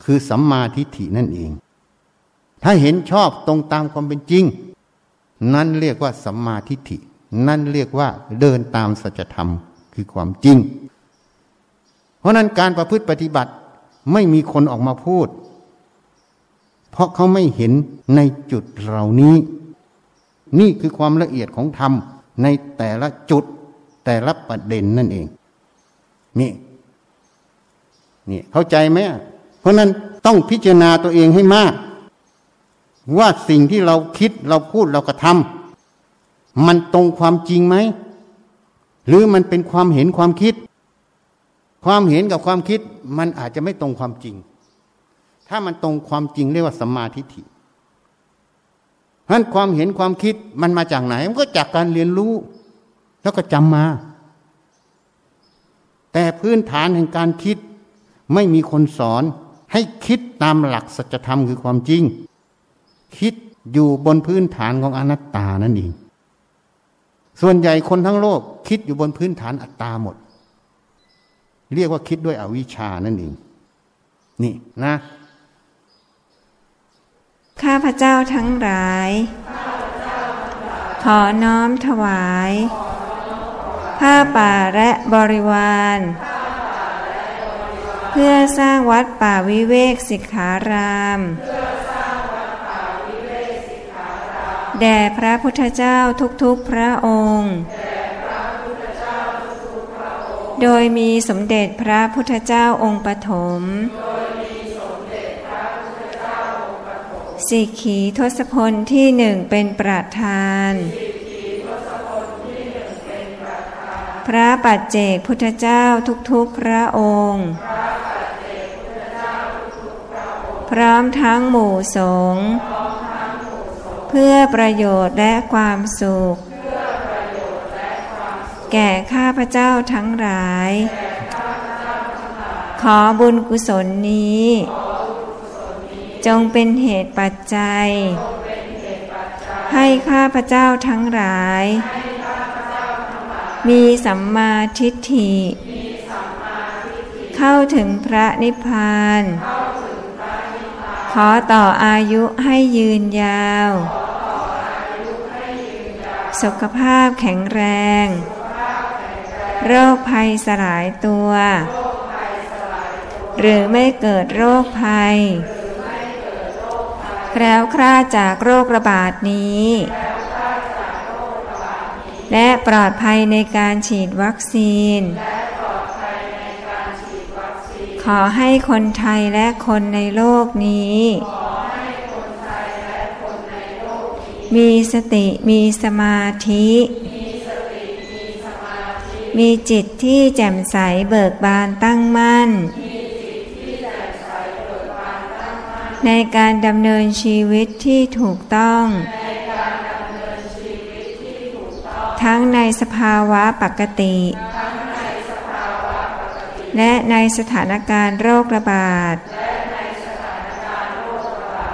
Speaker 1: คือสัมมาทิฏฐินั่นเอง ถ้าเห็นชอบตรงตามความเป็นจริง นั่นเรียกว่าสัมมาทิฏฐิ นั่นเรียกว่าเดินตามสัจธรรมคือความจริง เพราะนั้นการประพฤติปฏิบัติไม่มีคนออกมาพูด เพราะเขาไม่เห็นในจุดเหล่านี้ นี่คือความละเอียดของธรรมในแต่ละจุดแต่ละประเด็นนั่นเอง นี่นี่เข้าใจไหมเพราะนั้นต้องพิจารณาตัวเองให้มาก ว่าสิ่งที่เราคิดเราพูดเรากระทำมันตรงความจริงไหม หรือมันเป็นความเห็นความคิด ความเห็นกับความคิดมันอาจจะไม่ตรงความจริง ถ้ามันตรงความจริงเรียกว่าสัมมาทิฏฐิเพราะความเห็นความคิดมันมาจากไหน มันก็จากการเรียนรู้ แล้วก็จำมา แต่พื้นฐานแห่งการคิดไม่มีคนสอน ให้คิดตามหลักสัจธรรมคือความจริง คิดอยู่บนพื้นฐานของอนัตตานั่นเองส่วนใหญ่คนทั้งโลกคิดอยู่บนพื้นฐานอัตตาหมด เรียกว่าคิดด้วยอวิชชานั่นเองนี่นะ
Speaker 2: ข้าพเจ้าทั้งหลาย ขอน้อมถวาย ผ้าป่าและบริวาร เพื่อสร้างวัดป่าวิเวกสิกขาราม แด่พระพุทธเจ้าทุกๆพระองค์ โดยมีสมเด็จพระพุทธเจ้าองค์ปฐม สิขีทศพลที่หนึ่งเป็นประธาน พระปัจเจกพุทธเจ้าทุกๆพระองค์ พร้อมทั้งหมู่สงฆ์เพื่อประโยชน์และความสุข แก่ข้าพเจ้าทั้งหลาย ขอบุญกุศลนี้ จงเป็นเหตุปัจจัย ให้ข้าพเจ้าทั้งหลาย มีสัมมาทิฏฐิ เข้าถึงพระนิพพาน ขอต่ออายุให้ยืนยาว สุขภาพแข็งแรง โรคภัยสลายตัว หรือไม่เกิดโรคภัย แคล้วคลาดจากโรคระบาดนี้ และปลอดภัยในการฉีดวัคซีน ขอให้คนไทยและคนในโลกนี้ มีสติมีสมาธิ มีจิตที่แจ่มใสเบิกบานตั้งมั่น ในการดำเนินชีวิตที่ถูกต้อง ทั้งในสภาวะปกติ และในสถานการณ์โรคระบาด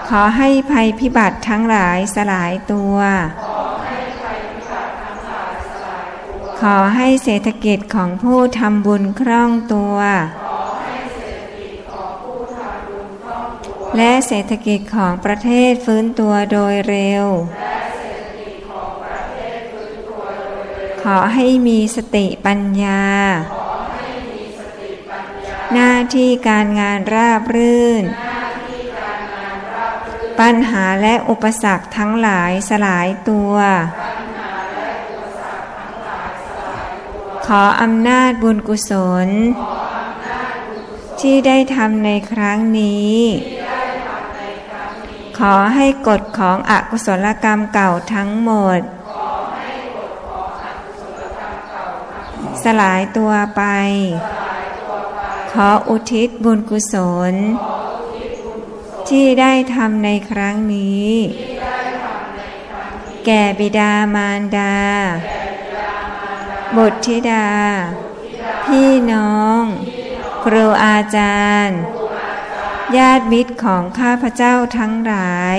Speaker 2: ขอให้ภัยพิบัติทั้งหลายสลายตัว ขอให้เศรษฐกิจของผู้ทำบุญคล่องตัว และเศรษฐกิจของประเทศฟื้นตัวโดยเร็ว ขอให้มีสติปัญญา หน้าที่การงานราบรื่น ปัญหาและอุปสรรคทั้งหลายสลายตัว ขออำนาจบุญกุศล ที่ได้ทำในครั้งนี้ ขอให้กฎของอกุศลกรรมเก่าทั้งหมด สลายตัวไป ขออุทิศบุญกุศล ที่ได้ทำในครั้งนี้ แก่บิดามารดา บุตรธิดา พี่น้อง ครูอาจารย์ ญาติมิตรของข้าพเจ้าทั้งหลาย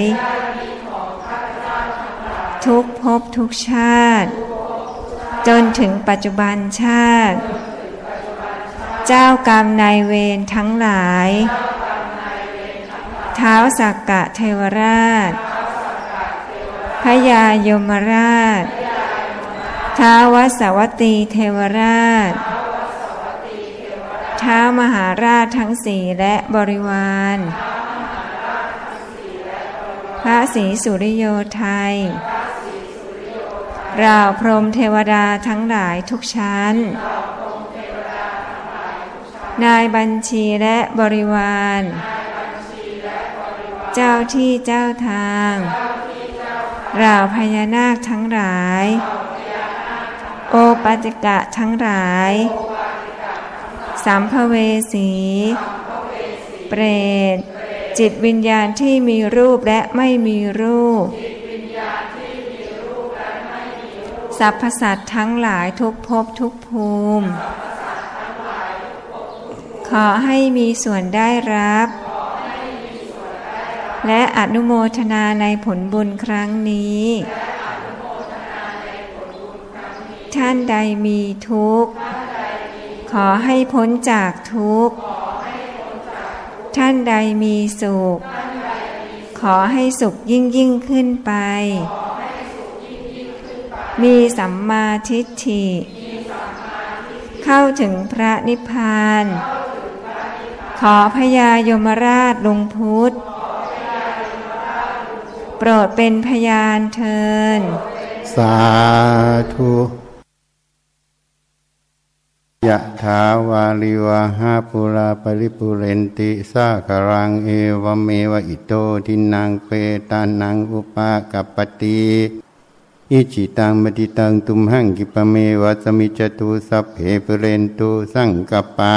Speaker 2: ทุกภพทุกชาติ จนถึงปัจจุบันชาติ เจ้ากรรมนายเวรทั้งหลาย เท้าสักกะเทวราช พยายมราช ท้าวสวัตตีเทวราช ท้ามหาราชทั้งสี่และบริวาร พระศรีสุริโยไทยราวพรมเทวดาทั้งหลายทุกชั้น นายบัญชีและบริวาร เจ้าที่เจ้าทางราวพญานาคทั้งหลาย โอปัจจกะทั้งหลาย สัมภเวสี เปรต จิตวิญญาณที่มีรูปและไม่มีรูป สรรพสัตว์ทั้งหลายทุกภพทุกภูมิ ขอให้มีส่วนได้รับ และอนุโมทนาในผลบุญครั้งนี้ท่านใดมีทุกข์ ขอให้พ้นจากทุกข์ ท่านใดมีสุข ขอให้สุขยิ่งยิ่งขึ้นไป มีสัมมาทิฏฐิ เข้าถึงพระนิพพาน ขอพญายมราชลงพุทธ โปรดเป็นพยานเทิน
Speaker 3: สาธุ ยะถาวาลิวาหาปุราปริปุเรนติสาคารังเอวเมวะอิโตทินังเปตานังอุปากัปปติอิจิตังมติตังตุมหังกิปเมวะสมิจตุสัพเพปุเรนตุสังกปา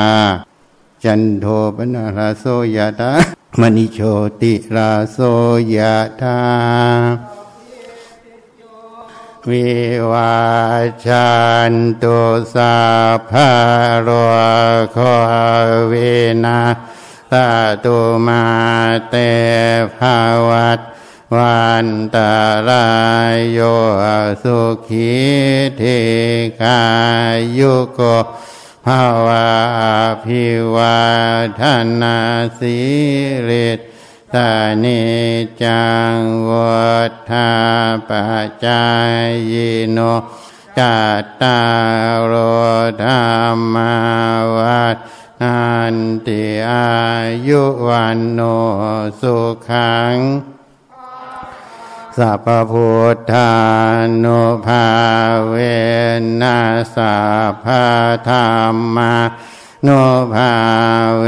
Speaker 3: จันโทปนาราโสยะตามณิโชติราโสยะธา วิวาชันตุสาภาโรโควินาตาตุมาเตภาวัตวันตารายโยสุขีเทกายุโกภาวะพิวาทนาสิริต ตานิจังวัฏาปัจจายโนจัตตารโอธรรมวัฏนันติอายุวันโนสุขังสัพพุทธานุภาเวนัสสัพพธรรมา โนภาเว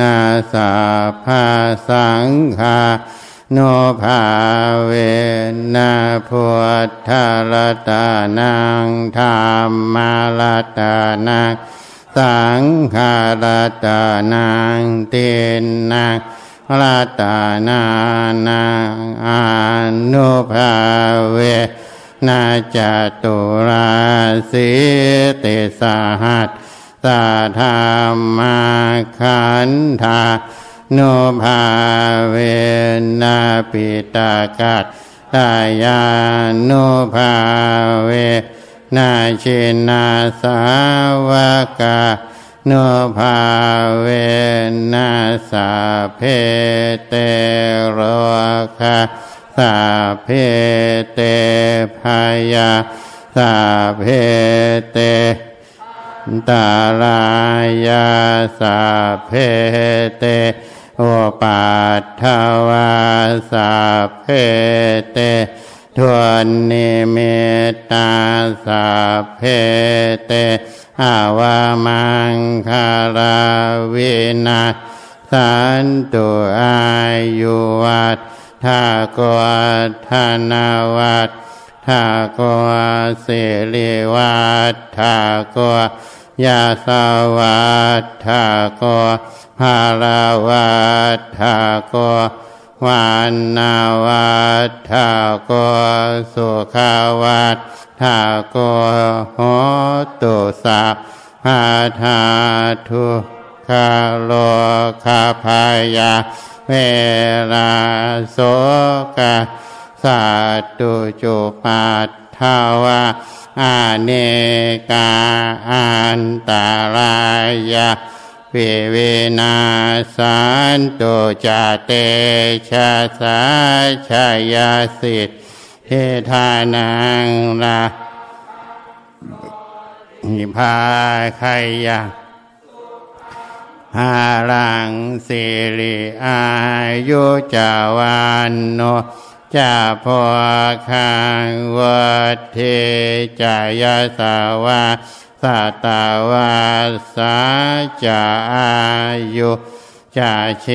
Speaker 3: นัสสัพพสังฆาโนภาเวนะพุทธรัตานังธรรมรัตานังสังฆรัตานังเตนนังรัตานานังอนุภาเวนาจตุราสิเตสาหัส ตาธรรมาขันธาโนภาเวนาปิตากัตตายาโนภาเวนาชินาสาวกาโนภาเวนัสาเพเตโรคาสาเพเตพยาสาเพเต ตาลายาสาเพเตโอปัตถวาสาเพเตทวนนิเมตตาสาเพเตอาวามังคาราวินาสันตุอายุวัตทากวัฒนาวัต ทากวสิริวัตทาโกยาสาวัตทาโกภาราวัตทาโกววานนาวัตทาโกสุขาวัตทาโกโหตุสาพาธาทุคาโลคาพายาเวลาโสกา สาตุจุปัตทาวาอาเนกาอันตารายาเวเวนาสันตุจาเตชะสาชายาสิทธิทธานังราหิพาไขยาหารังสิริอายุจาวันโน จาพอคังวัดเทจายาสาวาสัตาวาสาจาอายุจาเช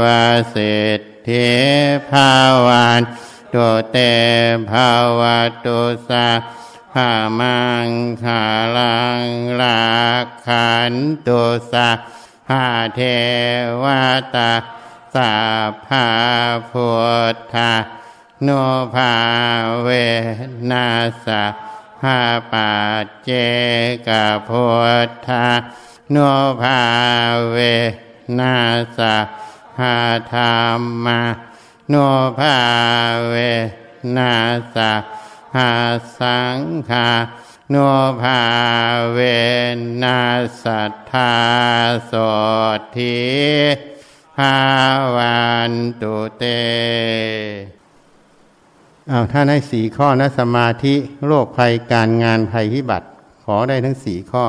Speaker 3: วาเศรษฐิภาวันตุเตภาวตุสาภามังขาลังลาขันตุสาภาเทวตา สาภาพุทธาโนภาเวนัสาภาปัจเจกพุทธาโนภาเวนัสาภาธรรมาโนภาเวนัสาภาสังฆาโนภาเวนัสทาสที ภาวันตุเตอาถ้าได้สี่ข้อนะสมาธิโรคภัยการงานภัยพิบัติ ขอได้ทั้งสี่ข้อ